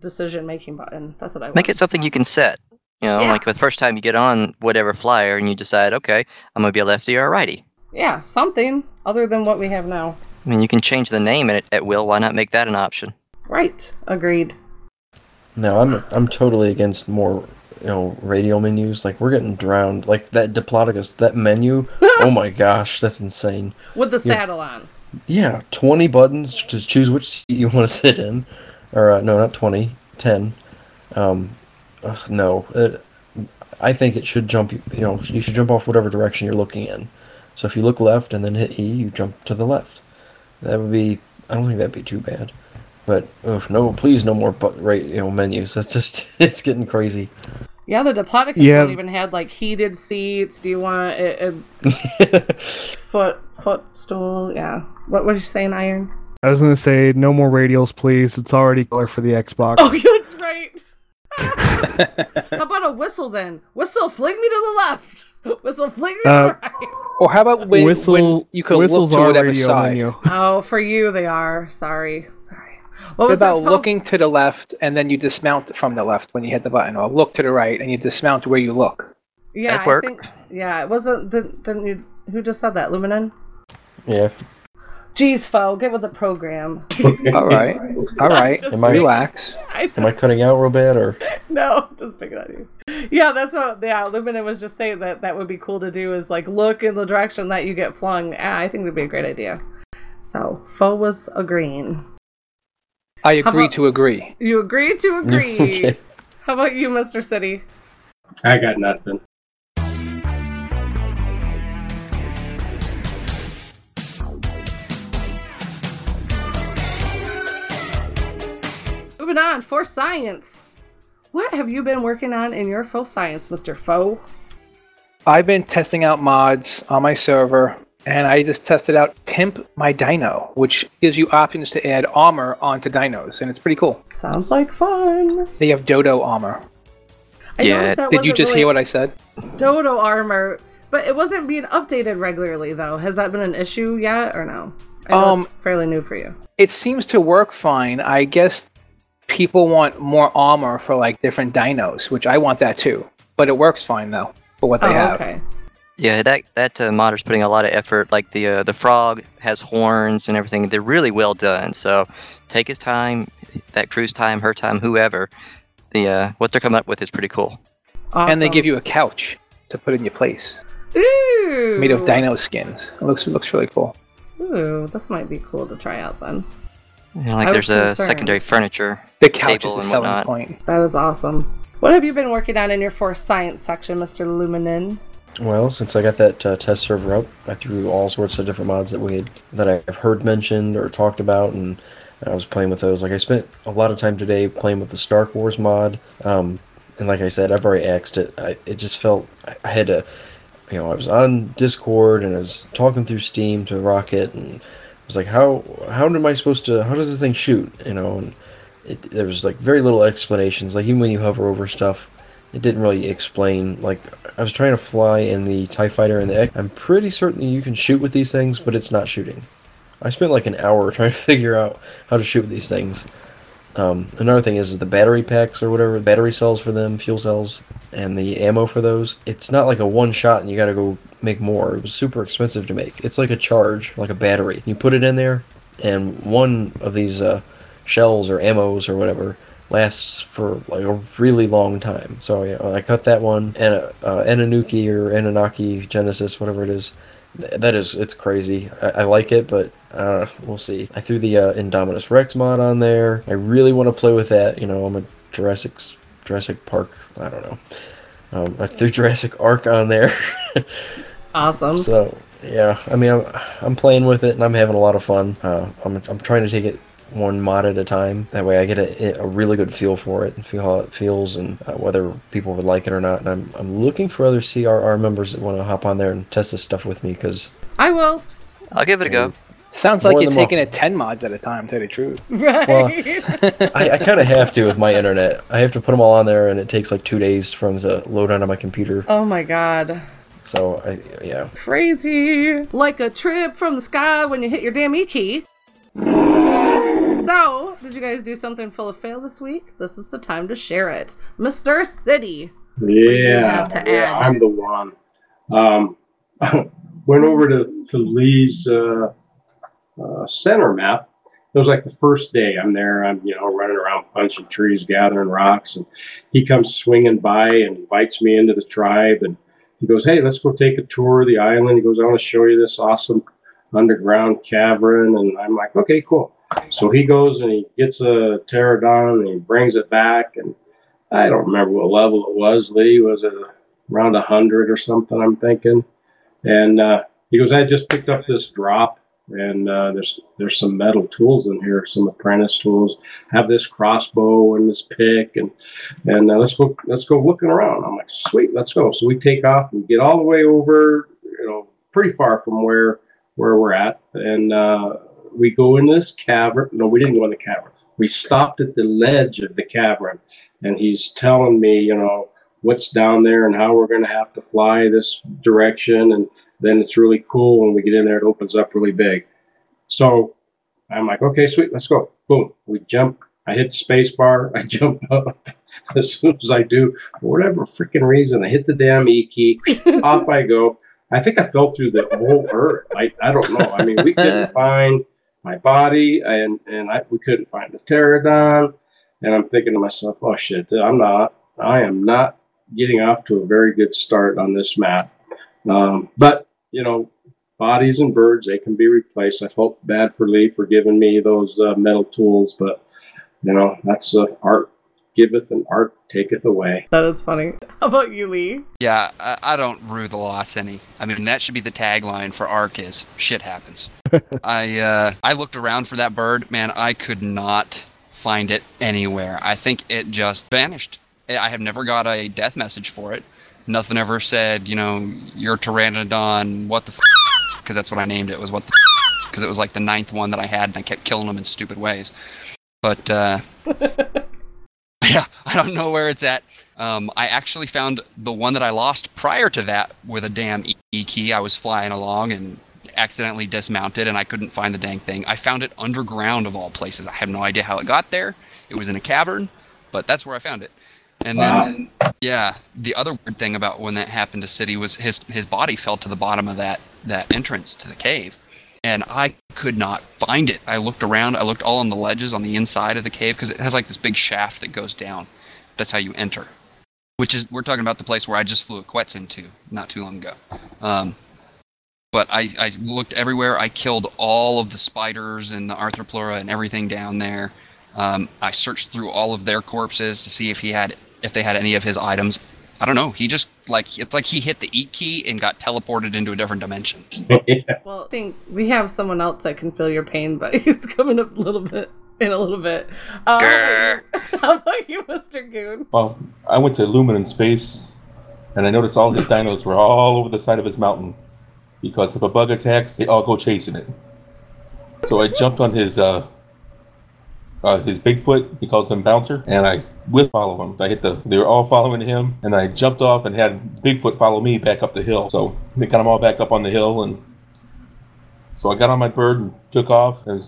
decision making button. That's what I want. Make it something you can set. You know, Yeah. like the first time you get on whatever flyer and you decide, okay, I'm gonna be a lefty or a righty. Yeah, something other than what we have now. I mean, you can change the name at, at will. Why not make that an option? Right. Agreed. No, I'm I'm totally against more you know radial menus. Like we're getting drowned. Like that Diplodocus, that menu. (laughs) oh my gosh, that's insane. With the have- saddle on. Yeah, 20 buttons to choose which seat you want to (laughs) sit in. Or, uh, no, not 20, 10. Um, ugh, no. It, I think it should jump, you know, you should jump off whatever direction you're looking in. So if you look left and then hit E, you jump to the left. That would be, I don't think that'd be too bad. But, ugh, no, please no more but right, you know, menus. (laughs) That's just, it's getting crazy. Yeah, the Diplodocus Yeah. one even had like heated seats. Do you want a, a (laughs) foot footstool? Yeah. What were you saying, Iron? I was gonna say no more radials, please. It's already color for the Xbox. Oh, (laughs) that's right. (laughs) How about a whistle then? Whistle, fling me to the left. Whistle, fling me to Uh, the right. Or how about when, Whistle- when you could look to are whatever radio side? menu. Oh, for you they are. Sorry, sorry. What What was about looking to the left and then you dismount from the left when you hit the button, or look to the right and you dismount where you look? Yeah, That'd I work. think. Yeah, it wasn't. Didn't, didn't you? Who just said that? Luminen. Yeah. Jeez, Fo, get with the program. (laughs) All right, all (laughs) right, Am I- relax. Am I cutting out real bad, or? (laughs) No, just picking on you. Yeah, that's what. Yeah, Luminen was just saying that that would be cool to do is like look in the direction that you get flung. Yeah, I think that'd be a great idea. So, Fo was agreeing. I agree about- to agree. You agree to (laughs) agree. Okay. How about you, Mr. City? I got nothing. Moving on for science. What have you been working on in your faux science, Mr. Fo? I've been testing out mods on my server, and I just tested out Pimp My Dino, which gives you options to add armor onto dinos, and it's pretty cool. Sounds like fun. They have Dodo armor. I Yeah. that Did you just really hear what I said? Dodo armor, but it wasn't being updated regularly though. Has that been an issue yet or no? I know Um, it's fairly new for you. It seems to work fine. I guess people want more armor for like different dinos, which I want that too. But it works fine though for what they oh, have. okay. Yeah, that that uh, modder's putting a lot of effort. Like the uh, the frog has horns and everything. They're really well done. So take his time, that crew's time, her time, whoever. The uh, what they're coming up with is pretty cool. And they give you a couch to put in your place, Ooh. made of dino skins. It looks it looks really cool. Ooh, this might be cool to try out then. You know, like I there's a concerned. secondary furniture. The couch is the selling whatnot. point. That is awesome. What have you been working on in your force science section, Mr. Luminen? Well, since I got that uh, test server up, I threw all sorts of different mods that we had that I've heard mentioned or talked about, and I was playing with those. Like I spent a lot of time today playing with the Star Wars mod, um, and like I said, I've already axed it. I, it just felt I, had to, you know, I was on Discord and I was talking through Steam to Rocket, and I was like, how how am I supposed to? How does the thing shoot? You know, and it, there was like very little explanations. Like even when you hover over stuff, it didn't really explain. Like I was trying to fly in the Tie Fighter and the X. I'm pretty certain you can shoot with these things, but it's not shooting. I spent like an hour (laughs) trying to figure out how to shoot with these things. Um, another thing is the battery packs or whatever, battery cells for them, fuel cells, and the ammo for those. It's not like a one shot and you gotta go make more. It was super expensive to make. It's like a charge, like a battery. You put it in there, and one of these uh, shells or ammos or whatever lasts for like a really long time. So yeah, I cut that one and uh, Ananuki or Annunaki Genesis, whatever it is. That is, it's crazy. I, I like it, but uh, we'll see. I threw the uh, Indominus Rex mod on there. I really want to play with that. You know, I'm a Jurassic Jurassic Park. I don't know. Um, I threw (laughs) Jurassic Ark on there. (laughs) Awesome. So yeah, I mean, I'm I'm playing with it and I'm having a lot of fun. Uh, I'm I'm trying to take it one mod at a time. That way, I get a, a really good feel for it and feel how it feels and uh, whether people would like it or not. And I'm I'm looking for other CRR members that want to hop on there and test this stuff with me because I will. I'll give it a go. Sounds like you're than wel- taking it 10 mods at a time, to tell you the truth. (laughs) Right. Well, (laughs) I, I kind of have to with my internet. I have to put them all on there, and it takes like two days for them to load onto my computer. oh my god. So I yeah. Crazy. Like a trip from the sky when you hit your damn E key. So, did you guys do something full of fail this week? This is the time to share it. Mr. City. Yeah, yeah. I'm the one. Um, (laughs) went over to, to Lee's uh, uh, center map. It was like the first day I'm there. I'm you know running around punching trees, gathering rocks, and he comes swinging by and invites me into the tribe. And he goes, "Hey, let's go take a tour of the island." He goes, "I want to show you this awesome underground cavern." And I'm like, "Okay, cool." So he goes and he gets a pterodon and he brings it back and I don't remember what level it was. Lee was it around a hundred or something? I'm thinking. And uh, he goes, I just picked up this drop, and uh, there's there's some metal tools in here, some apprentice tools. Have this crossbow and this pick, and and uh, let's go let's go looking around. I'm like, sweet, let's go. So we take off and get all the way over, you know, pretty far from where where we're at, and uh, we go in this cavern. No, we didn't go in the cavern. We stopped at the ledge of the cavern, and he's telling me, you know, what's down there and how we're going to have to fly this direction. And then it's really cool when we get in there. It opens up really big. So I'm like, okay, sweet, let's go. Boom. We jump. I hit space bar. (laughs) I jump up. As soon as I do, for whatever freaking reason, I hit the damn E key. Off I go. I think I fell through the whole earth. I, I don't know. I mean, we couldn't (laughs) find my body and, and I, we couldn't find the pterodon. And I'm thinking to myself, oh shit, I'm not, I am not getting off to a very good start on this map. Um, but, you know, bodies and birds, they can be replaced. I felt bad for Lee for giving me those uh, metal tools, but, you know, that's uh, Ark giveth and Ark taketh away. That is funny. How about you, Lee? Yeah, I, I don't rue the loss any. I mean, that should be the tagline for Ark is shit happens. I uh, I looked around for that bird, man. I could not find it anywhere. I think it just vanished. I have never got a death message for it. Nothing ever said, you know, you're Pteranodon, what the? Because that's what I named it, was what the Because it was like the ninth one that I had, and I kept killing them in stupid ways. But, uh, (laughs) yeah, I don't know where it's at. Um, I actually found the one that I lost prior to that with a damn E key. I was flying along and accidentally dismounted, and I couldn't find the dang thing. I found it underground of all places. I have no idea how it got there. It was in a cavern, but that's where I found it. And then, yeah, the other weird thing about when that happened to City was his his body fell to the bottom of that that entrance to the cave, and I could not find it. I looked around. I looked all on the ledges on the inside of the cave because it has like this big shaft that goes down. That's how you enter. Which is we're talking about the place where I just flew a Quetz into not too long ago. Um, but I, I looked everywhere. I killed all of the spiders and the arthropleura and everything down there. Um, I searched through all of their corpses to see if he had if they had any of his items. I don't know. He just like it's like he hit the eat key and got teleported into a different dimension. (laughs) Well, I think we have someone else that can feel your pain, but (laughs) he's coming up a little bit in a little bit. Uh, (laughs) how, about you, how about you, Mr. Goon? Well, I went to Lumen Space, and I noticed all his dinos were all over the side of his mountain. Because if a bug attacks, they all go chasing it. So I jumped on his uh, uh, his Bigfoot. He calls him Bouncer, and I will follow him. I hit the. They were all following him, and I jumped off and had Bigfoot follow me back up the hill. So they got them all back up on the hill, and so I got on my bird and took off and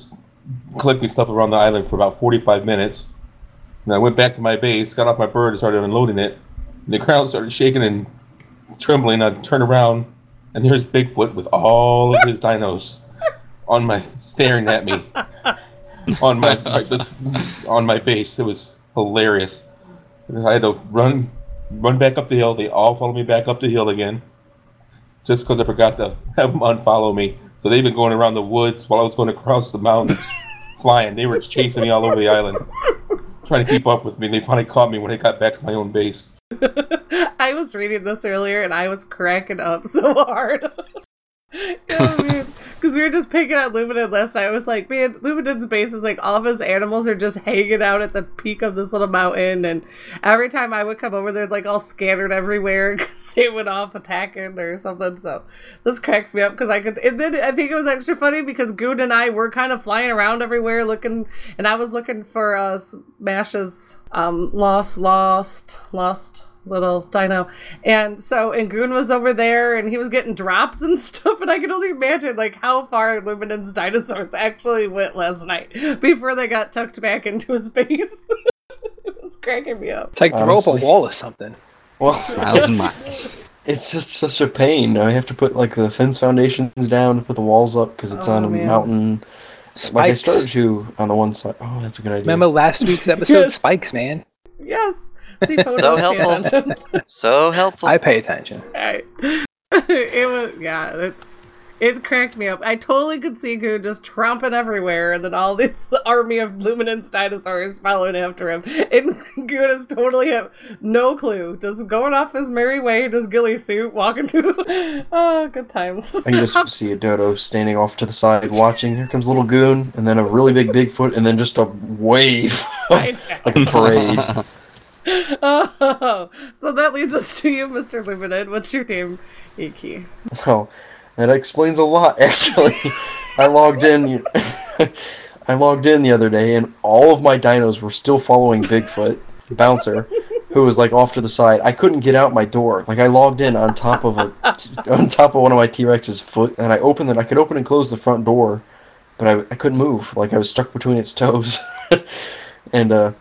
collecting stuff around the island for about 45 minutes. And I went back to my base, got off my bird, and started unloading it. And the ground started shaking and trembling. I turned around, and there's Bigfoot with all of his dinos on my staring at me on my, on my base. It was hilarious. I had to run, run back up the hill. They all followed me back up the hill again, just because I forgot to have them unfollow me. So they've been going around the woods while I was going across the mountains, (laughs) flying. They were chasing me all over the island, trying to keep up with me. And they finally caught me when I got back to my own base. (laughs) (laughs) I was reading this earlier and I was cracking up (laughs) so hard. (laughs) Because we were just picking at Luminen last night. I was like, man, Luminen's base is like all of his animals are just hanging out at the peak of this little mountain. And every time I would come over, they're like all scattered everywhere because they went off attacking or something. So this cracks me up because I could. And then I think it was extra funny because Goon and I were kind of flying around everywhere looking. And I was looking for uh, Smash's um, lost, lost, lost little dino. And so, and Goon was over there and he was getting drops and (laughs) stuff. And I can only imagine like how far Luminen's dinosaurs actually went last night before they got tucked back into his (laughs) base. it was cracking me up. It's like throw up a wall or something. Well, Miles and miles. (laughs) It's just such a pain. I have to put like the fence foundations down to put the walls up because it's Oh, on a man. mountain. Like I Spikes. started to on the one side. Oh, that's a good idea. Remember last week's episode, Yes. Spikes, man? Yes. See, So helpful. So helpful. I pay attention. Alright. (laughs) it was yeah, it's it cracked me up. I totally could see Goon just tromping everywhere, and then all this (laughs) army of Luminen's dinosaurs following after him. (laughs) And Goon is totally have no clue, just going off his merry way in his ghillie suit, walking through. oh, good times. I can just see a dodo standing off to the side watching. Here comes little goon, and then a really big Bigfoot, and then just a wave, like a parade. Oh, so that leads us to you, Mr. Luminen. What's your name, Iki? Well, that explains a lot, (laughs) actually. I logged in. (laughs) I logged in the other day, and all of my dinos were still following Bigfoot, Bouncer, who was like off to the side. I couldn't get out my door. Like I logged in on top of a on top of one of my T Rex's foot, and I opened it. I could open and close the front door, but I, I couldn't move. Like I was stuck between its toes, (laughs) and uh,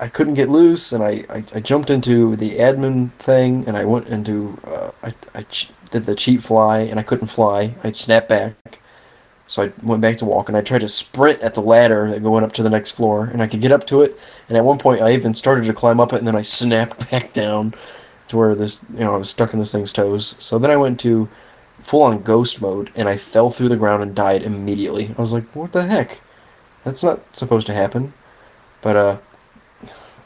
I couldn't get loose, and I, I, I jumped into the admin thing, and I went into uh, I, I did the cheat fly, and I couldn't fly. I'd snap back, so I went back to walk, and I tried to sprint at the ladder that went up to the next floor, and I could get up to it, and at one point I even started to climb up it, and then I snapped (laughs) back down to where this you know I was stuck in this thing's toes. So then I went to full on ghost mode, and I fell through the ground and died immediately. I was like, what the heck? That's not supposed to happen. But uh,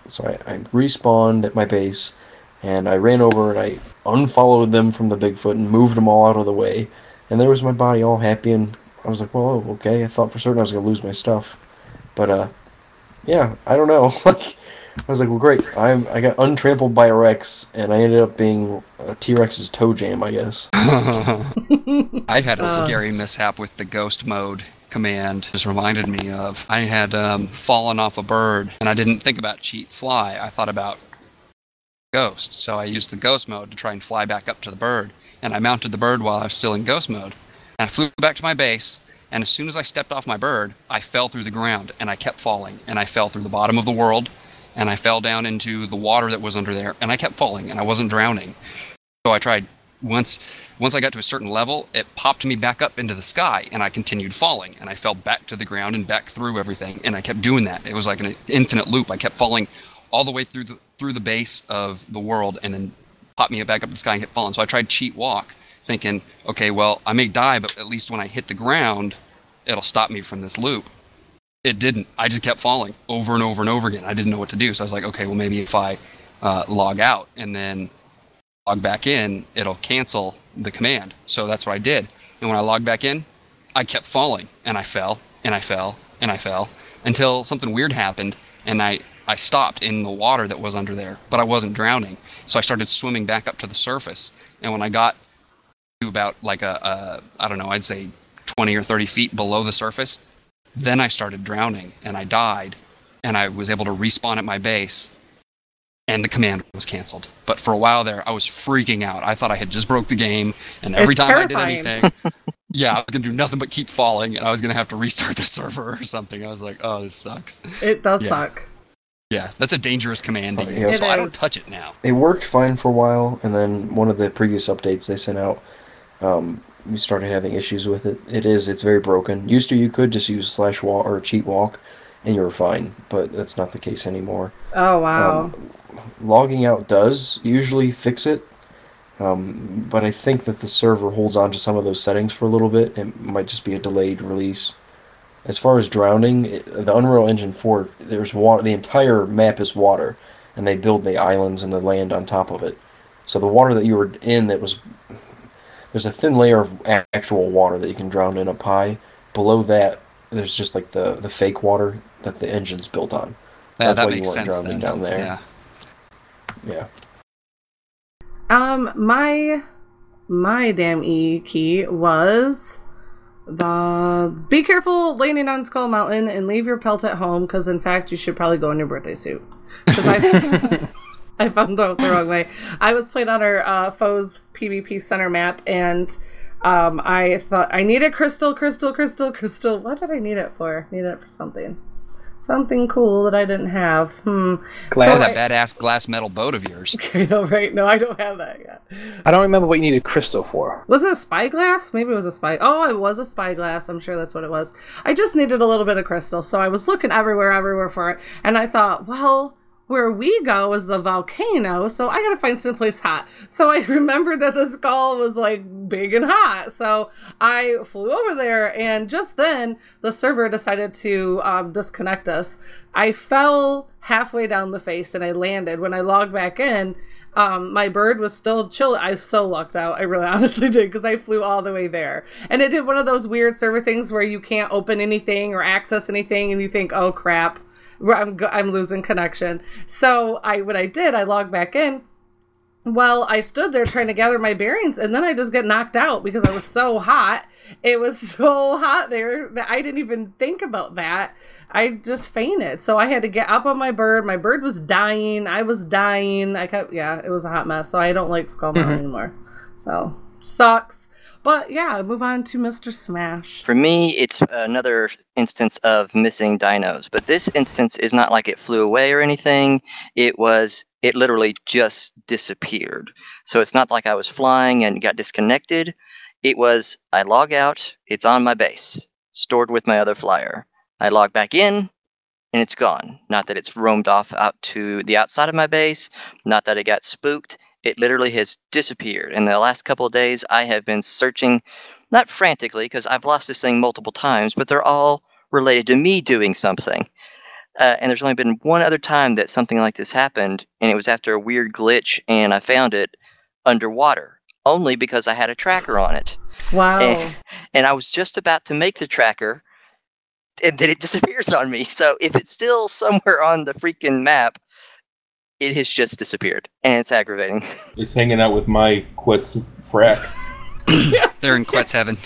so I, I respawned at my base, and I ran over and I unfollowed them from the Bigfoot and moved them all out of the way. And there was my body all happy, and I was like, well, okay. I thought for certain I was gonna lose my stuff, but uh, yeah, I don't know. (laughs) like, I was like, well, great. I I got untrampled by a Rex, and I ended up being a T Rex's toe jam, I guess. (laughs) (laughs) I had a Uh. scary mishap with the ghost mode command. Just reminded me of I had um, fallen off a bird, and I didn't think about cheat fly. I thought about ghost, so I used the ghost mode to try and fly back up to the bird. And I mounted the bird while I was still in ghost mode. And I flew back to my base. And as soon as I stepped off my bird, I fell through the ground, and I kept falling. And I fell through the bottom of the world, and I fell down into the water that was under there, and I kept falling, and I wasn't drowning. So I tried once once I got to a certain level, it popped me back up into the sky and I continued falling and I fell back to the ground and back through everything and I kept doing that. It was like an infinite loop. I kept falling all the way through the through the base of the world and then popped me back up to the sky and kept falling. So I tried cheat walk, thinking, okay, well, I may die, but at least when I hit the ground, it'll stop me from this loop. It didn't. I just kept falling over and over and over again. I didn't know what to do. So I was like, okay, well, maybe if I uh, log out and then log back in, it'll cancel the command. So that's what I did. And when I logged back in, I kept falling and I fell and I fell and I fell until something weird happened and I, I stopped in the water that was under there, but I wasn't drowning. So I started swimming back up to the surface. And when I got to about like a, a I don't know, I'd say 20 or 30 feet below the surface, then I started drowning and I died and I was able to respawn at my base and the command was canceled. But for a while there, I was freaking out. I thought I had just broke the game, and every It's time terrifying. I did anything, (laughs) yeah, I was gonna do nothing but keep falling, and I was gonna have to restart the (laughs) server or something. I was like, oh, this sucks. It does Yeah. suck. Yeah, that's a dangerous command to Oh, use, yeah. so It I don't touch it now. it worked fine for a while, and then one of the previous updates they sent out, um, we started having issues with it. It is, it's very broken. Used to you could just use slash walk or cheat walk, and you were fine. But that's not the case anymore. Oh wow. Um, logging out does usually fix it, um, but I think that the server holds on to some of those settings for a little bit. It might just be a delayed release. As far as drowning, it- the Unreal Engine 4, there's water. The entire map is water, and they build the islands and the land on top of it. So the water that you were in, that was there's a thin layer of actual water that you can drown in up high. Below that, there's just like the the fake water that the engine's built on. Yeah, That's that why makes you weren't sense drowning then. down there. Yeah. Yeah. Um, my my damn E key was the be careful landing on Skull Mountain and leave your pelt at home because in fact you should probably go in your birthday suit. Because I (laughs) (laughs) I found out the wrong way. I was playing on our uh, foes PvP center map and um, I thought I needed crystal, crystal, crystal, crystal. What did I need it for? Needed it for something. Something cool that I didn't have. Hmm. Glass. So I- that badass glass metal boat of yours. (laughs) I know, right? No, I don't have that yet. I don't remember what you needed crystal for. Was it a spyglass? Maybe it was a spy. Oh, it was a spyglass. I'm sure that's what it was. I just needed a little bit of crystal, so I was looking everywhere, everywhere for it, and I thought, well, where we go is the volcano, so I gotta find someplace hot. So I (laughs) remembered that the skull was like big and hot, so I flew over there, and just then the server decided to um, disconnect us. I fell halfway down the face, and I landed. When I logged back in, um, my bird was still chill. I so lucked out. I really (laughs) honestly did because I flew all the way there, and it did one of those weird server things where you can't open anything or access anything, and you think, "Oh crap, I'm go- I'm losing connection." So I what I did, I logged back in. Well, I stood there trying to gather my bearings, and then I just get knocked out because I was so hot. It was (laughs) so hot there that I didn't even think about that. I just fainted. So I had to get up on my bird. My bird was dying. I was dying. I kept, yeah, it was a hot mess. So I don't like Skull Mountain Mhm. anymore. So sucks. But yeah, move on to Mr. Smash. For me, it's another instance of missing dinos, but this instance is not like it flew away or anything. It was, it literally just disappeared. So it's not like I was flying and got disconnected. It was, I log out, it's on my base, stored with my other flyer. I log back in, and it's gone. Not that it's roamed off out to the outside of my base, not that it got spooked. It literally has disappeared. In the last couple of days, I have been searching, not frantically, because I've lost this thing multiple times, but they're all related to me doing something. Uh, and there's only been one other time that something like this happened, and it was after a weird glitch, and I found it underwater, only because I had a tracker on it. Wow. And, and I was just about to make the tracker, and then it (laughs) disappears on me. So if it's still somewhere on the freaking map, it has just disappeared, and it's aggravating. (laughs) It's hanging out with my Quet's frack. (laughs) They're in Quetz heaven.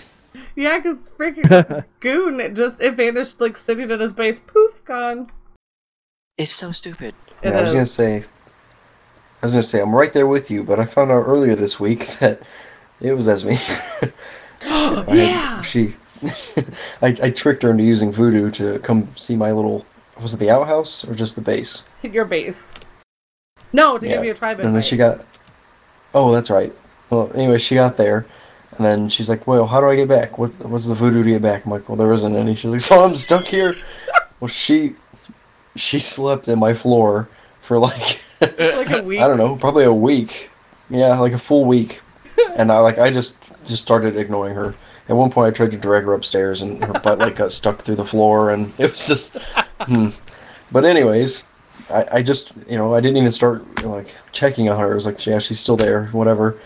Yeah, because freaking (laughs) Goon it just it vanished like sitting at his base. Poof, gone. It's so stupid. Yeah, I was gonna say, I was gonna say I'm right there with you, but I found out earlier this week that it was Esme. (gasps) I had- yeah. she, I, I tricked her into using voodoo to come see my little. Was it the outhouse or just the base? Your base. No, to give you a tribe And then she got. Oh, that's right. Well, anyway, she got there, and then she's like, "Well, how do I get back? What what's the voodoo to get back?" I'm like, "Well, there isn't any." She's like, "So I'm stuck here." well, she she slept in my floor for like (laughs) like a week. (laughs) I don't know, probably a week. Yeah, like a full week. and I like I just just started ignoring her. At one point, I tried to drag her upstairs, and her butt like got stuck through the floor, and (laughs) it was just. hmm. But anyways, I, I just you know I didn't even start you know, like checking on her. I was like, yeah, she's still there, whatever.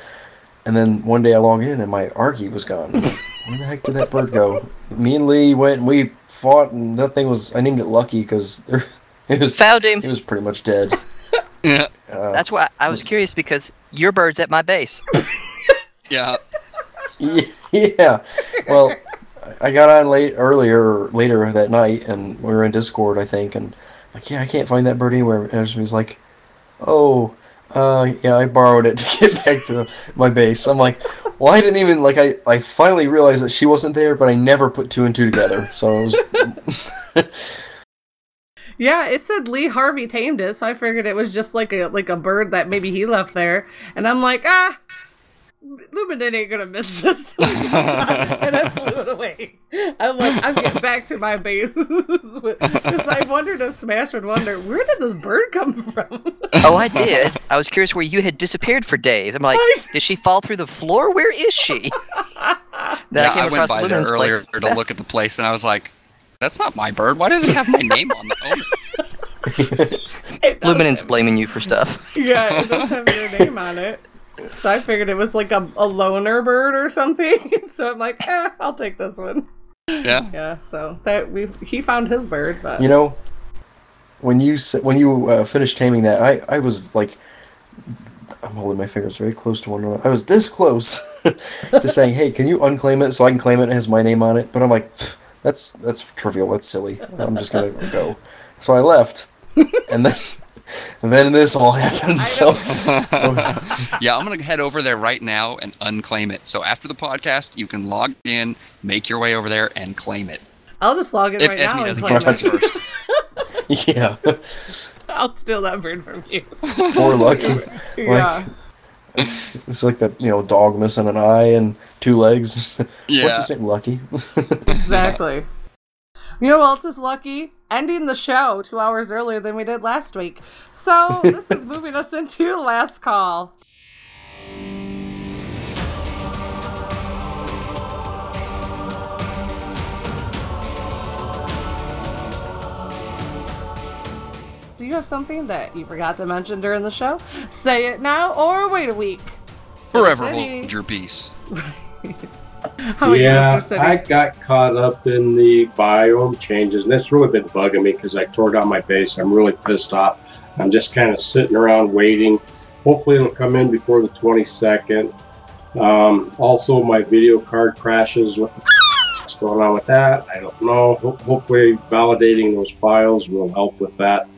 And then one day I log in, and my Argy was gone. (laughs) Where the heck did that bird go? Me and Lee went, and we fought, and that thing was I named it Lucky because (laughs) it was found him. It was pretty much dead. (laughs) Yeah. Uh, That's why I was curious because your bird's at my base. Yeah. yeah. Well, I got on late earlier later that night, and we were in Discord, I think, and like, yeah, I can't find that bird anywhere. And she was like, "Oh, uh, yeah, I borrowed it (laughs) to get back to my base." I'm like, "Well, I didn't even like. I I finally realized that she wasn't there, but I never put two and two together." So was. (laughs) Yeah, it said Lee Harvey tamed it, so I figured it was just like a like a bird that maybe he left there. And I'm like, ah, Luminen ain't gonna miss this. (laughs) and I flew it away. I'm like, I'm getting back to my base. Because (laughs) I wondered if Smash would wonder, where did this bird come from? Oh, I did. I was curious where you had disappeared for days. I'm like, did she fall through the floor? Where is she? (laughs) Then yeah, I came I went across by there earlier place. to look at the place, and I was like, "That's not my bird. Why does it have my name on the owner?" Luminen's blaming you for stuff. yeah, it does have your name on it. So I figured it was like a, a loner bird or something. (laughs) So I'm like, eh, I'll take this one. Yeah. Yeah. So that we he found his bird, but You know, when you when you uh, finished taming that, I I was like, I'm holding my fingers very close to one another. I was this close (laughs) to saying, "Hey, can you unclaim it so I can claim it? It has my name on it." But I'm like, that's that's trivial. That's silly. I'm just gonna go. So I left, and then and then this all (laughs) happened. So (laughs) yeah, I'm gonna head over there right now and unclaim it. So after the podcast, you can log in, make your way over there, and claim it. I'll just log in If right Esme now and doesn't claim it. first. (laughs) yeah, I'll steal that bird from you. More Lucky. yeah. Like, it's like that you know dog missing an eye and two legs. Yeah. What's his name? Lucky. exactly. You know who else is lucky? Ending the show two hours earlier than we did last week. So this is (laughs) moving us into last call. Do you have something that you forgot to mention during the show? Say it now or wait a week. Forever hold your peace. (laughs) (laughs) How are you, yeah, I got caught up in the biome changes, and that's really been bugging me because I tore down my base. I'm really pissed off. I'm just kind of sitting around waiting. Hopefully, it'll come in before the 22nd. Um, also, my video card crashes. What the what's going on with that? I don't know. Ho- hopefully, validating those files will help with that.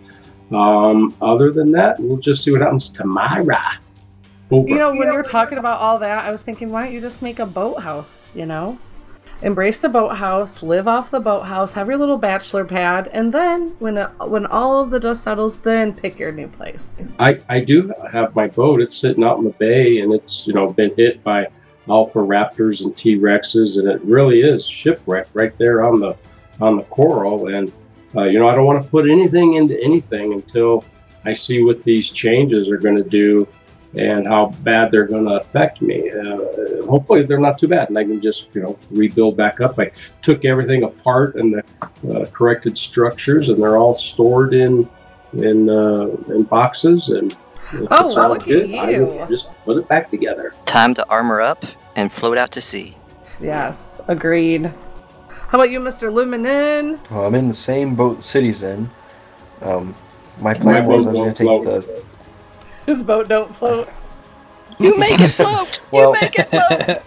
Um, other than that, we'll just see what happens tomorrow. Over. You know, when you're talking about all that, I was thinking, why don't you just make a boathouse? You know, embrace the boathouse, live off the boathouse, have your little bachelor pad, and then when it, when all of the dust settles, then pick your new place. I, I do have my boat. It's sitting out in the bay, and it's you know been hit by alpha raptors and T Rexes, and it really is shipwrecked right there on the on the coral. And uh, you know I don't want to put anything into anything until I see what these changes are going to do and how bad they're going to affect me. Uh, hopefully they're not too bad, and I can just you know rebuild back up. I took everything apart and the uh, corrected structures, and they're all stored in in uh, in boxes and. if Oh, it's all look at good, I will you. just put it back together. Time to armor up and float out to sea. Yes, agreed. How about you, Mr. Luminen? Well, I'm in the same boat city's in. Um, my plan was I was going to take the. His boat don't float. You make it float. Well, you make it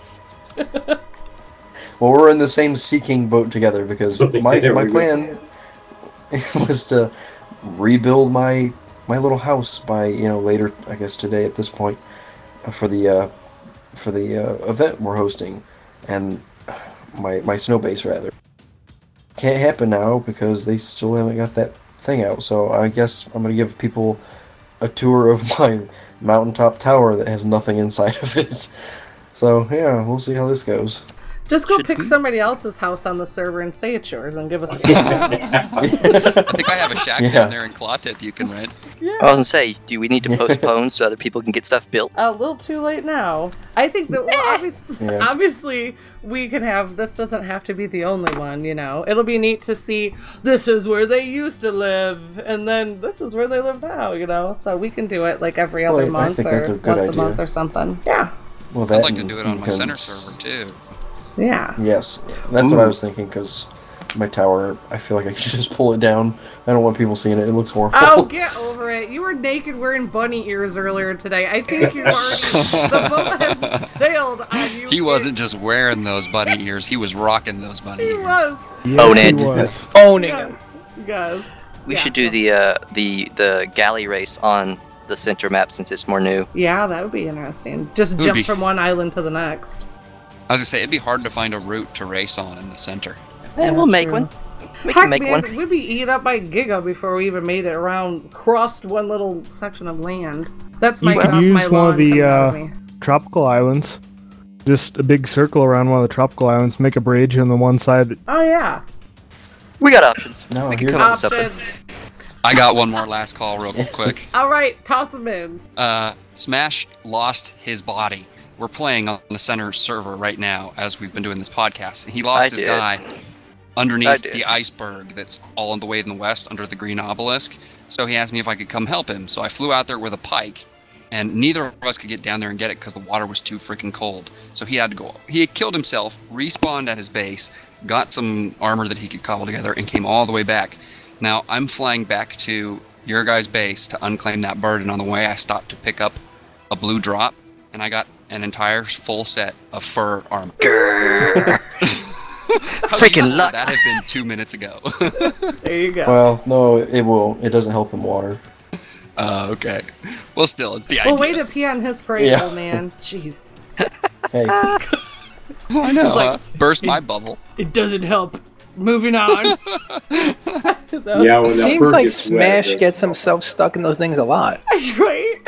float. (laughs) well, we're in the same seeking boat together because (laughs) my my plan (laughs) was to rebuild my my little house by you know later I guess today at this point for the uh, for the uh, event we're hosting and my my snow base rather can't happen now because they still haven't got that thing out so I guess I'm gonna give people a tour of (laughs) my mountaintop tower that has nothing inside of it. So yeah we'll see how this goes Just go pick somebody else's house on the server and say it's yours and give us a (laughs) I think I have a shack Yeah. down there in Clawtip you can rent. I was gonna say, do we need to postpone so other people can get stuff built? A little too late now. I think that well, obviously, (laughs) Yeah. obviously we can have this. Doesn't have to be the only one. You know, it'll be neat to see this is where they used to live, and then this is where they live now. You know, so we can do it like every other I- I month or that's a good once a month or something. Yeah, well I'd like to do it on my center server too. Yeah. Yes, that's what I was thinking because my tower, I feel like I should (laughs) just pull it down. I don't want people seeing it. It looks horrible. Oh, (laughs) get over it! You were naked wearing bunny ears earlier today. I think you already the (laughs) boat has sailed on you. He wasn't just wearing those bunny ears; he was rocking those bunny ears. He ears. was. Own it. Owning Yeah. him. Yes. We should do the uh, the the galley race on the center map since it's more new. Yeah, that would be interesting. Just Would jump be. from one island to the next. I was gonna say it'd be hard to find a route to race on in the center. Eh, we'll make one. We Heck, can make man, one. we'd be eaten up by Giga before we even made it around, crossed one little section of land. That's my You could use my one of the uh, tropical islands. Just a big circle around one of the tropical islands, make a bridge on the one side. Oh yeah. We got options. No, we can here- come up with something. Options. I got one more last call, real (laughs) quick. All right, toss them in. Uh, Smash lost his body. We're playing on the center server right now as we've been doing this podcast. He lost I his did. guy underneath the iceberg that's all the way in the west under the green obelisk. So he asked me if I could come help him. So I flew out there with a pike, and neither of us could get down there and get it because the water was too freaking cold. So he had to go. He had killed himself, respawned at his base, got some armor that he could cobble together, and came all the way back. Now I'm flying back to your guys' base to unclaim that bird, and on the way I stopped to pick up a blue drop, and I got an entire full set of fur armor. (laughs) How Freaking luck. That had been two minutes ago. (laughs) There you go. Well, no, it will. It doesn't help in water. uh, okay. Well, still, it's the well, idea. way to pee on his parade, Yeah. old man. Jeez. (laughs) Hey, I know. Like- huh? Burst my bubble. It doesn't help. Moving on. Yeah, when that Seems like gets wet, Smash gets himself stuck in those things a lot. right?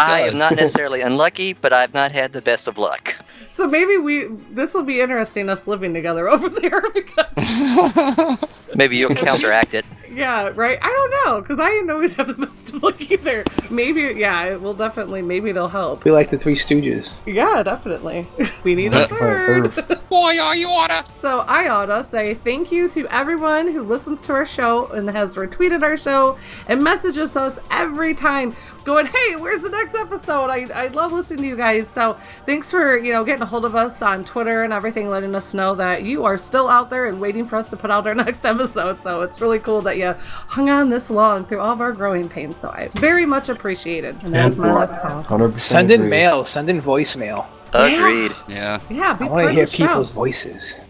I am not (laughs) necessarily unlucky, but I've not had the best of luck. So maybe we this will be interesting us living together (laughs) over there because (laughs) Maybe you'll counteract it. Yeah, right. I don't know because I didn't always have the best of luck either. Maybe yeah, it will definitely. Maybe it'll help. We like the Three Stooges. Yeah, definitely. (laughs) we need a third. (laughs) Why are you oughta? So I oughta say thank you to everyone who listens to our show and has retweeted our show and messages us every time going, hey, where's the next episode? I, I love listening to you guys. So thanks for, you know, getting a hold of us on Twitter and everything, letting us know that you are still out there and waiting for us to put out our (laughs) next episode. So it's really cool that you hung on this long through all of our growing pains. So I very much appreciated. And that was my last call. 100% Send in agree. mail. Send in voicemail. Agreed. Yeah. Yeah, be I part want to hear the show. people's voices.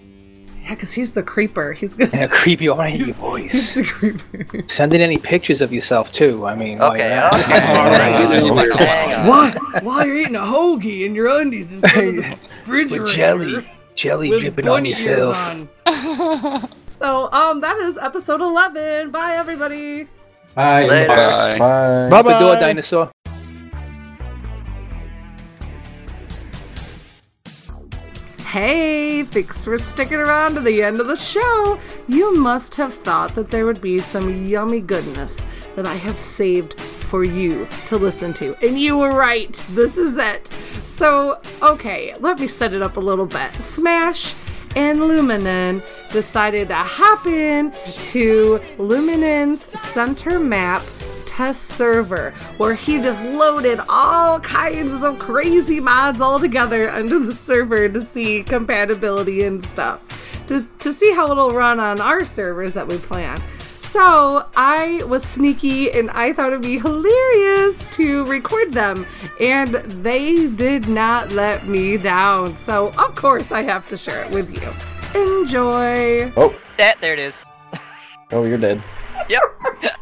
Yeah, because he's the creeper. He's gonna. And a creepy. I want to hear your voice. (laughs) He's the creeper. Send in any pictures of yourself too. I mean, while Okay, you're okay. (laughs) Alright, hang on. Why? While you're eating a hoagie in your undies in front of the refrigerator. (laughs) with jelly, jelly with dripping on bunny ears yourself. on. So, um, that is episode 11. Bye, everybody. Bye. Later. Bye. Bye. Bye bye. door, dinosaur. Hey, thanks for sticking around to the end of the show. You must have thought that there would be some yummy goodness that I have saved for you to listen to. And you were right. This is it. So, okay, let me set it up a little bit. Smash and Luminen decided to hop in to Luminen's center map test server where he just loaded all kinds of crazy mods all together under the server to see compatibility and stuff. To, to see how it'll run on our servers that we plan so I was sneaky and I thought it'd be hilarious to record them. And they did not let me down. So of course I have to share it with you. Enjoy. Oh, That there it is. oh, you're dead. Yep. (laughs)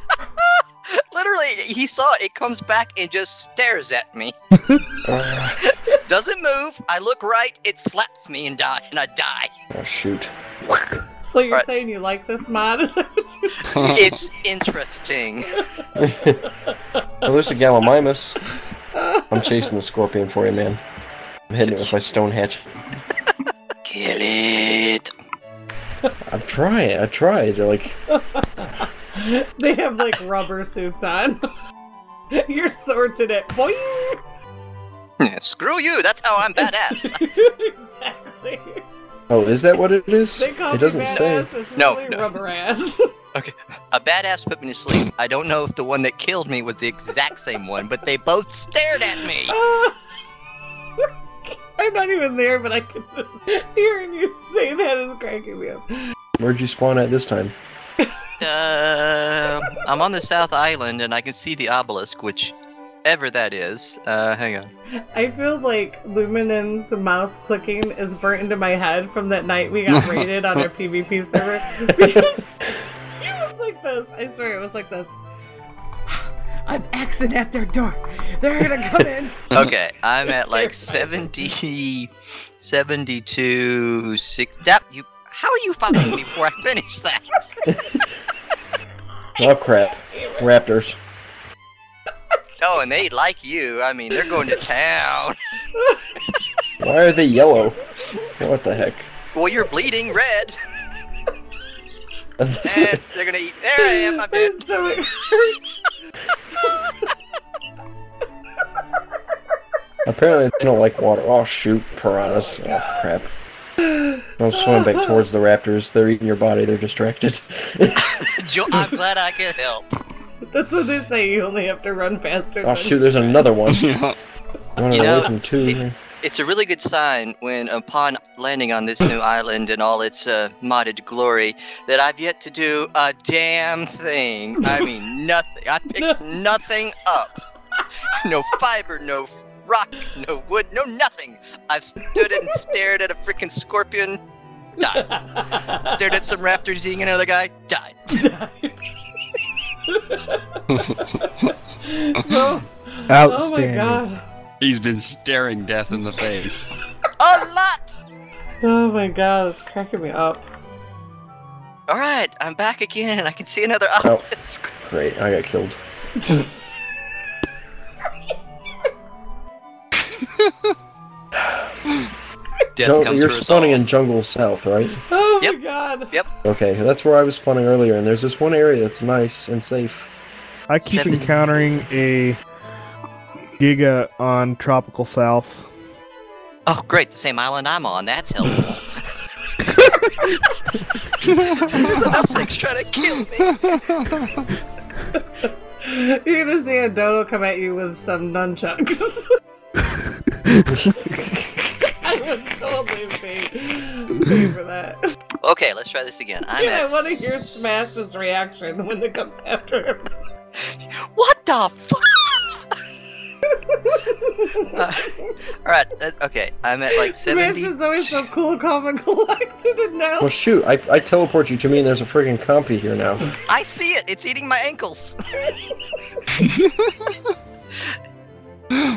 Literally, he saw it. It comes back and just stares at me. (laughs) Uh, Doesn't move. I look right. It slaps me and die, and I die. oh, shoot. So you're Right. saying you like this mod? Is that what you- it's interesting. (laughs) Well, there's a Gallimimus. I'm chasing the scorpion for you, man. I'm hitting it with my stone hatchet. Kill it. I'm trying. I tried. Like, they have like rubber suits on. Your sword's in it. Boing! (laughs) Screw you. That's how I'm badass. (laughs) exactly. oh, is that what it is? They call It doesn't me say. badass. It's No, really no. rubber ass. (laughs) Okay, a badass put me to sleep. I don't know if the one that killed me was the exact same one, but they both stared at me. I'm not even there, but I can hearing you say that is cracking me up. Where'd you spawn at this time? Uh, I'm on the South Island and I can see the obelisk, which ever that is. Uh, hang on. I feel like Luminen's mouse clicking is burnt into my head from that night we got (laughs) raided on our PvP (laughs) server. Because (laughs) it was like this. I swear it was like this. (sighs) I'm Xing at their door. They're gonna come in. Okay, I'm at like 70, 72, 6. That, you, how are you following me before I finish that? Oh crap! Raptors. Oh, and they like you. I mean, they're going to (laughs) town. (laughs) Why are they yellow? What the heck? Well, you're bleeding red. (laughs) And eh, they're gonna eat. There I am. I'm dead. Apparently they don't like water. Oh shoot, piranhas. Oh crap. I'm swimming back towards the raptors. They're eating your body. They're distracted. I'm glad I could help. (laughs) That's what they say. You only have to run faster. Oh shoot, there's another one. (laughs) Running You know, away from two. here. It's a really good sign when, upon landing on this new (laughs) island in all its uh, modded glory, that I've yet to do a damn thing. I mean, nothing. I picked nothing up. No fiber, no rock, no wood, no nothing. I've stood and stared at a freaking scorpion, died. stared at some raptors eating another guy, died. Oh, oh my Outstanding. god. He's been staring death in the face. A lot! Oh my god, it's cracking me up. Alright, I'm back again and I can see another Oh, great. I got killed. (laughs) (laughs) Death Jung- comes you're for us spawning all. in Jungle South, right? Oh my god. Yep. Okay, that's where I was spawning earlier, and there's this one area that's nice and safe. I keep Seven. encountering a Giga on Tropical South. Oh, great, the same island I'm on. That's helpful. (laughs) There's an upsticks trying to kill me. You're gonna see a dodo come at you with some nunchucks. (laughs) (laughs) I would totally pay, pay for that. Okay, let's try this again. I'm (laughs) yeah, I want to hear Smash's reaction when it comes after him. What the fuck? (laughs) Uh, Alright, uh, okay, I'm at like Smash 70. is always so cool, calm, and collected, and now Well, shoot, I, I teleport you to me, and there's a friggin' compy here now. I see it! It's eating my ankles! (laughs)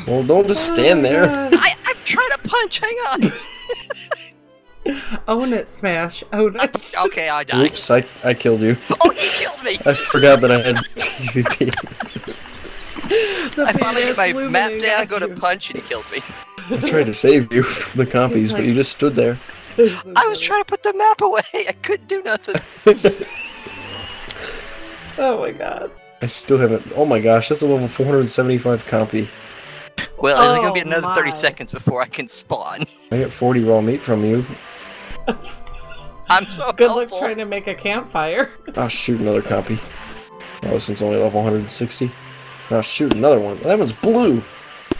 Well, don't just stand oh there. I, I'm trying to punch, hang on! (laughs) own it, Smash. Own it. (laughs) Okay, I died. Oops, I, I killed you. Oh, he killed me! I forgot that I had (laughs) PvP. I finally get my map got down, go to you. punch, and he kills me. I tried to save you from the compies, but you just stood there. I was trying to put the map away. I couldn't do nothing. Oh my god. I still haven't. Oh my gosh, that's a level 475 compy. Well, it's gonna be Oh another 30 seconds before I can spawn. (laughs) I get 40 raw meat from you. I'm so Good luck trying to make a campfire. Oh, (laughs) shoot, another compy. Oh, this one's only level 160. Oh, ah, shoot, another one. That one's blue.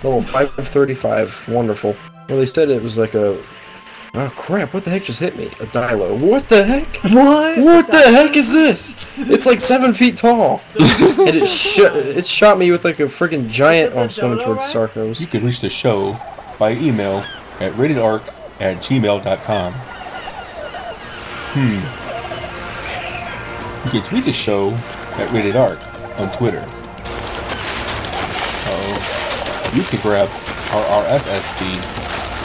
Level 535. Wonderful. Well, they said it was like a. Oh, crap, what the heck just hit me? A Dilo. What the heck? (laughs) What? What the heck is this? It's like seven feet tall. (laughs) and it, sh- it shot me with like a freaking giant. Oh, I'm swimming towards Sarkos. You can reach the show by email at ratedarc at gmail.com. Hmm. You can tweet the show at ratedarc on Twitter. Uh-oh. You can grab our RSS feed,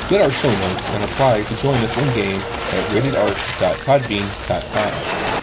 get our show notes, and apply to join us in-game at ratedarc.podbean.com.